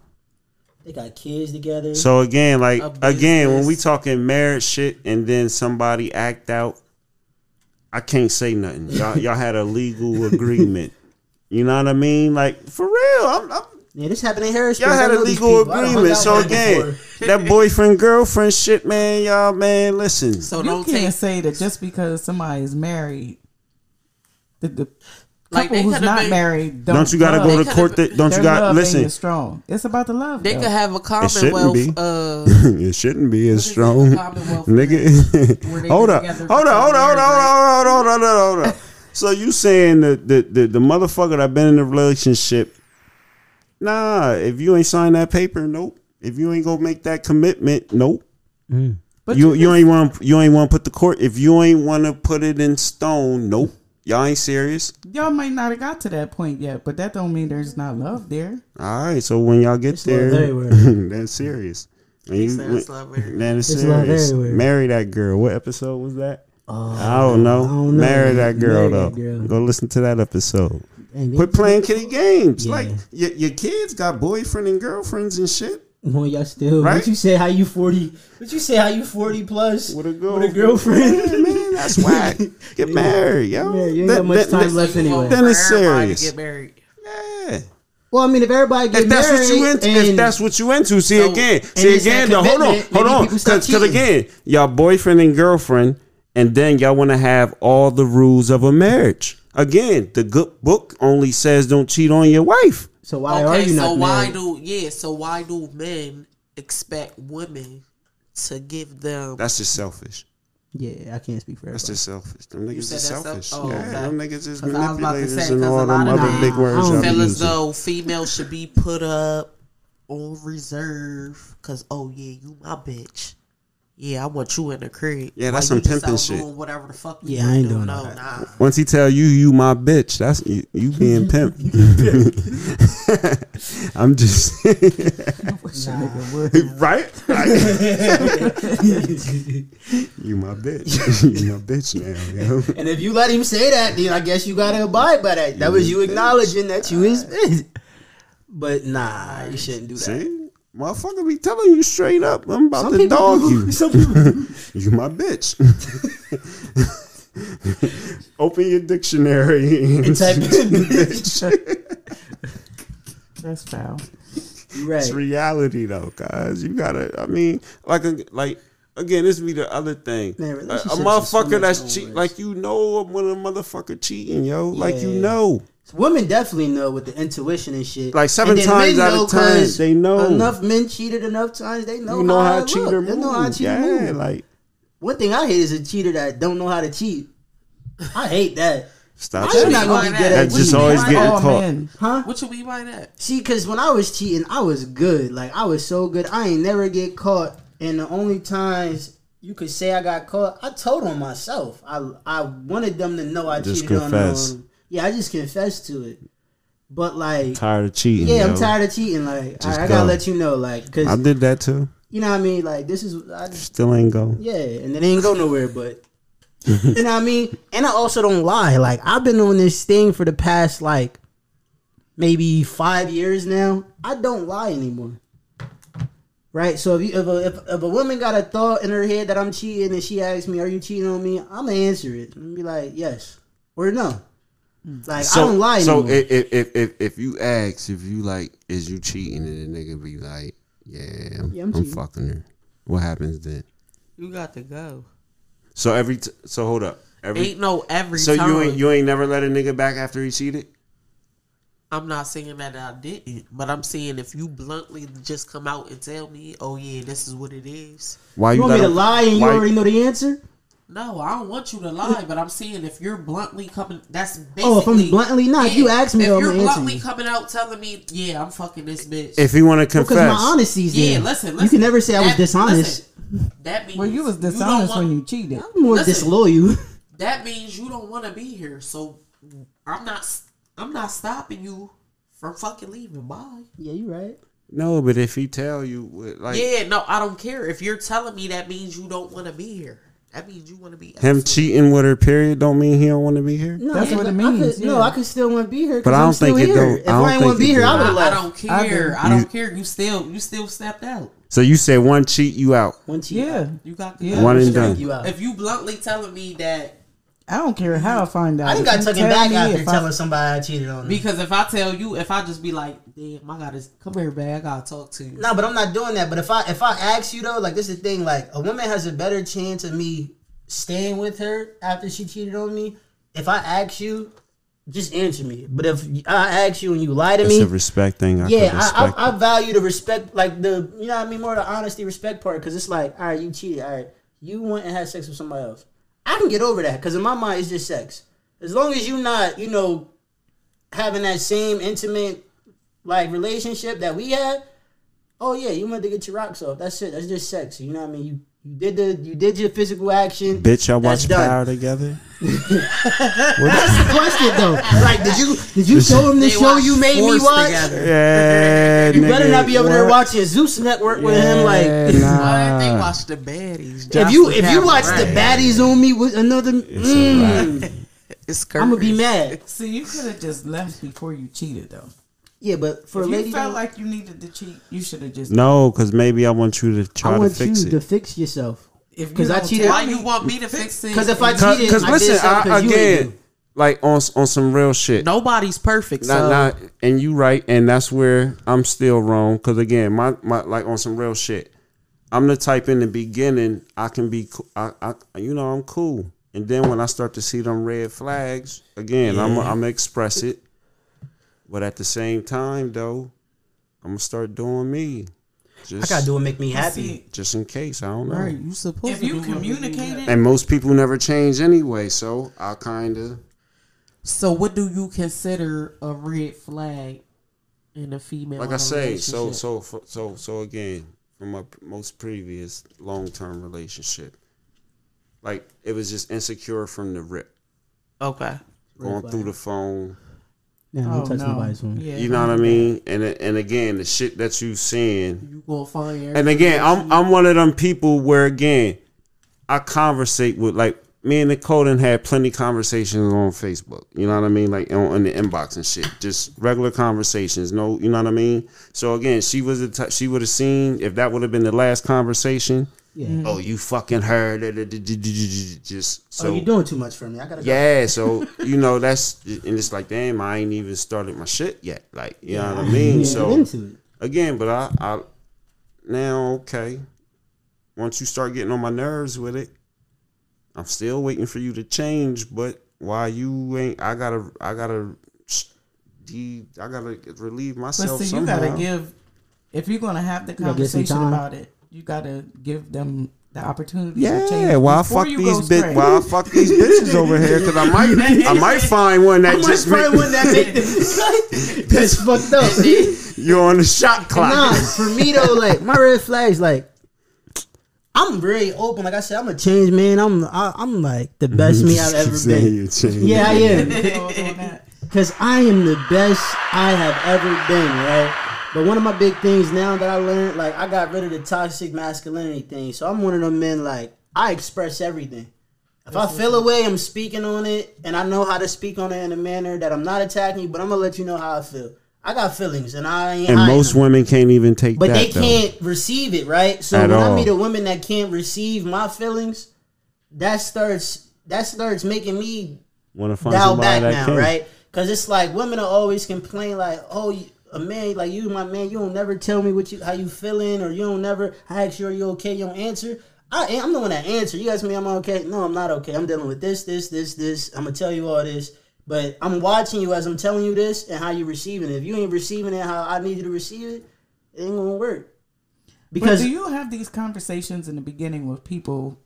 They got kids together. So again, like again, when we talking marriage shit, and then somebody act out, I can't say nothing. *laughs* Y'all y'all had a legal agreement. You know what I mean? Like for real, I'm, I'm yeah, this happened in Harrisburg. Y'all had a legal people. I done hung agreement. So again, *laughs* that boyfriend girlfriend shit, man, y'all, man, listen. So you don't can't take say that just because somebody is married, the, the Like, couple who's not been- married don't, Don't you gotta go to court? That, don't you got love listen? ain't strong. It's about the love. they though. could have a commonwealth. It shouldn't be. Uh, *laughs* it shouldn't be as strong, nigga. *laughs* where they hold been up, hold up, hold up, hold up, hold up, hold up, hold up, hold up. So you saying that the, the the motherfucker that been in a relationship? Nah, if you ain't signed that paper, nope. If you ain't gonna make that commitment, nope. But you you, you ain't want you ain't want to put the court. If you ain't want to put it in stone, nope. Y'all ain't serious. y'all might not have got to that point yet, but that don't mean there's not love there. All right, so when y'all get It's there, everywhere. *laughs* that's serious. And He you, said it's love everywhere. man, it's, It's love serious. everywhere. Marry that girl. What episode was that? Oh, I don't know. I don't know. Marry that girl Marry though. that girl. Go listen to that episode. And Quit playing kitty games. Yeah. Like your, your kids got boyfriend and girlfriends and shit. Well, y'all still. Right? What you say? How you forty? What you say? How you forty plus With a girl, With a girlfriend. *laughs* Yeah, man, that's whack. *laughs* Get married, yo. Yeah, you ain't That- got much that- time that- left anyway. want Then it's to serious. Get married. Yeah. Well, I mean, if everybody get If that's married, what you into, if that's what you into, see So- again, see again. though, hold on, hold on, because again, y'all boyfriend and girlfriend, and then y'all want to have all the rules of a marriage. Again, the good book only says don't cheat on your wife. so why are okay, you so not why married? do yeah? So why do men expect women to give them? That's just selfish. Yeah, I can't speak for everybody. That's just selfish. Them niggas said is selfish. self- oh, yeah, okay. them niggas is 'Cause I was about to manipulators say, and 'cause all a them lot of other men big words I don't feel as though females should be put up on reserve because oh yeah, you my bitch. Yeah, I want you in the crib. Yeah, that's While some you pimping shit. doing Whatever the fuck. Yeah, I ain't doing no, that. nah. Once he tell you you my bitch, that's you, you being pimp. *laughs* I'm just *laughs* right. *laughs* you my bitch. you my bitch now, yo. And if you let him say that, then I guess you gotta abide by that. That was you acknowledging that you his bitch. But nah, you shouldn't do that. See, motherfucker be telling you straight up. I'm about Some to people dog you. *laughs* Some. *laughs* You my bitch. *laughs* Open your dictionary and And type in bitch. That's foul. You right. It's reality though, guys. You gotta. I mean, like, a- like again, this be the other thing. Man, a, a relationships is so motherfucker that's more cheat, like you know when a motherfucker cheating, yo. Like you know. Women definitely know with the intuition and shit. Like, seven times out of know ten, 'cause they know. Enough men cheated enough times. They know, you know how it a cheater look. move. They know how a cheater yeah, move. like One thing I hate is a cheater that don't know how to cheat. I hate that. stop How you cheating. not gonna be That good at just cheating? always Why getting All caught. men. Huh? What you mean by that? See, because when I was cheating, I was good. Like I was so good. I ain't never get caught. And the only times you could say I got caught, I told on myself. I I wanted them to know I Just cheated confess. on them. Yeah, I just confessed to it. But like, Tired of cheating. yeah, yo. I'm tired of cheating. Like, I, I gotta go. let you know, like, because I did that too. you know what I mean. Like, this is I just Still ain't go. yeah, and it ain't go nowhere. But you know what I mean. *laughs* And I also don't lie. Like, I've been on this thing for the past like maybe five years now. I don't lie anymore. Right, so if you, if a, if, if a woman got a thought in her head that I'm cheating and she asks me, "Are you cheating on me?" I'm gonna answer it and be like, "Yes" or "No." Mm. Like I don't lie So if, if if if if you ask if you like is you cheating and the nigga be like yeah I'm, Yeah, I'm I'm, fucking her what happens then You got to go. so every t- so hold up every Ain't no every so time. you ain't you ain't never let a nigga back after he cheated I'm not saying that I didn't, but I'm saying if you bluntly just come out and tell me, "Oh yeah, this is what it is." why you you want me to him- lie and you already know the answer? No, I don't want you to lie, but I'm saying if you're bluntly coming, that's basically. Oh, if I'm bluntly not, if you ask me, if you're gonna bluntly you. coming out telling me, "Yeah, I'm fucking this bitch." if you want to confess, Because confess my honesty's yeah, there. listen, listen. You can never say I was dishonest. listen, that means Well, you was don't dishonest want- when you cheated. I'm more Listen. disloyal. *laughs* That means you don't want to be here, so I'm not. I'm not stopping you from fucking leaving. Bye. yeah, you right. No, but if he tell you, like yeah, no, I don't care. If you're telling me that means you don't want to be here. That means you want to be him cheating with her, period, don't mean he don't want to be here. No, That's I- what it I means, could- No. I could still want to be here. But I don't still think it here. don't- If I don't I ain't want to be here, I do. would have I, I left. don't care. I, You- don't care. You still you still stepped out. So you said one cheat, you out. One cheat. Yeah, You got Yeah. One and done. You out. If you bluntly telling me that I don't care how I find out. I think I took got you taken tell back me after if I- telling somebody I cheated on them. because if I tell you, if I just be like, damn, I gotta come here, man, I gotta talk to you. No, but I'm not doing that. But if I if I ask you though, like this is the thing, like a woman has a better chance of me staying with her after she cheated on me. If I ask you, just answer me. But if I ask you and you lie to me. It's me, a respect thing. I yeah, could I, I, I value the respect, like the you know what I mean, more the honesty, respect part. Because it's like, all right, you cheated, all right, you went and had sex with somebody else. I can get over that because in my mind it's just sex. As long as you're not, you know, having that same intimate like relationship that we had. Oh yeah, you went to get your rocks off. That's it. That's just sex. You know what I mean? You you did the you did your physical action. Bitch, y'all That's watch done. Power together. *laughs* That's the question though. Like, did you did you show him the They show you made me watch? Together. Yeah, You better nigga, not be over there what? watching Zeus Network with him. Like, Nah. What? They watch the baddies. if you if you watch the baddies on me with another, mm, *laughs* it's I'm gonna be mad. See, you could have just left before you cheated, though. Yeah, but for If a you lady, felt though, like you needed to cheat, you should have just. No, because maybe I want you to try I to want fix you it. to fix yourself. If you 'Cause I cheated- Why you want me to fix it? Because if I And cheated, Because I listen, did something I, 'cause you again, like on on some real shit. nobody's perfect, Not, so not, and you right, and that's where I'm still wrong. Because again, my, my like on some real shit. I'm the type in the beginning I can be, co- I, I you know, I'm cool, and then when I start to see them red flags, again, I'm I'm gonna express it, but at the same time though, I'm gonna start doing me, Just, I gotta do what make me happy. See, just in case I don't know. right, you supposed if to you do what make you communicated. And most people never change anyway, so I kind of. So, what do you consider a red flag in a female? like I say, so so so so again, from my most previous long term relationship, like it was just insecure from the rip, okay, going through the phone. Yeah, Oh, don't touch no. nobody's phone. yeah, You know what I mean? And and again, the shit that you seeing, You gonna find and again, I'm I'm one of them people where again, I conversate with like me and Nicole done had plenty conversations on Facebook. You know what I mean? Like on, in the inbox and shit. Just regular conversations. No, you know what I mean? So again, she was a t- she would have seen if that would have been the last conversation. Yeah. Oh, you fucking heard it. Just oh, so oh, you're doing too much for me. I gotta go. yeah, so you know that's and it's like, damn, I ain't even started my shit yet. Like, you know what I mean? Yeah, So get into it. again, but I, I now okay. Once you start getting on my nerves with it, I'm still waiting for you to change. But why you ain't? I gotta, I gotta, de, I gotta relieve myself. but myself see, you somehow. gotta give. If you're gonna have the gotta give some conversation about it, you gotta give them the opportunity. to yeah, change why I fuck you these go. Why fuck these bitches over here? Because I might, I might *laughs* find one that I might just find one that make the *laughs* That's fucked up. You're on the shot clock. nah, for me though, like my red flags, like I'm very open. Like I said, I'm a changed man. I'm I, I'm like the best *laughs* me I've ever Saying been. you. Yeah, I am. You know, doing that. Cause I am the best I have ever been, right? But one of my big things now that I learned, like I got rid of the toxic masculinity thing. So I'm one of them men like I express everything. If I feel a way, I'm speaking on it, and I know how to speak on it in a manner that I'm not attacking you, but I'm gonna let you know how I feel. I got feelings, and I ain't And hiding most them. women can't even take But that. they can't receive it, right? So At when all. I meet a woman that can't receive my feelings, that starts that starts making me Want to find dial back that now, can. right? Because it's like women are always complain, like, "Oh, you- a man like you, my man, you don't never tell me what you how you feeling, or you don't never I ask you are you okay, you don't answer." I am I'm the one that answer. You ask me, I'm okay. No, I'm not okay. I'm dealing with this, this, this, this. I'm gonna tell you all this, but I'm watching you as I'm telling you this and how you receiving it. If you ain't receiving it how I need you to receive it, it ain't gonna work. But Because do you have these conversations in the beginning with people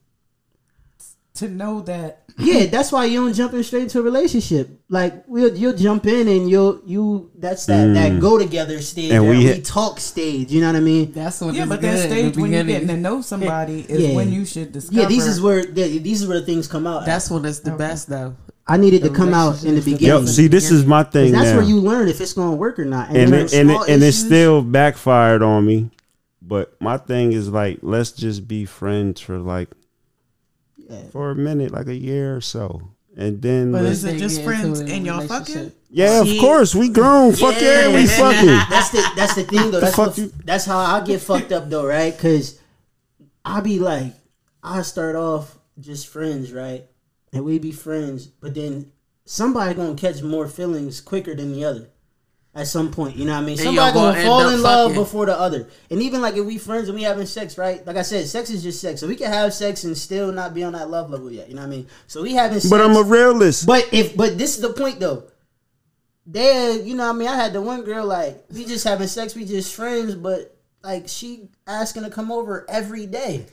to know that Yeah, that's why you don't jump in straight into a relationship. Like we'll you'll jump in and you'll you that's that that mm. go together stage And and we we, talk stage. You know what I mean? That's what. yeah, but good that in the stage when you're beginning. getting to know somebody *laughs* is Yeah. when you should discover. Yeah, these is where yeah, these is where things come out. That's when it's the best though. I needed to come out in the beginning. Yo, see, this is my thing that's now. where you learn if it's gonna work or not. and then it, and it, and it still backfired on me. But my thing is like, let's just be friends for like for a minute, like a year or so, and then But is it just friends and y'all fucking? yeah, of course we grown. Fuck yeah, we fucking. That's the that's the thing though. That's fuck what, you- that's how I get fucked up though, right? Because I be like, I start off just friends, right, and we be friends, but then somebody gonna catch more feelings quicker than the other. At some point, you know what I mean. And Somebody gonna gonna fall in love fucking. before the other, and even like if we friends and we having sex, right? Like I said, sex is just sex, so we can have sex and still not be on that love level yet. You know what I mean? So we having, sex, But I'm a realist. but if but this is the point though. They, you know, what I mean, I had the one girl like we just having sex, we just friends, but like she asking to come over every day,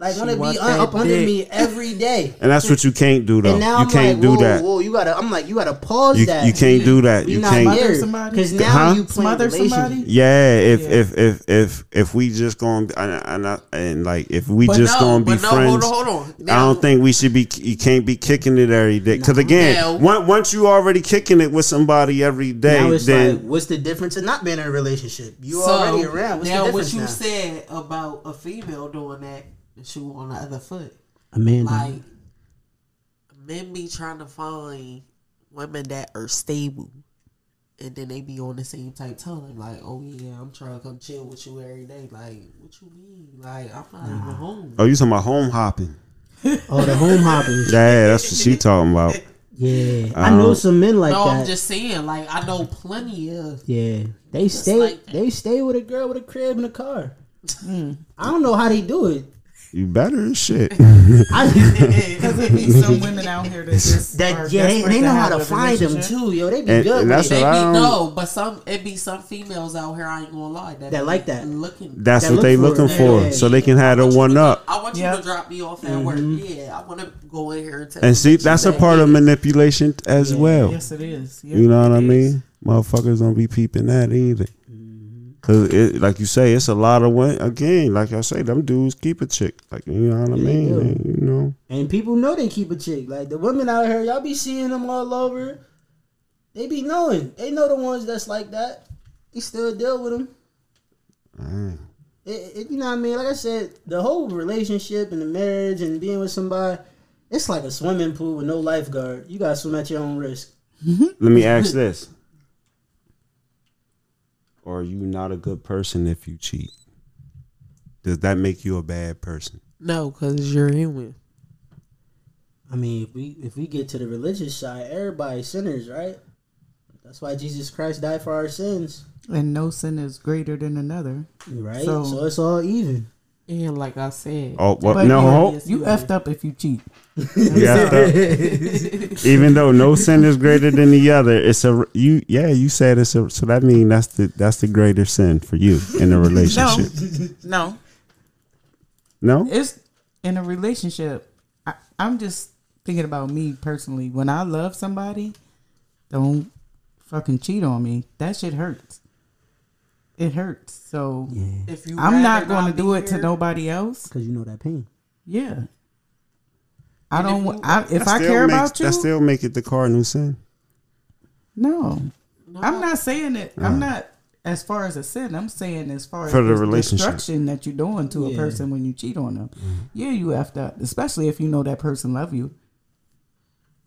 like want to be un- that up under dick. me every day. *laughs* and that's what you can't do though. And now You I'm can't like, do whoa, that. whoa, you gotta. I'm like, you gotta pause You, that. you can't do that. We You not can't. there somebody? because now Huh? you playing Smother somebody? Yeah, if if if if if we just gonna and, and, and like if we But just no, gonna be but no, friends, hold on, hold on. I don't think we should be. You can't be kicking it every day. Because again, Now- once once you already kicking it with somebody every day, Now it's then like, what's the difference in not being in a relationship? You So, already around. What's now, the what you now? said about a female doing that, the shoe on the other foot, Amanda. like men be trying to find women that are stable, and then they be on the same type time. Like, oh yeah, I'm trying to come chill with you every day. Like, what you mean? Like, I'm not even home. oh, you talking about home hopping? *laughs* oh, the home hopping. *laughs* Yeah, that's what she talking about. Yeah, I uh-huh. know some men like no, that. I'm just saying. Like, I know plenty of. Yeah, they stay. like they stay with a girl with a crib and a car. *laughs* Mm. I don't know how they do it. You better as shit. *laughs* I, Because *laughs* there be some women out here that just that yeah, they, they know how to find them too, yo. They be And- good. and that's. They what be I no, but some it be some females out here. I ain't gonna lie that, That like that. Looking. That's That what they look for looking it. for, Yeah. so they can have the one up. I want you Yeah. to drop me off at mm-hmm. work. Yeah, I want to go in here and tell And you see, that that's a part of manipulation as well. Yes, it is. You know what I mean? Motherfuckers don't be peeping that either. Cause it, like you say, it's a lot of women. Again, like I say, them dudes keep a chick. Like you know what I mean? you know, And people know they keep a chick. Like the women out here, y'all be seeing them all over. They be knowing. They know the ones that's like that. They still deal with them. It, it, you know what I mean? Like I said, the whole relationship and the marriage and being with somebody, it's like a swimming pool with no lifeguard. You gotta swim at your own risk. let me ask this: Are you not a good person if you cheat? Does that make you a bad person? No, because you're human. I mean, if we if we get to the religious side, everybody's sinners, right? That's why Jesus Christ died for our sins, And no sin is greater than another. right? So- So, it's all even. And like I said, Oh, well, But no, you, you effed up if you cheat. *laughs* Yeah, *laughs* even though no sin is greater than the other, it's a you. Yeah, you said it's a. So that means that's the that's the greater sin for you in a No, relationship. no. No, It's in a relationship. I, I'm just thinking about me personally. When I love somebody, don't fucking cheat on me. That shit hurts. It hurts. So if you I'm not going to do it to nobody else. Because you know that pain. Yeah. I And if don't. you- I, if I still care makes- about you, that still make it the cardinal sin. no. No. I'm not saying it. I'm not as far as a sin. I'm saying as far as For the the relationship. destruction that you're doing to a person when you cheat on them. Mm-hmm. Yeah, you have to, especially if you know that person love you.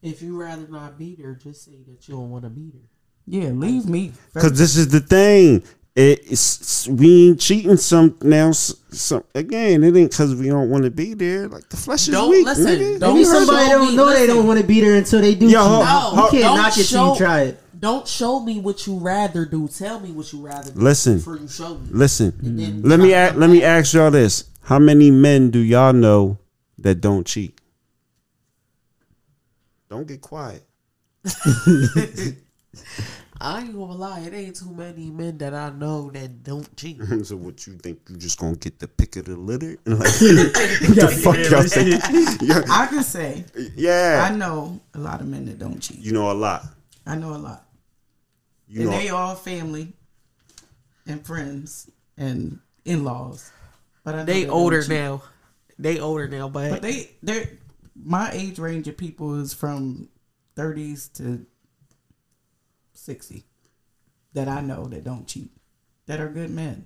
If you rather not be there, just say that you don't want to be there. Yeah, leave me. Because this is the thing. It's we ain't cheating some now. s- Some again, it ain't because we don't want to be there. Like the flesh is Don't weak. listen, nigga. don't Maybe somebody don't me- know they don't want to be there until they do. Yo, cheat. hold- No, you can't don't knock it till you try it. Don't show me what you rather do. Tell me what you rather do. Listen. before you show me. Listen, And then mm-hmm. let me try ask, let me ask y'all this: How many men do y'all know that don't cheat? *laughs* Don't get quiet. *laughs* *laughs* I ain't gonna lie, it ain't too many men that I know that don't cheat. *laughs* so what you think? You just gonna get the pick of the litter? *laughs* Like, *laughs* what the fuck y'all think? Yeah, I can say yeah. I know a lot of men that don't cheat. you know a lot. I know a lot, You and know. they all family and friends and in laws. But I know They don't older cheat. now. They older now, but, But they they my age range of people is from 30s to 60 that I know that don't cheat, that are good men.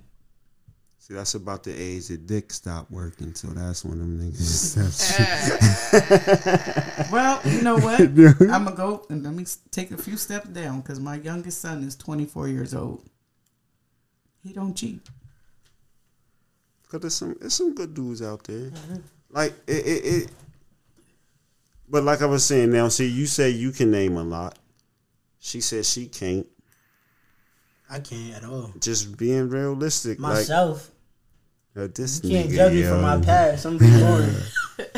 See, that's about the age that dick stopped working. So that's when them niggas *laughs* stop *laughs* Well, you know what? *laughs* I'm gonna go and let me take a few steps down because my youngest son is 24 years old. He don't cheat. Cause there's some there's some good dudes out there. Mm-hmm. Like it, it, it But like I was saying now, see, you say you can name a lot. She said she can't. I can't at all. Just being realistic. Myself, Like this you can't nigga, judge me for my past. I'm boring. *laughs*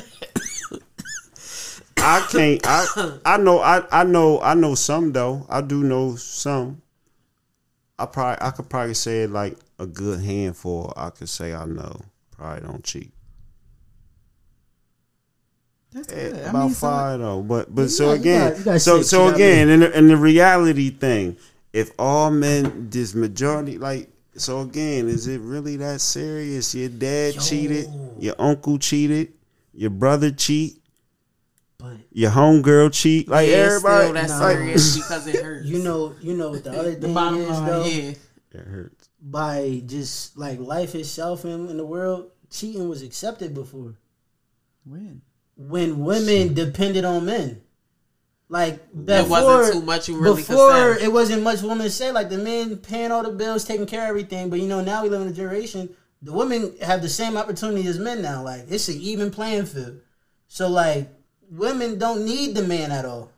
I can't. I I know. I I know. I know some though. I do know some. I probably I could probably say like a good handful. I could say I know. Probably don't cheat. That's Eh, good. I about mean, so- though. But but You so got- you again, got- you got so so again, in the, in the reality thing, if all men, this majority, like so again, is it really that serious? Your dad cheated, your uncle cheated, your brother cheat, But your homegirl cheat, like yeah, it's everybody. still that Nah. serious *laughs* because it hurts. you know, you know what the *laughs* other the thing bottom is line, though. yeah. It hurts. By just like life itself in, in the world, cheating was accepted before. When? When women depended on men. Like There before, wasn't too much you really before say. it wasn't much women to say. Like the men paying all the bills, taking care of everything. But you know now we live in a generation. The women have the same opportunity as men now. Like it's an even playing field. So like women don't need the man at all.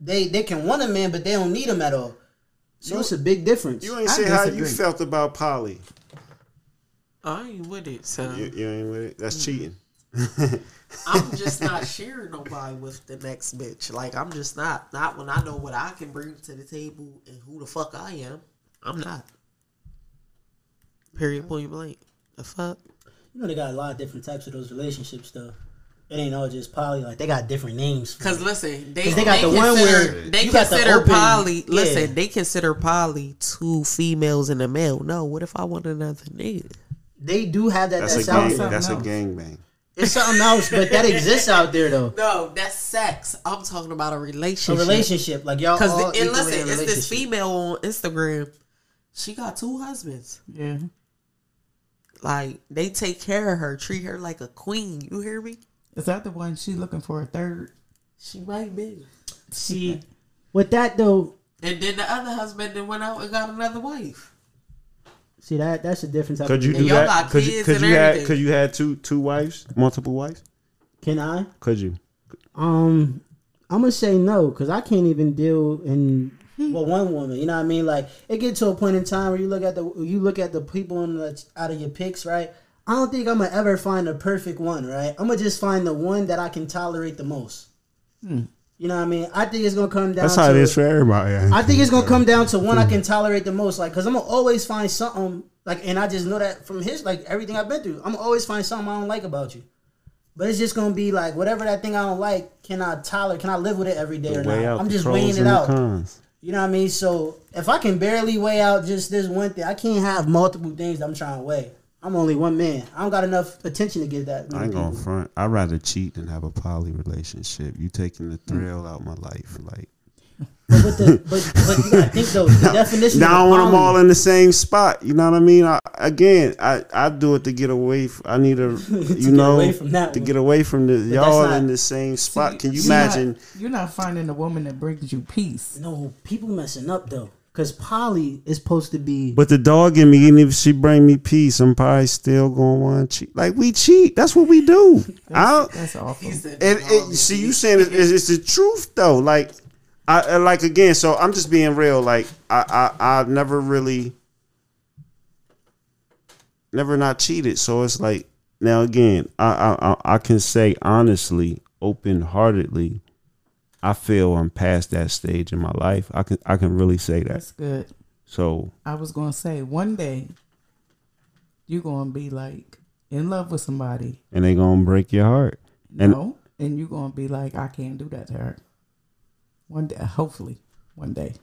They they can want a man, but they don't need him at all. So it's a big difference. You ain't say how you felt about poly. I ain't with it, so You, you ain't with it. That's mm. cheating. *laughs* I'm just not sharing nobody with the next bitch. Like I'm just not. Not when I know what I can bring to the table and who the fuck I am. I'm not. Period. Point blank. The fuck. You know they got a lot of different types of those relationships though. It ain't all just poly. Like they got different names. Cause it. listen, they, 'Cause they got the one where they you got the consider open- poly. yeah. Listen, they consider poly two females and a male. No, what if I want another nigga? they do have that. That's, That's, a gang. there. That's a else. gangbang. It's something else, but that exists out there though. *laughs* No, that's sex. I'm talking about a relationship. A relationship. relationship, like y'all Because all and listen, it's this female on Instagram. She got two husbands. Yeah. Like they take care of her, treat her like a queen. You hear me? Is that the one she's looking for a third? She might be. See, with that though, And then the other husband then went out and got another wife. See that that's a different type. Could of you do y'all that? got Could you, kids could and you had everything. could you had two two wives, multiple wives? Can I? Could you? Um, I'm gonna say no because I can't even deal in well one woman. You know what I mean? Like it get to a point in time where you look at the you look at the people in the, out of your picks, right? I don't think I'm gonna ever find the perfect one, right? I'm gonna just find the one that I can tolerate the most. You know what I mean? I think it's gonna come down. That's to, how it is for everybody. I think it's gonna come down to one I can tolerate the most, like, cause I'm gonna always find something, like, and I just know that from his, like, everything I've been through. I'm gonna always find something I don't like about you, but it's just gonna be like whatever that thing I don't like. Can I tolerate? Can I live with it every day or not? out I'm just weighing it out. cons. You know what I mean? So if I can barely weigh out just this one thing, I can't have multiple things that I'm trying to weigh. I'm only one man. I don't got enough attention to give that. I many ain't gonna front. I'd rather cheat than have a poly relationship. You taking the hmm. thrill out my life, like. But, with the, but, but you gotta think though. The *laughs* definition. Now I of want them poly- all in the same spot. You know what I mean? I, again, I, I do it to get away. F- I need a *laughs* you get know away from that to one. get away from the y'all not- in the same spot. Can you You're not- imagine? you're not finding a woman that brings you peace. No, people messing up though. Cause poly is supposed to be. But the dog in me, even if she bring me peace, I'm probably still gonna want to cheat. Like we cheat. That's what we do. *laughs* I don't, That's awful. and it, see, you saying it, it's, it's the truth though. Like, I I- like again. So I'm just being real. Like, I I I've never really, never not cheated. So it's like now again, I I I- I can say honestly, open heartedly, I feel I'm past that stage in my life. I can I can really say that. That's good. So I was gonna say one day you're gonna be like in love with somebody. and they gonna break your heart. And no, and you're gonna be like, I can't do that to her. One day, hopefully, one day.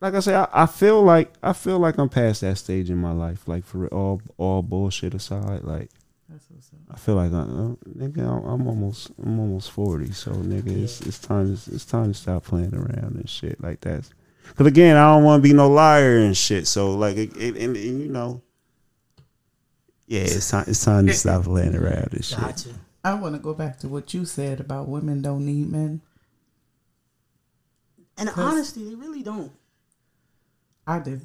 like I say, I, I feel like I feel like I'm past that stage in my life. Like for all all bullshit aside, like That's what's up. I feel like I, uh, nigga, I'm, I'm almost I'm almost forty, so nigga, it's it's time to, it's time to stop playing around and shit like that. Cause again, I don't want to be no liar and shit. So like, it, it, and, and, you know, yeah, it's time it's time to stop playing around and shit. Gotcha. I want to go back to what you said about women don't need men. And honestly, they really don't. I do.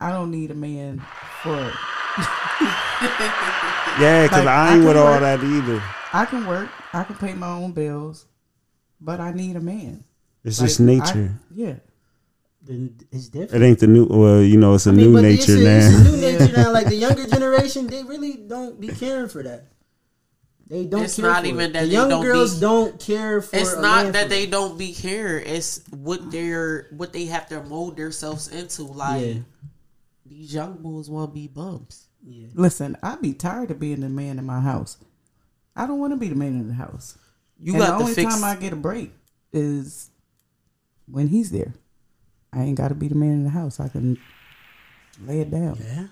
I don't need a man for. *laughs* Yeah, cause Like, I I ain't can with all that either. I can work. I can pay my own bills, but I need a man. It's Like, just I- nature. yeah. Then it's It ain't the new. Well, you know, it's a I mean, new but it's nature a, now. It's a new nature *laughs* now. Like the younger generation, they really don't be caring for that. They don't. It's care not for even it. that the young don't girls be- don't care for. It's a not man that they it. don't be here. It's what they're what they have to mold themselves into. Like Yeah. these young boys want to be bumps. Listen, I'd be tired of being the man in my house. I don't want to be the man in the house. You and got the only fix. time I get a break is when he's there. I ain't got to be the man in the house. I can lay it down. Yeah.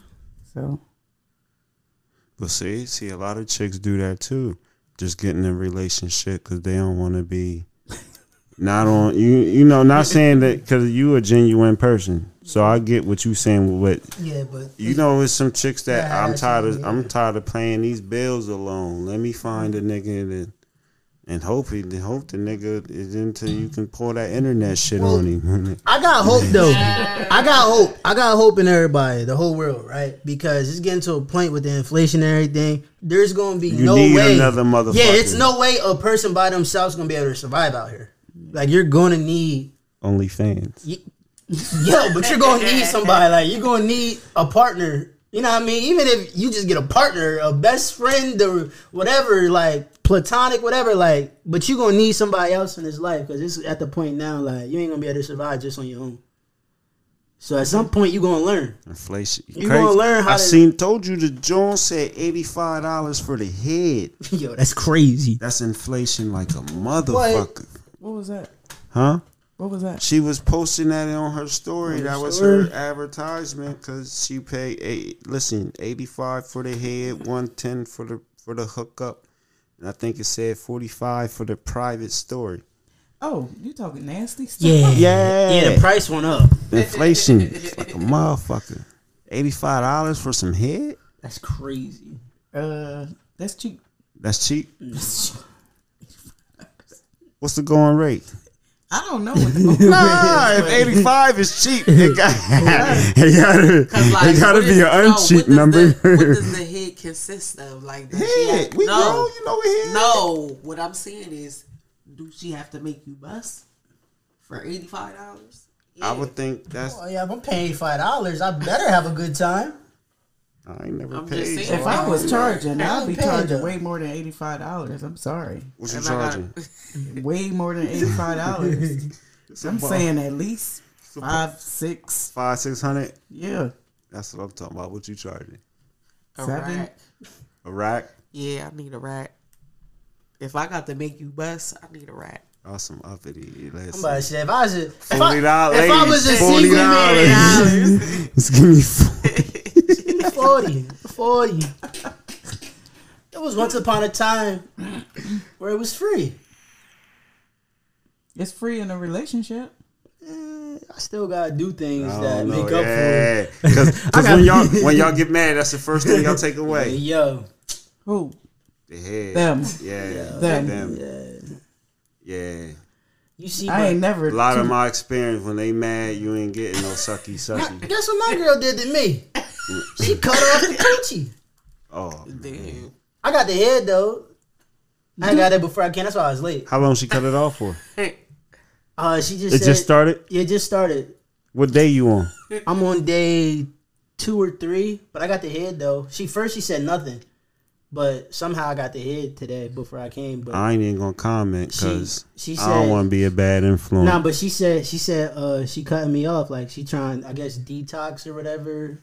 So But see, see, a lot of chicks do that too. Just getting in a relationship because they don't want to be *laughs* not on you. You know, not saying that because you a genuine person. So I get what you saying. What Yeah, but you know, it's some chicks that Yeah, I'm tired of. absolutely. I'm tired of paying these bills alone. Let me find a nigga that. And hope he, hope the nigga is into you can pour that internet shit on him. I got hope though. *laughs* I got hope. I got hope in everybody, the whole world, right? Because it's getting to a point with the inflation and everything. There's gonna be You no need way. another motherfucker. Yeah, it's no way a person by themselves gonna be able to survive out here. Like you're gonna need OnlyFans. Y- Yo, but you're gonna need *laughs* somebody. Like you're gonna need a partner. You know what I mean? Even if you just get a partner, a best friend, or whatever, like platonic, whatever. Like, but you're gonna need somebody else in this life because it's at the point now. Like you ain't gonna be able to survive just on your own. So at some point you're gonna learn. Inflation. You're gonna learn how I to- seen told you the Jones said eighty five dollars for the head. *laughs* Yo, that's crazy. That's inflation like a motherfucker. what was that? Huh? What was that? She was posting that on her story. On her that was story? her advertisement because she paid eight. Listen, eighty five for the head, one ten for the for the hookup, and I think it said forty five for the private story. Oh, you talking nasty stuff? Yeah, Yeah. yeah. The price went up. Inflation like a motherfucker. Eighty five dollars for some head. That's crazy. Uh, that's cheap. That's cheap. What's the going rate? I don't know what the *laughs* Nah, if 85 is cheap, *laughs* it got it gotta, like, it gotta be is- an no, uncheap what number. The, what does the *laughs* head consist of? Like does Head, have- we no, grown, you know we head. no. What I'm saying is, do she have to make you bust for eighty five dollars? I would think that's. Oh yeah, if I'm paying five dollars, I better have a good time. I ain't never I'm just paid. saying. If I was charging, I I'd be charging way more than eighty five dollars. I'm sorry, What you And I got- charging? *laughs* way more than eighty five dollars. *laughs* I'm saying at least five, six. Five, six hundred. Yeah, That's what I'm talking about. What you charging? A Seven? rack. A rack? Yeah, I need a rack. If I got to make you bust, I need a rack. Awesome uppity. I'm about to say if I was a, if I, Forty dollars. if I was a Forty single man, dollars. *laughs* Just give me. 40. 40, 40. There was once upon a time where it was free. it's free in a relationship. Eh, I still gotta do things I that don't make up yeah. Because *laughs* when y'all when y'all get mad, that's the first thing y'all take for it. away. *laughs* Yo, Who? The head. Them. Yeah. Them. Them. yeah. Yeah. You see, I ain't never. A lot of my experience when they mad, you ain't getting no sucky sucky. guess what my girl did to me? She cut off the coochie. Oh, Damn. I got the head though. I got it before I came. That's why I was late. how long she cut it off for? *laughs* Uh, she just It said, just started. Yeah, it just started. What day you on? I'm on day two or three, but I got the head though. She first she said nothing, but somehow I got the head today before I came. But I ain't even gonna comment because She- she I don't want to be a bad influence. nah, but she said she said uh she cutting me off like she trying I guess detox or whatever.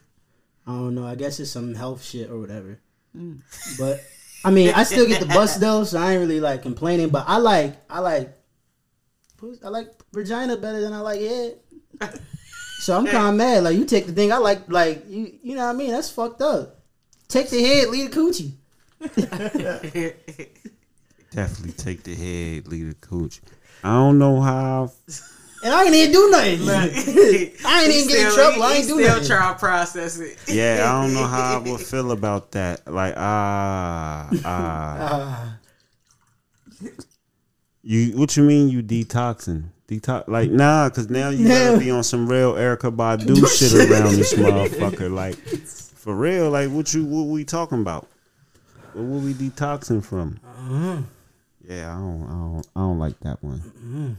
I don't know. I guess it's some health shit or whatever. Mm. But I mean, I still get the bus *laughs* though, so I ain't really like complaining. But I like I like I like vagina better than I like head. So I'm kind of *laughs* mad. Like you take the thing I like, like you, you know what I mean? That's fucked up. Take the head, leave the coochie. *laughs* Definitely take the head, leave the cooch. I don't know how. And I ain't even do nothing. *laughs* I ain't even get in trouble. I ain't do still nothing. try to process it. Yeah, I don't know how I would *laughs* feel about that. Like ah ah. *laughs* You what you mean you detoxing? Detox like nah, cause now you gotta be on some real Erykah Badu shit around this motherfucker. Like for real, like what you what we talking about? What were we detoxing from? Yeah, I don't, I don't, I don't like that one.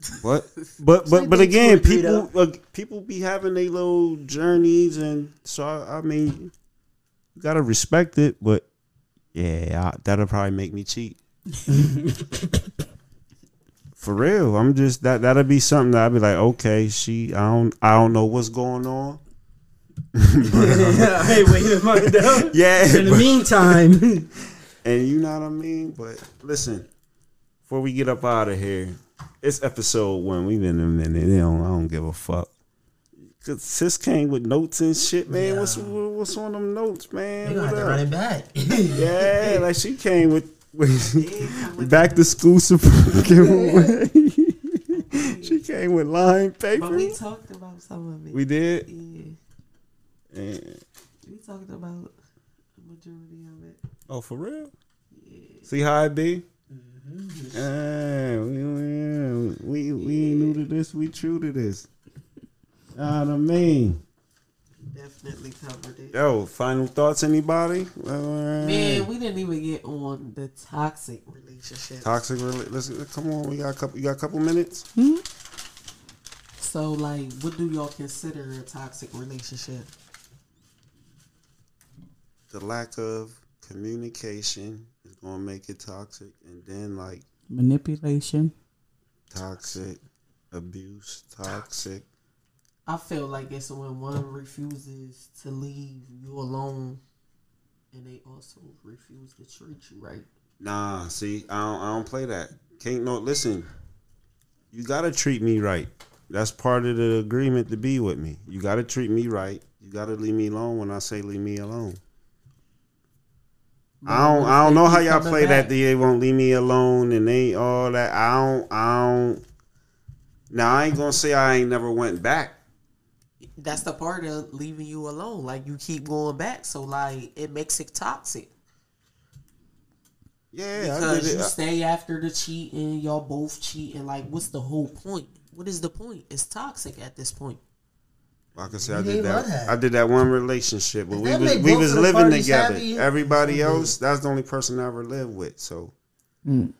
*laughs* But, but, but, but again, in two or three, people, uh, people be having their little journeys, and so I, I mean, you gotta respect it. But yeah, I, that'll probably make me cheat. *laughs* For real, I'm just that. That'll be something that I'd be like, okay, she, I don't, I don't know what's going on. *laughs* hey, wait a minute. though. Yeah, In the but- meantime, And you know what I mean? But listen, before we get up out of here, it's episode one. We've been a minute. They don't, I don't give a fuck. Cause sis came with notes and shit, man. What's what's on them notes, man? you gonna What have to run it back. *laughs* Yeah, like she came with, with *laughs* *laughs* back to school support giveaway. she came with line paper. But we talked about some of it. We did. yeah, And- we talked about the majority of it. oh, for real? Yeah. See how it be? We, we, we, we ain't new to this. We true to this. Know what I mean? Definitely covered it. Yo, final thoughts, anybody? Man, we didn't even get on the toxic relationship. toxic. relationship. Come on. We got a couple. You got a couple minutes. Hmm? So, like, what do y'all consider a toxic relationship? The lack of communication is gonna make it toxic, and then like Manipulation. toxic abuse, toxic. I feel like it's when one refuses to leave you alone, and they also refuse to treat you right. Nah, see, I don't, I don't play that. Can't no listen. You gotta treat me right. That's part of the agreement to be with me. You gotta treat me right. You gotta leave me alone when I say leave me alone. I don't I don't know how y'all play that. They won't leave me alone and they all that. I don't I don't. Now I ain't gonna say I ain't never went back. That's the part of leaving you alone. Like you keep going back, so like it makes it toxic. Yeah, I Because you stay after the cheating, y'all both cheating. Like, what's the whole point? What is the point? It's toxic at this point. Like I said, I You did that. that. I did that one relationship, but we was we was living together. happy. Everybody mm-hmm. else, that's the only person I ever lived with. So mm.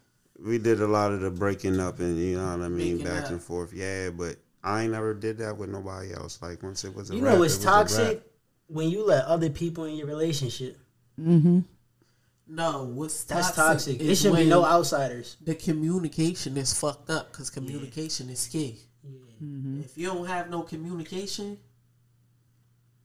we did a lot of the breaking up and you know what I mean, Making back up. and forth. Yeah, but I ain't never did that with nobody else. Like once it was a you wrap, know it what's was a wrap. toxic when you let other people in your relationship. Mm-hmm. No, what's That's toxic? toxic. It is should be no outsiders. The communication is fucked up because communication is key. Mm-hmm. If you don't have no communication,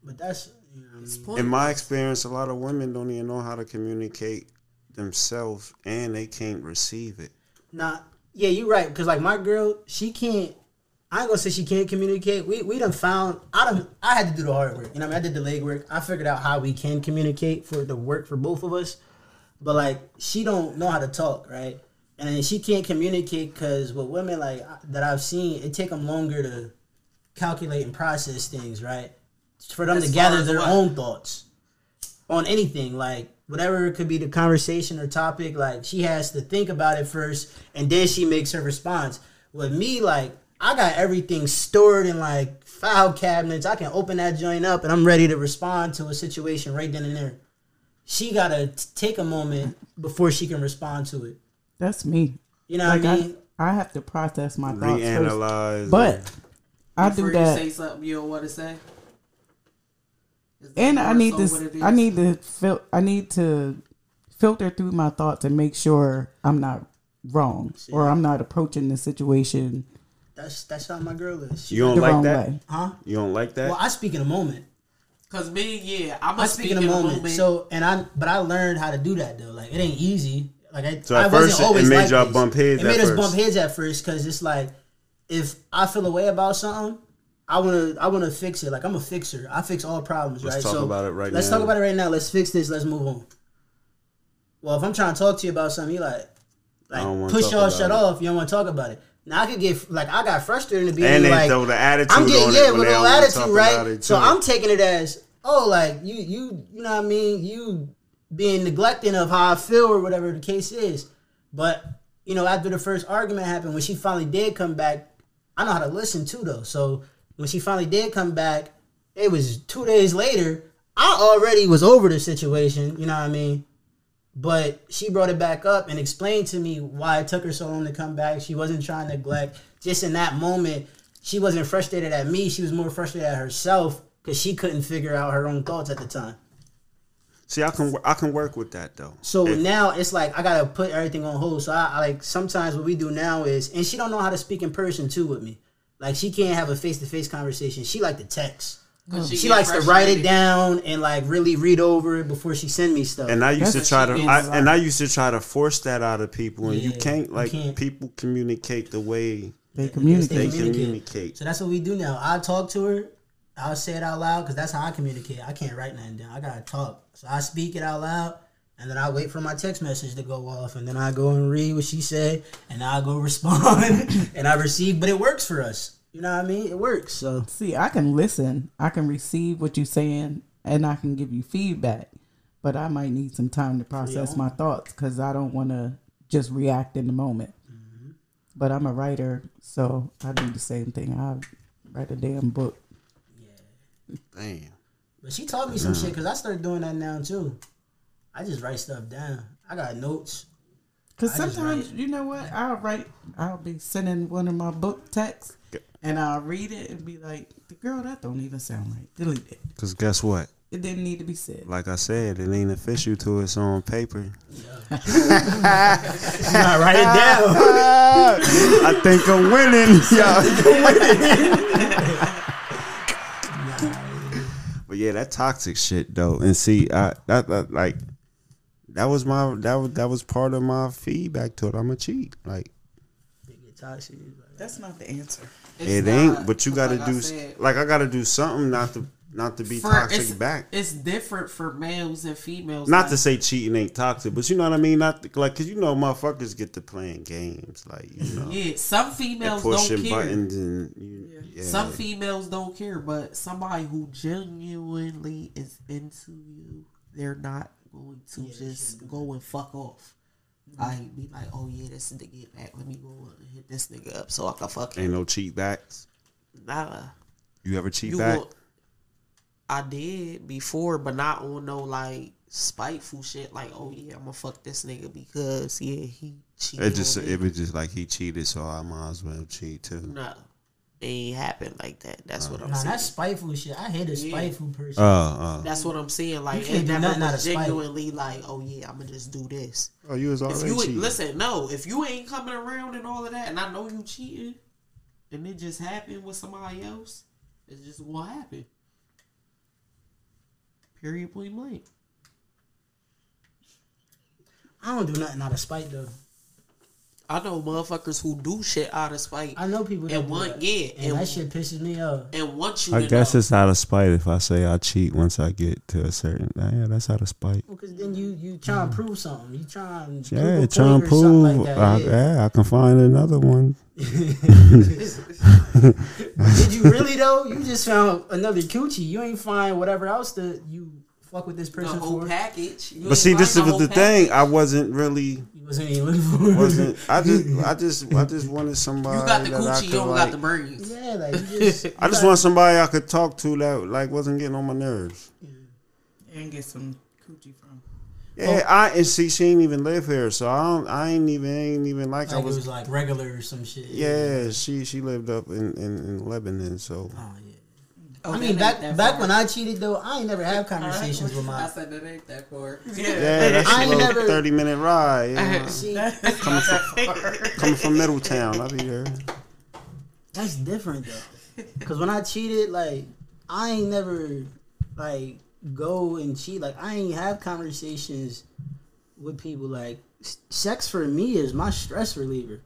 But that's you know, In my experience, a lot of women don't even know how to communicate themselves, and they can't receive it. Nah, yeah, you're right. Because like my girl, she can't. I ain't gonna say she can't communicate. We we done found. I done. I had to do the hard work. You know, I, mean? I did the legwork. I figured out how we can communicate for the work for both of us. But like, she don't know how to talk, right? And she can't communicate because with women like that I've seen, it take them longer to calculate and process things, right? For them As to gather their what? own thoughts on anything like whatever it could be the conversation or topic like she has to think about it first and then she makes her response with me like i got everything stored in like file cabinets i can open that joint up and i'm ready to respond to a situation right then and there she gotta t- take a moment before she can respond to it That's me. you know Like what i I, mean I have to process my thoughts first. Reanalyze. But I Before do you that. say something you don't want to say. Is that and I need so to I need to fil- I need to filter through my thoughts and make sure I'm not wrong or I'm not approaching the situation that's that's how my girl is she, you don't like that? way. huh You don't like that? well i speak in a moment Cause me, yeah, I'm I a speak in a moment. So and I but I learned how to do that though. Like it ain't easy. Like I, So at I first, wasn't always it always made like y'all this. bump heads It made at us first. bump heads at first because it's like if I feel a way about something I wanna I wanna fix it. Like I'm a fixer. I fix all problems, Let's right? talk so about it right let's now. talk about it right now. Let's fix this. Let's move on. Well, if I'm trying to talk to you about something, you like like push y'all shut it. off. You don't want to talk about it. Now I could get like I got frustrated in the And beginning. like, throw the attitude I'm getting yeah with no attitude, right? So. I'm taking it as oh, like you you you know what I mean? You being neglecting of how I feel or whatever the case is. But you know, after the first argument happened, when she finally did come back, I know how to listen too though. So when she finally did come back, it was two days later. I already was over the situation, you know what I mean? But she brought it back up and explained to me why it took her so long to come back. She wasn't trying to neglect. Just in that moment, she wasn't frustrated at me. She was more frustrated at herself because she couldn't figure out her own thoughts at the time. See, I can I can work with that though. So If- now it's like I gotta put everything on hold. So I, I like sometimes what we do now is, and she don't know how to speak in person too with me. Like she can't have a face to face conversation. She like to text. She She likes to write it down and like really read over it before she send me stuff. And I used That's to try to, I, and I used to try to force that out of people, and you can't you like can't. people communicate the way They They communicate. they communicate. communicate. So that's what we do now. I talk to her. I'll say it out loud because that's how I communicate. I can't write nothing down. I gotta talk. So I speak it out loud, and then I wait for my text message to go off, and then I go and read what she said, and I go *laughs* respond, and I receive. But it works for us. You know what I mean? It works. So See, I can listen. I can receive what you're saying, and I can give you feedback. But I might need some time to process my thoughts because I don't want to just react in the moment. Mm-hmm. But I'm a writer, so I do the same thing. I write a damn book. Yeah. Damn. But she taught me some shit because I started doing that now too. I just write stuff down. I got notes. Because I sometimes, you know what? I'll write, I'll be sending one of my book texts, and I'll read it and be like, the girl, that don't even sound right. Delete it. Cause guess what? It didn't need to be said. Like I said, it ain't official till it's on paper. I *laughs* write it down. *laughs* I think I'm winning, *laughs* y'all. but yeah, that toxic shit though, and see, I that, that like that was my that was that was part of my feedback to it. I'm a cheat, like That's not the answer. it ain't. But you got to do s like I got to do something not to not to be For- toxic it's, back. It's different for males and females. Not like- to say cheating ain't toxic, but you know what I mean. Not to- like, cause you know motherfuckers get to playing games, like you know, Yeah, some and females don't care. buttons and you, yeah. Some females don't care, but somebody who genuinely is into you, they're not going to just go and fuck off. Like be like, oh yeah, this nigga get back. Let me go and hit this nigga up so I can fuck him. ain't no cheat backs. Nah, You ever cheat you back? will. I did before, but not on no like spiteful shit. Like, oh yeah, I'm gonna fuck this nigga because yeah, he cheated. It just on it was just like he cheated, so I might as well cheat too. no, it ain't happen like that. That's what I'm Nah, saying. that's spiteful shit. I hate a Yeah. spiteful person. Uh, uh. That's what I'm saying. Like can't it do never nothing out was genuinely like, oh yeah, I'm gonna just do this. Oh, you was If already you cheating. listen, no, if you ain't coming around and all of that, and I know you cheating, and it just happened with somebody else, it's just gonna happen. Period. Point blank. I don't do nothing out of spite though. I know motherfuckers who do shit out of spite I know people and do want yeah, and and, that shit pisses me off. and once you. I guess know. it's out of spite if I say I cheat once I get to a certain. Uh, yeah, that's out of spite. Because then you you trying to mm. prove something. You try to Yeah, prove a trying to prove. like I. Yeah. yeah, I can find another one. *laughs* Did you really though? You just found another coochie. You ain't find whatever else that you fuck with this person the whole for. package. You But see, this find was the thing. I wasn't really. You wasn't even looking for. Wasn't I just *laughs* I just I just wanted somebody. You got the I coochie, could, you don't like, got the brains. yeah, like you *laughs* just. I just want somebody I could talk to that like wasn't getting on my nerves. Yeah. And get some coochie from. Yeah, I and see she ain't even live here, so I don't. I ain't even ain't even like, Like I it was. was like regular or some shit. yeah, she she lived up in in, in Lebanon, so Oh yeah. Oh, I mean, back back when I cheated though, I ain't never had conversations with my. I my. said that ain't that far. yeah, that's I a little never- thirty minute ride. You know, *laughs* See, coming from *laughs* coming from Middletown, I'll be there. that's different though. Cause when I cheated, like I ain't never like go and cheat. Like I ain't have conversations with people. Like sex for me is my stress reliever.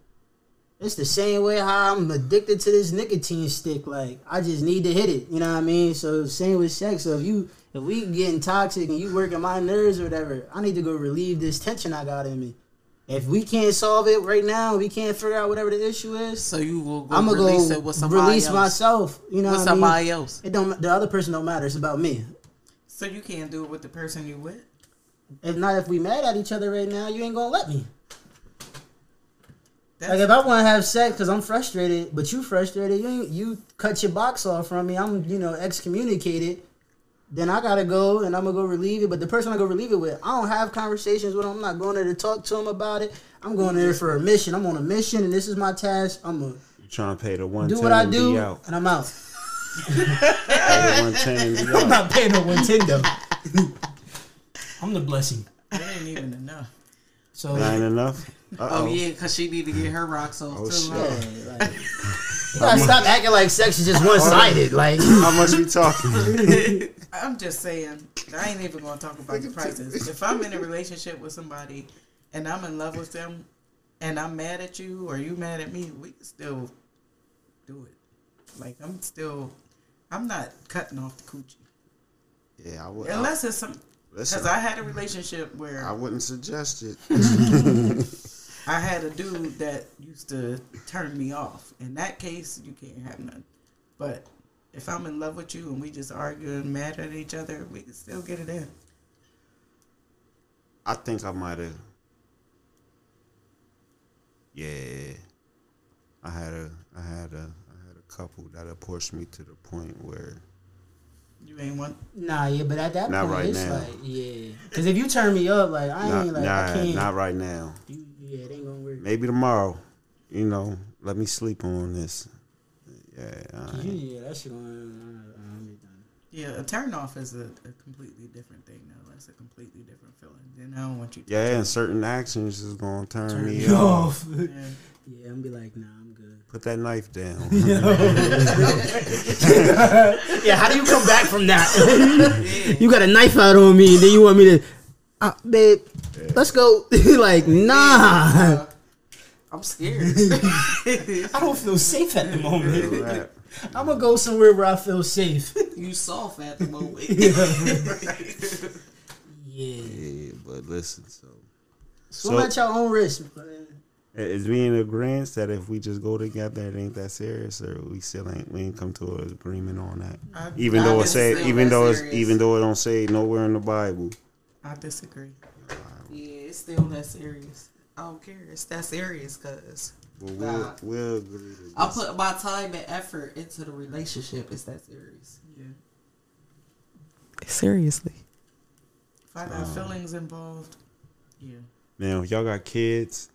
It's the same way how I'm addicted to this nicotine stick. Like I just need to hit it. You know what I mean? So same with sex. So if you if we getting toxic and you working my nerves or whatever, I need to go relieve this tension I got in me. If we can't solve it right now, we can't figure out whatever the issue is. So you will go I'm gonna release go it with somebody release else. myself. You know with what I mean? somebody else. It don't. The other person don't matter. It's about me. So you can't do it with the person you with. If not, if we mad at each other right now, you ain't gonna let me. That's, Like if I want to have sex because I'm frustrated, but you frustrated, you you cut your box off from me. I'm you know excommunicated. Then I gotta go and I'm gonna go relieve it. But the person I go relieve it with, I don't have conversations with them. I'm not going there to talk to them about it. I'm going there for a mission. I'm on a mission and this is my task. I'm gonna You trying to pay the one do what I do out. and I'm out. Pay the 110 and be *laughs* I'm not paying no one though. I'm the blessing. it ain't even enough. So That ain't enough. Uh-oh. Oh yeah, cause she need to get her rocks off Oh, too. shit. yeah, like, you gotta stop acting like sex is just one sided. Like How much we talking? *laughs* I'm just saying, I ain't even gonna talk about the prices. If I'm in a relationship with somebody and I'm in love with them and I'm mad at you or you mad at me, we can still do it. Like I'm still I'm not cutting off the coochie. Yeah, I would. Unless it's some listen, because I had a relationship where I wouldn't suggest it. *laughs* *laughs* I had a dude that used to turn me off. In that case, you can't have none. But if I'm in love with you and we just arguing, mad at each other, we can still get it in. I think I might have. Yeah, I had a, I had a, I had a couple that have pushed me to the point where You ain't want. Nah, yeah, but at that Not point, right it's now. like, yeah. Because if you turn me up, like, I not, ain't like, nah, I can't. not right now. you, yeah, it ain't gonna work. Maybe tomorrow. You know, let me sleep on this. Yeah, I 'Cause yeah, that shit gonna. Uh, uh, be done. Yeah, a turn off is a, a completely different thing now. That's a completely different feeling. Then I don't want you to. yeah, and certain actions is gonna turn, Turn me me off. Yeah. *laughs* Yeah, I'm be like, nah, I'm good. Put that knife down. *laughs* Yeah, how do you come back from that? *laughs* you got a knife out on me, and then you want me to, uh, babe, let's go. *laughs* like, nah. I'm scared. I don't feel safe at the moment. Rap. I'm gonna go somewhere where I feel safe. you soft at the moment. Yeah. Yeah, but listen, so Swim So- at your own risk. Is we in agreement that if we just go together, it ain't that serious, or we still ain't we ain't come to an agreement on that. I, Even I though it just say, even that though it's, even though it don't say nowhere in the Bible. I disagree. yeah, it's still that serious. I don't care. It's that serious because But we'll we'll agree. I put my time and effort into the relationship. It's that serious. Yeah. Seriously. If I got um, feelings involved, yeah. now if y'all got kids,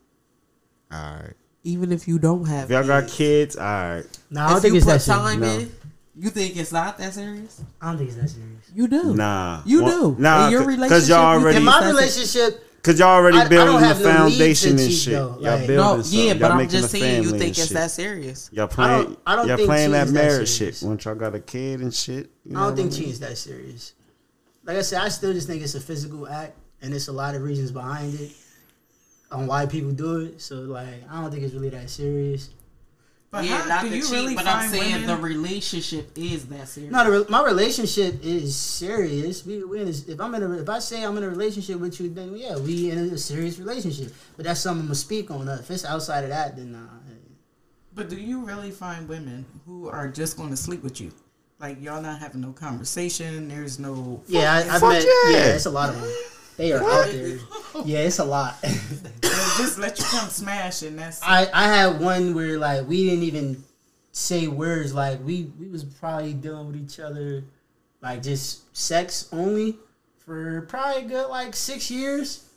all right. Even if you don't have If y'all got kids. kids, all right. Nah, I don't if think you it's put that serious. time No. in, you think it's not that serious? I don't think it's that serious. You do. Nah, You Well, do. Nah, In your because relationship, y'all already In my relationship, Cause y'all already I- I building don't the have the foundation to and shit. though. Y'all Like- building No, something. yeah, Y'all but I'm making just a saying you think it's shit. that serious. Y'all I playing. don't- I don't y'all think playing that cheating's that marriage serious. shit. Once y'all got a kid and shit. You know I don't what think mean? cheating's that serious. Like I said, I still just think it's a physical act, and it's a lot of reasons behind it on why people do it. So like, I don't think it's really that serious. But yeah, how, not do the you cheat, really but I'm saying women? the relationship is that serious. No, the re- my relationship is serious. We, we in a, if I'm in a, if I say I'm in a relationship with you, then yeah, we in a serious relationship. But that's something I'm gonna speak on. Uh, If it's outside of that, then nah. But do you really find women who are just going to sleep with you? Like y'all not having no conversation. There's no. Yeah, I, I've Fuck met. yeah. Yeah. it's a lot of them. They are out there. Yeah, it's a lot. *laughs* Just let you come smash and that's. I I had one where like we didn't even say words. Like we we was probably dealing with each other, like just sex only for probably a good like six years.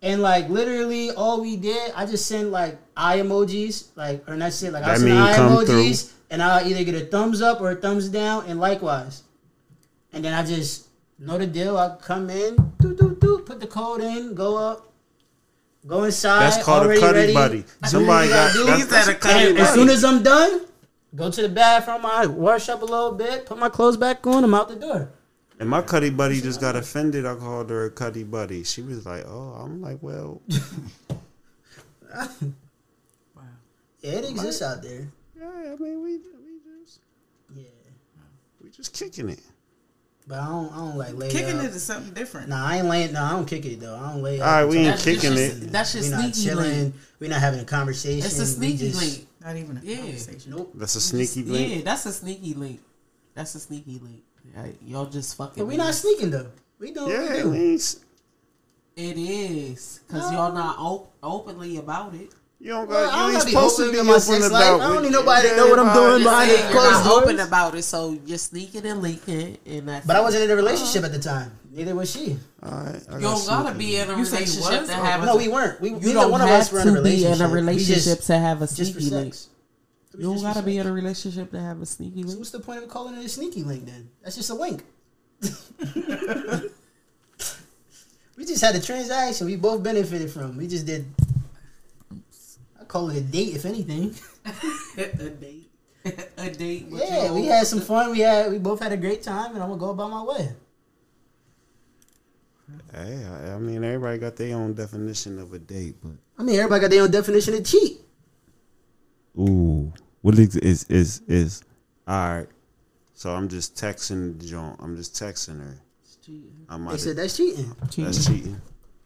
And like literally all we did, I just sent like eye emojis, like or not shit, like I That send mean eye come emojis, and I'll either get a thumbs up or a thumbs down, and likewise. And then I just know the deal. I come in, put the code in, go up, go inside. That's called a already cuddy ready. buddy. Somebody got. gotta do. that's- a that's- cuddy And as soon as I'm done, go to the bathroom. I wash up a little bit, put my clothes back on. I'm out the door. And my cuddy buddy just got offended. I called her a cuddy buddy. She was like, "Oh, I'm like, well, wow. *laughs* Yeah, it exists out there. Yeah, I mean we we just Yeah, we just kicking it. But I don't. I don't like lay Kicking up. it is something different. Nah, I ain't laying. No, I don't kick it though. I don't lay. All right, up we ain't kicking just- it. That's just We not chilling. link. We not having a conversation. It's a sneaky just- link. Not even a Yeah. conversation. Nope. That's a You just- sneaky link. Yeah, that's a sneaky link. That's a sneaky link. Right? Y'all just fucking. But we not sneaking though. We doing what we Yeah, do. we It is because y'all not op- openly about it. You don't Well, got. I you ain't gotta be supposed to be my open sex about. life. I don't need nobody to know what I'm doing behind Saying the you're closed not doors. open about it, so you're sneaking and leaking, and that's. But I wasn't in a relationship uh-huh. at the time. Neither was she. All right, You don't gotta be in a You say you relationship was to or have. No, a, we weren't. We you neither don't one of have us were to in a be in a relationship just, to have a sneaky link. sex. It was You don't just gotta be in a relationship to have a sneaky So link. what's the point of calling it a sneaky link then? That's just a link. *laughs* *laughs* we just had a transaction we both benefited from. We just did. I call it a date, if anything. *laughs* a date. a date. With Yeah, your we had some fun. We had we both had a great time, and I'm gonna go about my way. Hey, I, I mean, everybody got their own definition of a date, but I mean, everybody got their own definition of cheat. ooh, what is is is is all right? So I'm just texting John. I'm just texting her. I They might. said that's cheating. That's cheating.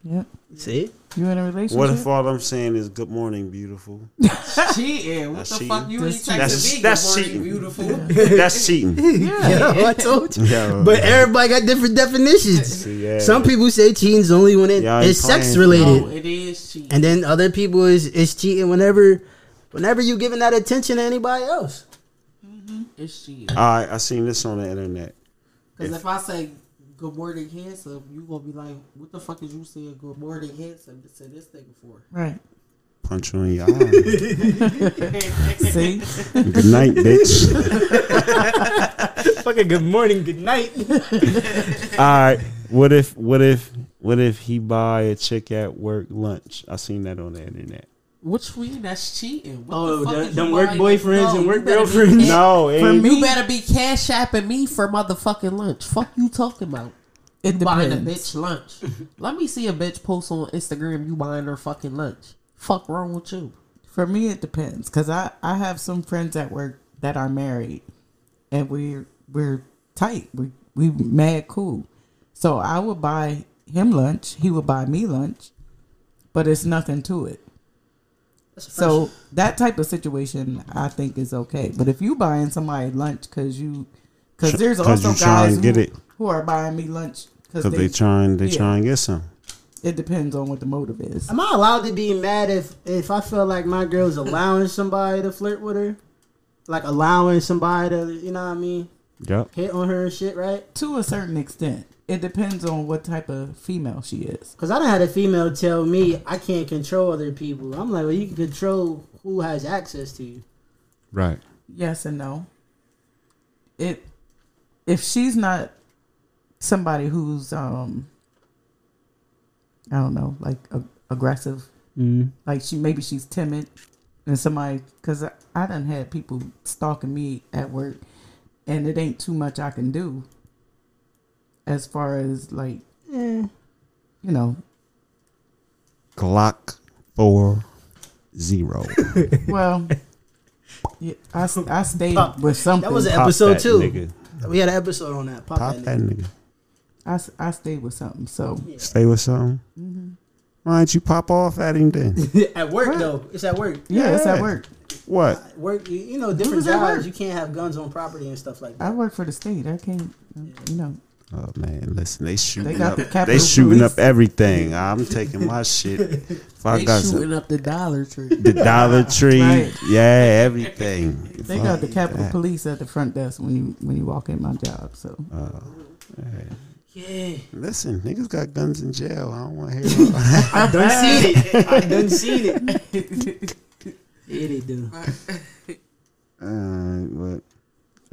Yep. See, You in a relationship? What if all I'm saying is "Good morning, beautiful"? *laughs* cheating? What That's the cheating. fuck you ain't That's- texting me? that's Good morning, cheating. beautiful. *laughs* That's cheating. *laughs* yeah, I told you. Yeah, But everybody got different definitions. See, yeah. Some people say cheating's only when it, Yeah, I it's sex related, No, it is cheating. and then other people is is cheating whenever, whenever you giving that attention to anybody else. Mhm. It's cheating. All right, I seen this on the internet. Because if I say good morning, handsome, you gonna be like, what the fuck is you saying good morning, handsome to say this nigga for? Right. Punch you in your *laughs* eye. See? Good night, bitch. *laughs* Fucking good morning, good night. *laughs* All right. What if what if what if he buy a chick at work lunch? I seen that on the internet. Which we that's cheating. What Oh, the fuck the- them work buying? boyfriends and work girlfriends. ca- No, For me- You better be cash apping me for motherfucking lunch. Fuck you talking about. It buying a bitch lunch. *laughs* Let me see a bitch post on Instagram you buying her fucking lunch. Fuck wrong with you? For me, it depends because I I have some friends at work that are married, and we're we're tight. We we mad cool. So I would buy him lunch. He would buy me lunch, but it's nothing to it. So that type of situation, I think, is okay. But if you buying somebody lunch because you, because there's 'Cause also you try guys and get who, it. who are buying me lunch because they, they trying they yeah. try and get some. it depends on what the motive is. Am I allowed to be mad if if I feel like my girl's allowing somebody to flirt with her, like allowing somebody to, you know what I mean, Yep. hit on her and shit, right? To a certain extent, it depends on what type of female she is. Cause I done had a female tell me I can't control other people. I'm like, well, you can control who has access to you. Right. Yes and no. It if she's not somebody who's um I don't know, like a, aggressive, like she maybe she's timid, and somebody because I, I done had people stalking me at work, and it ain't too much I can do. As far as like, eh, you know, Glock four zero. *laughs* well, yeah, I, s- I stayed Pop. with something. That was an Pop episode that two. nigga. We had an episode on that. Pop, Pop that. that nigga. nigga. I, s- I stayed with something. So Stay with something. Mm-hmm. Why don't you pop off at him then? *laughs* at work though, it's at work. yeah, it's at work. what? At work, you, you know, different jobs. You can't have guns on property and stuff like that. I work for the state. I can't, you know. Oh man, listen, they shooting got up. the They shooting Police. up everything. I'm taking my shit. If I They got some, shooting up the Dollar Tree. the Dollar *laughs* Tree, Right. yeah, everything. They got the Capitol that. Police at the front desk when you when you walk in my job. So oh, Yeah, Listen, niggas got guns in jail. I don't want to hear. *laughs* About I done seen it. I done seen it. *laughs* yeah, they do. Alright, but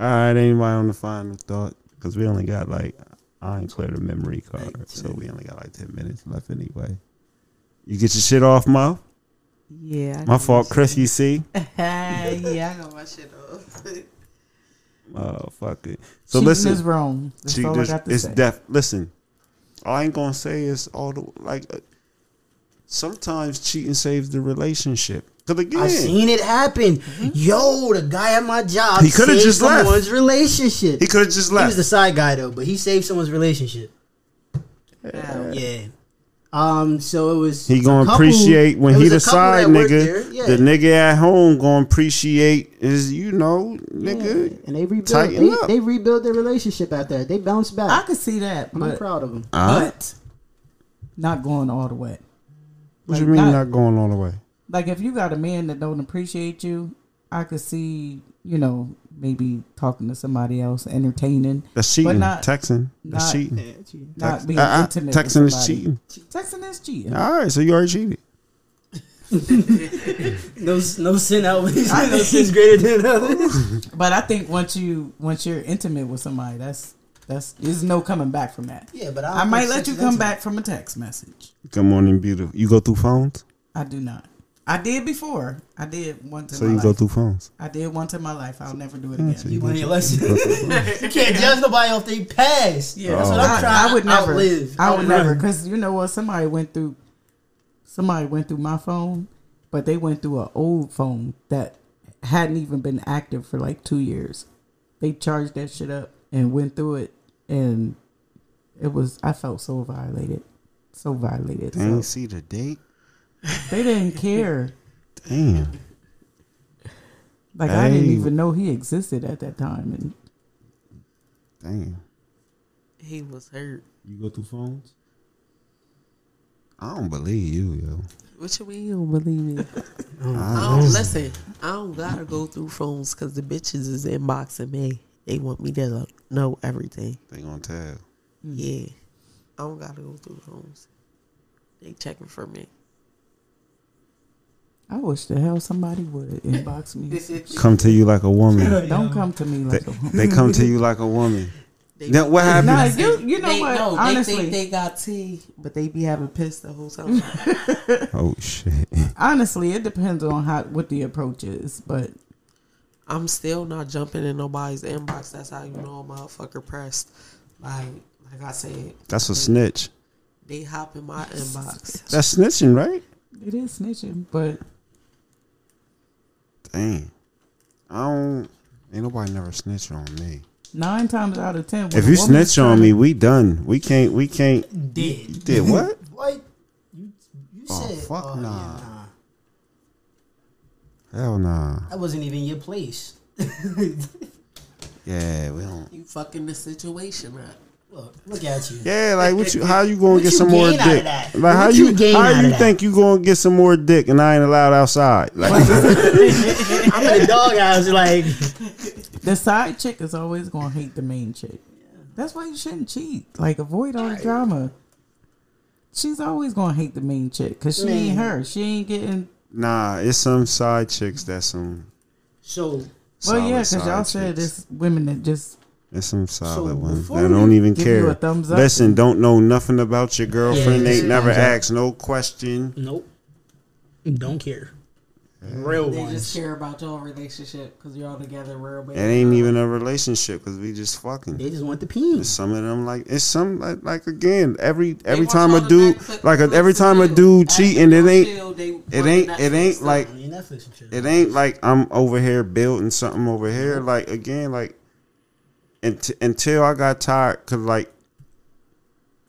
all right. Anybody on the final thought? Because we only got like I ain't cleared a memory card, Like so we only got like ten minutes left anyway. You get your shit off, Mo. Yeah. My fault, Chris. You see? *laughs* yeah, I got my shit off. Oh fuck it. So cheating listen, is wrong. That's Cheat all I got to it's say. def. Listen, all I ain't gonna say is all the like. Uh, sometimes cheating saves the relationship. Cause again, I seen it happen. Yo, the guy at my job He coulda saved just left. someone's relationship. he could have just left. He was the side guy though, but he saved someone's relationship. Yeah. Um. So it was. He gonna couple- appreciate when he was the side nigga. Yeah. The nigga at home gonna appreciate is you know nigga. and they rebuilt. They, up. they rebuilt their relationship out there. They bounced back. I could see that, I'm proud of them. Huh? but not going all the way. What you mean not- not going all the way? Like if you got a man that don't appreciate you, I could see you know maybe talking to somebody else, entertaining, That's cheating. not- Texting. That's not- cheating. not Text- being uh, uh, intimate. texting with is cheating. Texting is cheating. All right, so you already cheated. *laughs* No, no sin out. no sin's greater than *laughs* others. But I think once you once you're intimate with somebody, that's that's there's no coming back from that. Yeah, but I, I might let you come intimate. back from a text message. Good morning, beautiful. You go through phones, I do not. I did before. I did once in so my you life. go through phones. I did once in my life. I'll never do it again. so You learn your lesson. you *laughs* can't judge nobody off their past. Yeah, that's what Oh. I'm I, trying I would never. outlive. I would never, because you know what? Somebody went through. Somebody went through my phone, but they went through an old phone that hadn't even been active for like two years. They charged that shit up and went through it, and it was. I felt so violated, so violated. Dang, So see the date. They didn't care. Damn. Like I didn't even know he existed at that time, and Damn. He was hurt. You go through phones? I don't believe you, yo. What you mean you don't believe me? *laughs* I I don't listen. I don't gotta go through phones because the bitches is inboxing me. They want me to know everything. They gonna tell. Yeah, I don't gotta go through phones. They checking for me. I wish the hell somebody would inbox me. Come to you like a woman. Don't come to me like They, a woman. they come to you like a woman. They, Now, what happened? Nah, you you know they, what? No, honestly, they think they got tea, but they be having piss the whole time. *laughs* Oh shit. honestly, it depends on how what the approach is. But I'm still not jumping in nobody's inbox. That's how you know a motherfucker pressed. Like, like I said, That's a snitch. they hop in my inbox. That's snitching, right? it is snitching. But Dang. I don't. Ain't nobody never snitch on me. nine times out of ten, If you snitch on me, we done. We can't. We can't. Did. You did what? *laughs* What? You, you Oh, said. fuck oh, yeah, nah. nah. Hell nah. That wasn't even your place. *laughs* Yeah, we don't. You fucking the situation up. Look, look at you. Yeah, like what you? How you gonna What get you some more gain out of dick? that? Like how you? you gain how out of you that? think you gonna get some more dick and I ain't allowed outside? Like *laughs* I'm in the doghouse, like. the side chick is always gonna hate the main chick. That's why you shouldn't cheat. Like avoid all the drama. She's always gonna hate the main chick because she ain't her. She ain't getting. nah, it's some side chicks that's some. So Well, yeah, because y'all side said it's women that just There's some solid So ones before that don't even give care. you a thumbs up Listen, don't know nothing about your girlfriend. Yeah, ain't never thumbs asked no question. nope. Don't care. Real ones. They ones. just care about your relationship because you're all together real bad. It ain't even a relationship because we just fucking. They just want the peen. Some of them like it's some like, like again every every want time a dude like a, every time a dude After cheating it ain't it ain't it ain't like On your Netflix and shit. it ain't like I'm over here building something over here like again like unt- until I got tired because like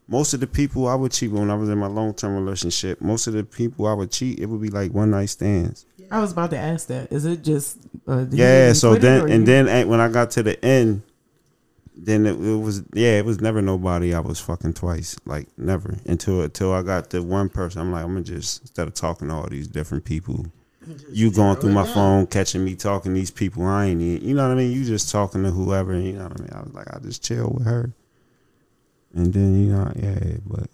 most of the people I would cheat when I was in my long term relationship most of the people I would cheat it would be like one night stands I was about to ask that. Is it just? Uh, yeah so then and you- then eh, when I got to the end then it, it was yeah it was never nobody I was fucking twice like never until until I got the one person I'm like I'm gonna just instead of talking to all these different people you going through my phone catching me talking to these people I ain't even, you know what I mean? You just talking to whoever you know what I mean? I was like I just chill with her. And then you know yeah but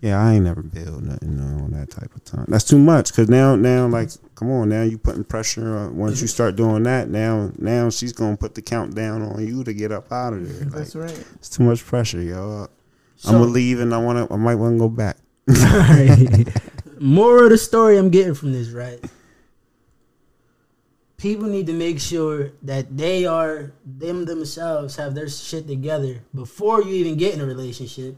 yeah I ain't never build nothing on that type of time. That's too much because now now like come on now you putting pressure on once you start doing that now now she's gonna put the countdown on you to get up out of there. Like, That's right. it's too much pressure yo. So- I'm gonna leave and I wanna I might wanna go back *laughs* More of the story I'm getting from this, right? People need to make sure that they are them themselves have their shit together before you even get in a relationship.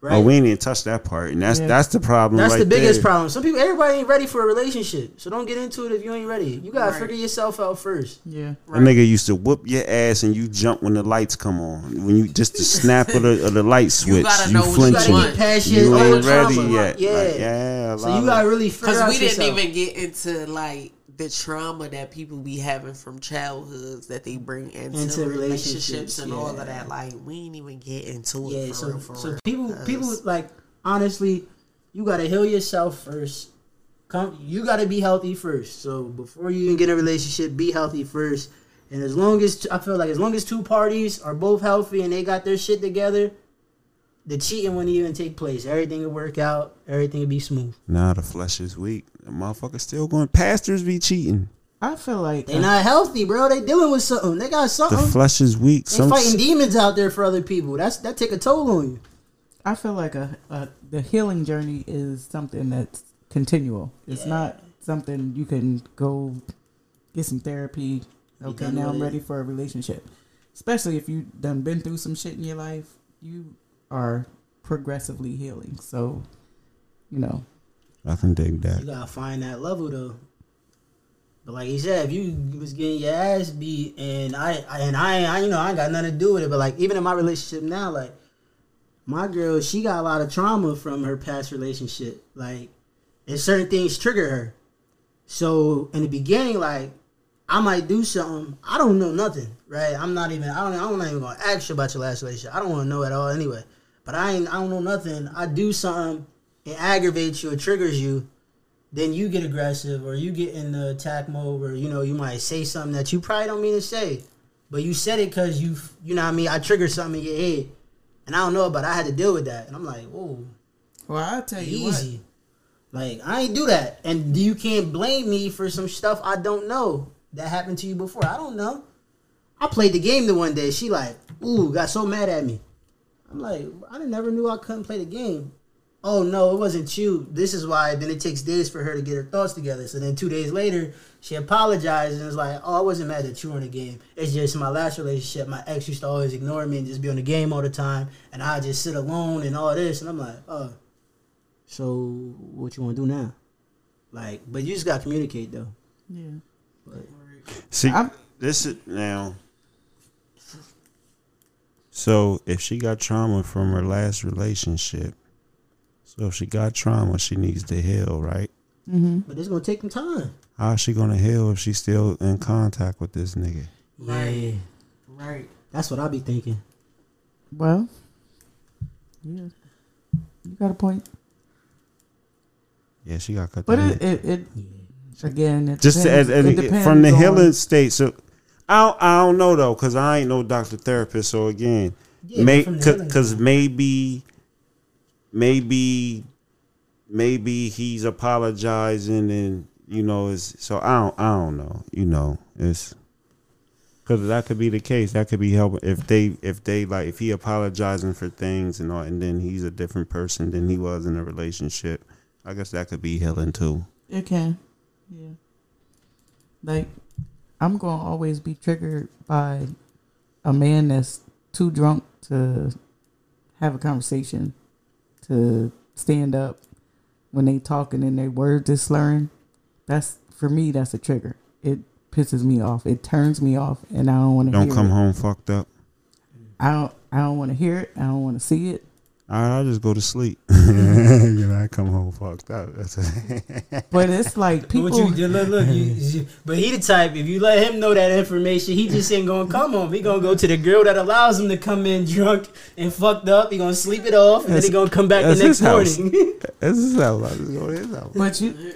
Right? Oh, we ain't even touched that part, and that's Yeah. that's the problem. That's right the biggest there. problem. Some people, everybody ain't ready for a relationship, so don't get into it if you ain't ready. You gotta Right. figure yourself out first. Yeah. A nigga used to whoop your ass and you jump when the lights come on. When you just the snap of the, of the light *laughs* switch, gotta you, know what you You gotta get past your You ain't ready trauma. yet. Yeah, Like, yeah. a so lot you gotta really figure Because out we didn't yourself. even get into like the trauma that people be having from childhoods that they bring into, Into relationships, relationships, and all of that. Like we ain't even get into it. Yeah, so real, so real, people people like honestly, you gotta heal yourself first. Come, you gotta be healthy first. So before you even get in a relationship, be healthy first. And as long as I feel like as long as two parties are both healthy and they got their shit together, the cheating wouldn't even take place. Everything would work out. Everything would be smooth. Nah, the flesh is weak. The motherfuckers still going. Pastors be cheating. I feel like they're not healthy, bro. They dealing with something. They got something. The flesh is weak. They Some fighting demons out there for other people. That's that take a toll on you. I feel like a, a the healing journey is something that's continual. It's not something you can go get some therapy. Okay, now I'm ready for a relationship. Especially if you done been through some shit in your life, you are progressively healing. So, you know, I can dig that. You gotta find that level though. But like he said, if you was getting your ass beat and I, I and I, I, you know, I ain't got nothing to do with it. But like even in my relationship now, like my girl, she got a lot of trauma from her past relationship. Like, and certain things trigger her. So in the beginning, like I might do something. I don't know nothing, right? I'm not even. I don't. I'm not even gonna ask you about your last relationship. I don't want to know at all anyway. But I ain't. I don't know nothing. I do something. It aggravates you. It triggers you. Then you get aggressive, or you get in the attack mode, or you know you might say something that you probably don't mean to say, but you said it because you. You know what I mean? I triggered something in your head, and I don't know, but I had to deal with that, and I'm like, whoa well, I'll tell you easy. Like I ain't do that, and you can't blame me for some stuff I don't know that happened to you before. I don't know. I played the game the one day. She like, ooh, got so mad at me. I'm like, I never knew I couldn't play the game. Oh no, it wasn't you. This is why. Then it takes days for her to get her thoughts together. So then two days later, she apologized and was like, "Oh, I wasn't mad at you on the game. It's just my last relationship. My ex used to always ignore me and just be on the game all the time, and I just sit alone and all this." And I'm like, "Oh, so what you want to do now?" Like, but you just got to communicate though. Yeah. See, I'm- this is now. So if she got trauma from her last relationship, so if she got trauma, she needs to heal, right? Mm-hmm. But it's gonna take some time. How is she gonna heal if she's still in contact with this nigga? Yeah, Right. that's what I be thinking. Well, yeah. You got a point. Yeah, she got cut. But that it, it, it again, it just depends, as, as- it depends from the on- healing state. So I don't, I don't know though, cause I ain't no doctor therapist. So again, Yeah, may, cause maybe, maybe, maybe he's apologizing and you know is so I don't I don't know. You know it's. Cause that could be the case. That could be helping if they if they like if he apologizing for things and all, and then he's a different person than he was in a relationship. I guess that could be healing too. It can. Yeah. Like, I'm going to always be triggered by a man that's too drunk to have a conversation, to stand up when they talking and their words is slurring. That's, for me, that's a trigger. It pisses me off. It turns me off, and I don't want to Don't come it. home fucked up. I don't, I don't want to hear it. I don't want to see it. All right, I'll just go to sleep. *laughs* you *laughs* know, I come home fucked up. *laughs* But it's like people. what you look, look you, you- but he the type. If you let him know that information, he just ain't gonna come home. He gonna go to the girl that allows him to come in drunk and fucked up. He gonna sleep it off, and then he gonna come back the that's next his house. morning. this is how I just go to his house. But you,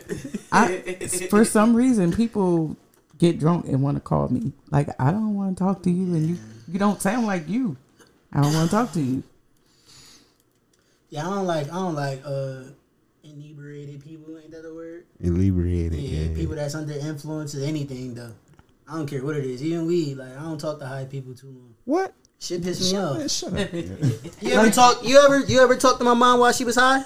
I, for some reason, people get drunk and want to call me. Like I don't want to talk to you, and you, you don't sound like you. I don't want to talk to you. Yeah, I don't like. I don't like uh inebriated people. Ain't that the word? Inebriated. Yeah, Yeah, people that's under influence of anything though. I don't care what it is, even weed. Like I don't talk to high people too long. What? Shit piss me off. Man, shut up. *laughs* You ever talk? You ever you ever talk to my mom while she was high?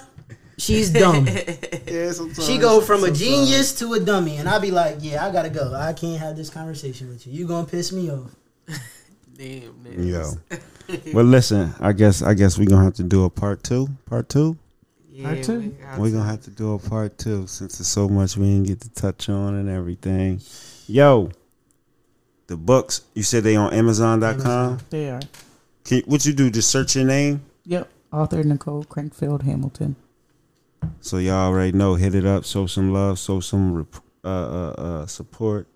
She's *laughs* dumb. yeah, sometimes. She go from a genius to a dummy, and I be like, "Yeah, I gotta go. I can't have this conversation with you. You gonna piss me off." Damn, Yo. *laughs* well, listen. I guess I guess we gonna have to do a part two. Part two. Yeah, Part two? we got We're gonna have to do a part two since there's so much we didn't get to touch on and everything. Yo, the books. You said they on Amazon.com. They are. Can what you do? Just search your name. Yep. Author Nicole Crankfield Hamilton. So y'all already know. Hit it up. Show some love. Show some rep- uh, uh, uh, support.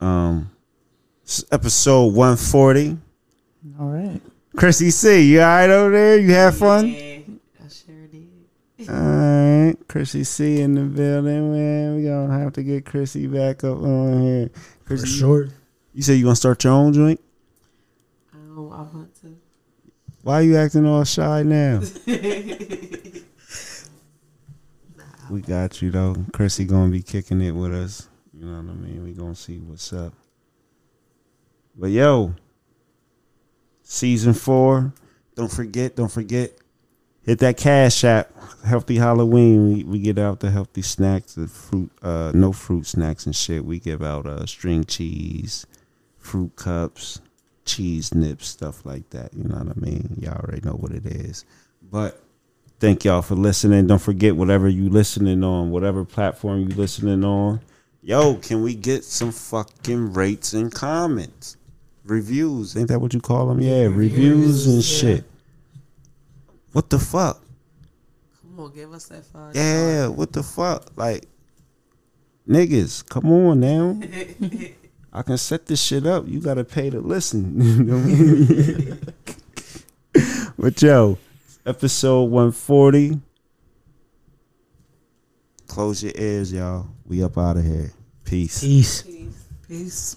Um, s- episode one forty. All right. Chrissy C, you alright over there? You have fun? I sure did. Alright, Chrissy C in the building, man. We gonna have to get Chrissy back up on here. Chrissy, sure. You say you gonna start your own joint? Oh, I want to. Why you acting all shy now? *laughs* we got you though. Chrissy gonna be kicking it with us. You know what I mean? We gonna see what's up. But yo, season four. Don't forget, don't forget. Hit that cash app. Healthy Halloween. We, we get out the healthy snacks, the fruit, uh, no fruit snacks and shit. We give out uh string cheese, fruit cups, cheese nips, stuff like that. You know what I mean? Y'all already know what it is. But thank y'all for listening. Don't forget whatever you listening on, whatever platform you listening on. Yo, can we get some fucking rates and comments? Reviews. Ain't that what you call them? Yeah, reviews and shit. What the fuck? Come on, give us that five. Yeah, what the fuck? Like, niggas, come on now. *laughs* I can set this shit up. You gotta pay to listen. You know what I but yo, episode 140. Close your ears, y'all. We up out of here. Peace. Peace. Peace.